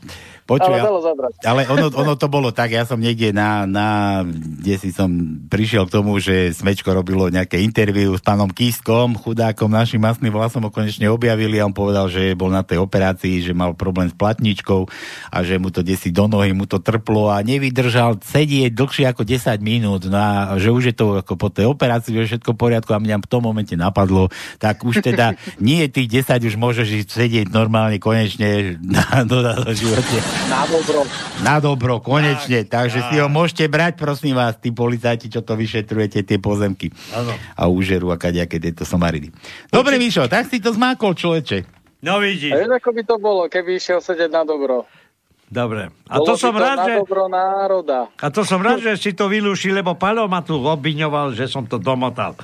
Ale Počuj, dalo zabrať. ale ono, ono to bolo tak, ja som niekde na, na, kde si som prišiel k tomu, že Smečko robilo nejaké interviu s pánom Kiskom, chudákom, našim masným vlasom ho konečne objavili a on povedal, že bol na tej operácii, že mal problém s platničkou a že mu to desi do nohy, mu to trplo a nevydržal sedieť dlhšie ako 10 minút, no a že už je to ako po tej operácii, že všetko v poriadku a mňa v tom momente napadlo, tak už teda [LAUGHS] nie tých 10 už môžeš sedieť normálne konečne na, na, na živote. Na dobro. Na dobro, konečne. Tak, Takže si ho môžete brať, prosím vás, tí policajti, čo to vyšetrujete, tie pozemky. Áno. A úžeru a kadejaké tieto somaridy. Dobre, Mišo, tak si to zmákol, človeče. No A vidíš. vieš, ako by to bolo, keby išiel sedieť na dobro? Dobre. A Bolo to som to rád, na že... dobro národa. A to som rád, že si to vylúšil, lebo Paľo ma tu obviňoval, že som to domotal.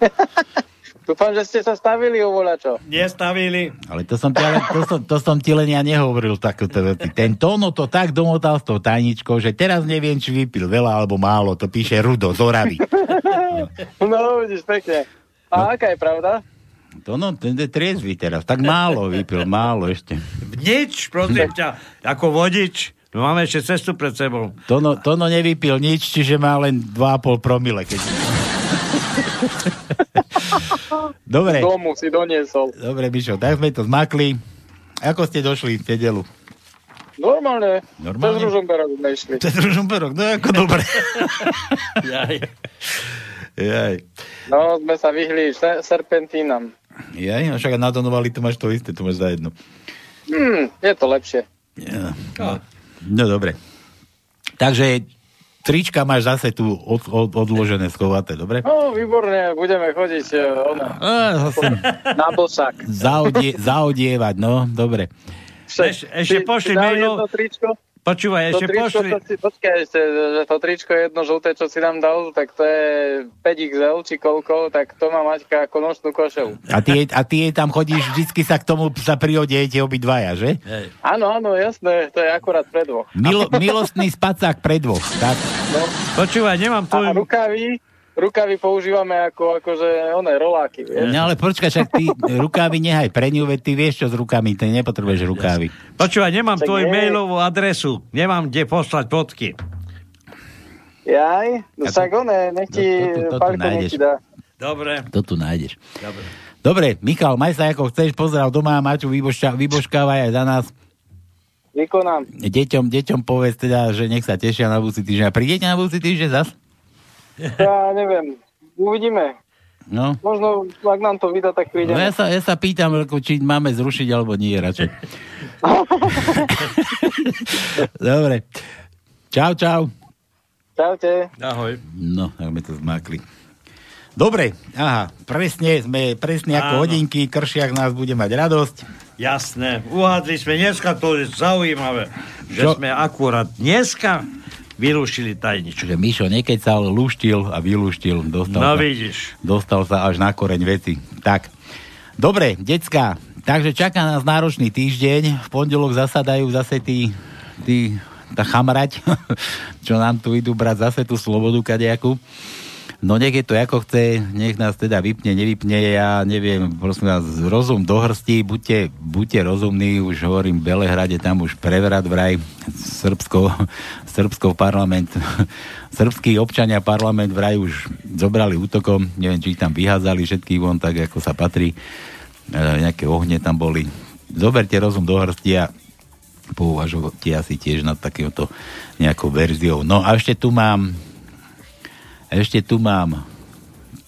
[LAUGHS] Dúfam, že ste sa stavili o voľačo. Nestavili. Ale to som ti, ale, to som, to som ti len ja nehovoril takéto veci. Ten Tóno to tak domotal s tou tajničkou, že teraz neviem, či vypil veľa alebo málo. To píše Rudo z Oravy. [LAUGHS] No, vidíš, pekne. A aká je pravda? Tóno, ten je triezvy teraz. Tak málo vypil, málo ešte. Nič, prosím ťa, ako vodič. No máme ešte cestu pred sebou. Tono, tono nevypil nič, čiže má len 2,5 promile. Keď... [LAUGHS] Dobre. Z domu si doniesol. Dobre, Mišo, tak sme to zmakli. Ako ste došli v nedelu? Normálne. Normálne? Cez Ružomberok sme išli. Cez Ružomberok, no ako dobre. Jaj. Jaj. No, sme sa vyhli se- serpentínam. Jaj, a však na Donovali to máš to isté, to máš za jedno. Hmm, je to lepšie. Ja, no, no dobre. Takže trička máš zase tu od, od, odložené, schovaté, dobre? No, výborne, budeme chodiť e, Á, zase na bosák. zaodie, zaodievať, no, dobre. Eš, ešte Ty- pošli ty dal mailo. jedno tričko? Počúvaj, To ešte tričko, pošli. to si, počkaj ešte, že to tričko jedno žlté, čo si nám dal, tak to je 5XL, či koľko, tak to má Maťka ako nočnú košelu. A ty, a ty jej tam chodíš, vždycky sa k tomu sa priodiete obidvaja, že? Áno, áno, jasné, to je akurát pre dvoch. Milo, milostný spacák pre dvoch, tak? No. Počúvaj, nemám tu... A rukavy, rukavy používame ako, akože, one, roláky, vieš. No ale počkaj, však ty rukávy nehaj pre ňu, veď ty vieš, čo s rukami, ty nepotrebuješ rukávy. Počúvaj, nemám Tak tvoju nie. mailovú adresu. Nemám kde poslať fotky. Jaj, no A to- však one, nech ti, to- to- to tu Paľko nech nájdeš. ti dá. Dobre. To tu nájdeš. Dobre. Dobre, Michal, maj sa ako chceš, pozdrav doma, Maťu vyboška, vyboškávaj aj za nás. Vykonám. Deťom, deťom povedz teda, že nech sa tešia na budúci týždeň. A prídete na budúci týždeň zas? [LAUGHS] Ja neviem, uvidíme. No. Možno, ak nám to vydá, tak No prídeme. ja sa, ja sa pýtam, ako, či máme zrušiť, alebo nie, radšej. [LAUGHS] Dobre. Čau, čau. Čaute. Ahoj. No, tak sme to zmákli. Dobre, aha, presne, sme presne ako Áno. hodinky, Kršiak nás bude mať radosť. Jasné. Uhádli sme dneska, to je zaujímavé, že Čo? sme akurát dneska vyrušili tajničku. Že Mišo nekecal, luštil a vylúštil. Dostal No sa, vidíš. Dostal sa až na koreň veci. Tak, dobre, decka, takže čaká nás náročný týždeň. V pondelok zasadajú zase tí, tí tá chamrať, [LAUGHS] čo nám tu idú brať zase tú slobodu kadejaku. No nech je to ako chce, nech nás teda vypne, nevypne, ja neviem, prosím vás, rozum do hrsti, buďte, buďte rozumní, už hovorím, v Belehrade tam už prevrat vraj, Srbsko, [LAUGHS] Srbsko parlament, [LAUGHS] srbskí občania parlament vraj už zobrali útokom, neviem, či ich tam vyhádzali všetky von, tak ako sa patrí, e, nejaké ohne tam boli. Zoberte rozum do hrsti a pouvažujte asi tiež nad takýmto nejakou verziou. No a ešte tu mám ešte tu mám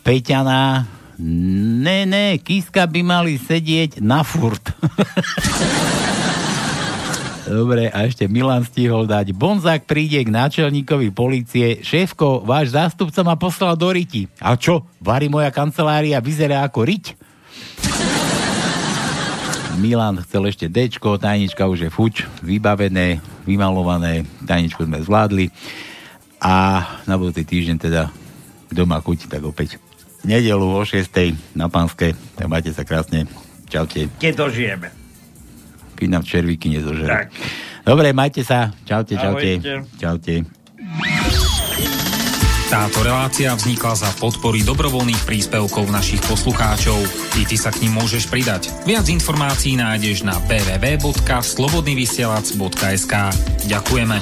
Peťana. Ne, ne, Kiska by mali sedieť na furt. [LAUGHS] Dobre, a ešte Milan stihol dať. Bonzák príde k náčelníkovi policie. Šéfko, váš zástupca ma poslal do riti. A čo? Varí moja kancelária vyzerá ako riť? Milan chcel ešte Dčko, tajnička už je fuč, vybavené, vymalované, tajničku sme zvládli. A na budúci týždeň teda, kto má chuť, tak opäť nedelu o 6. na Panske. Tak majte sa krásne. Čaute. Keď dožijeme. Keď nám červíky nezožerú. Tak. Dobre, majte sa. Čaute, čaute. Ahojte. Čaute. Táto relácia vznikla za podpory dobrovoľných príspevkov našich poslucháčov. I ty sa k ním môžeš pridať. Viac informácií nájdeš na www.slobodnyvysielac.sk Ďakujeme.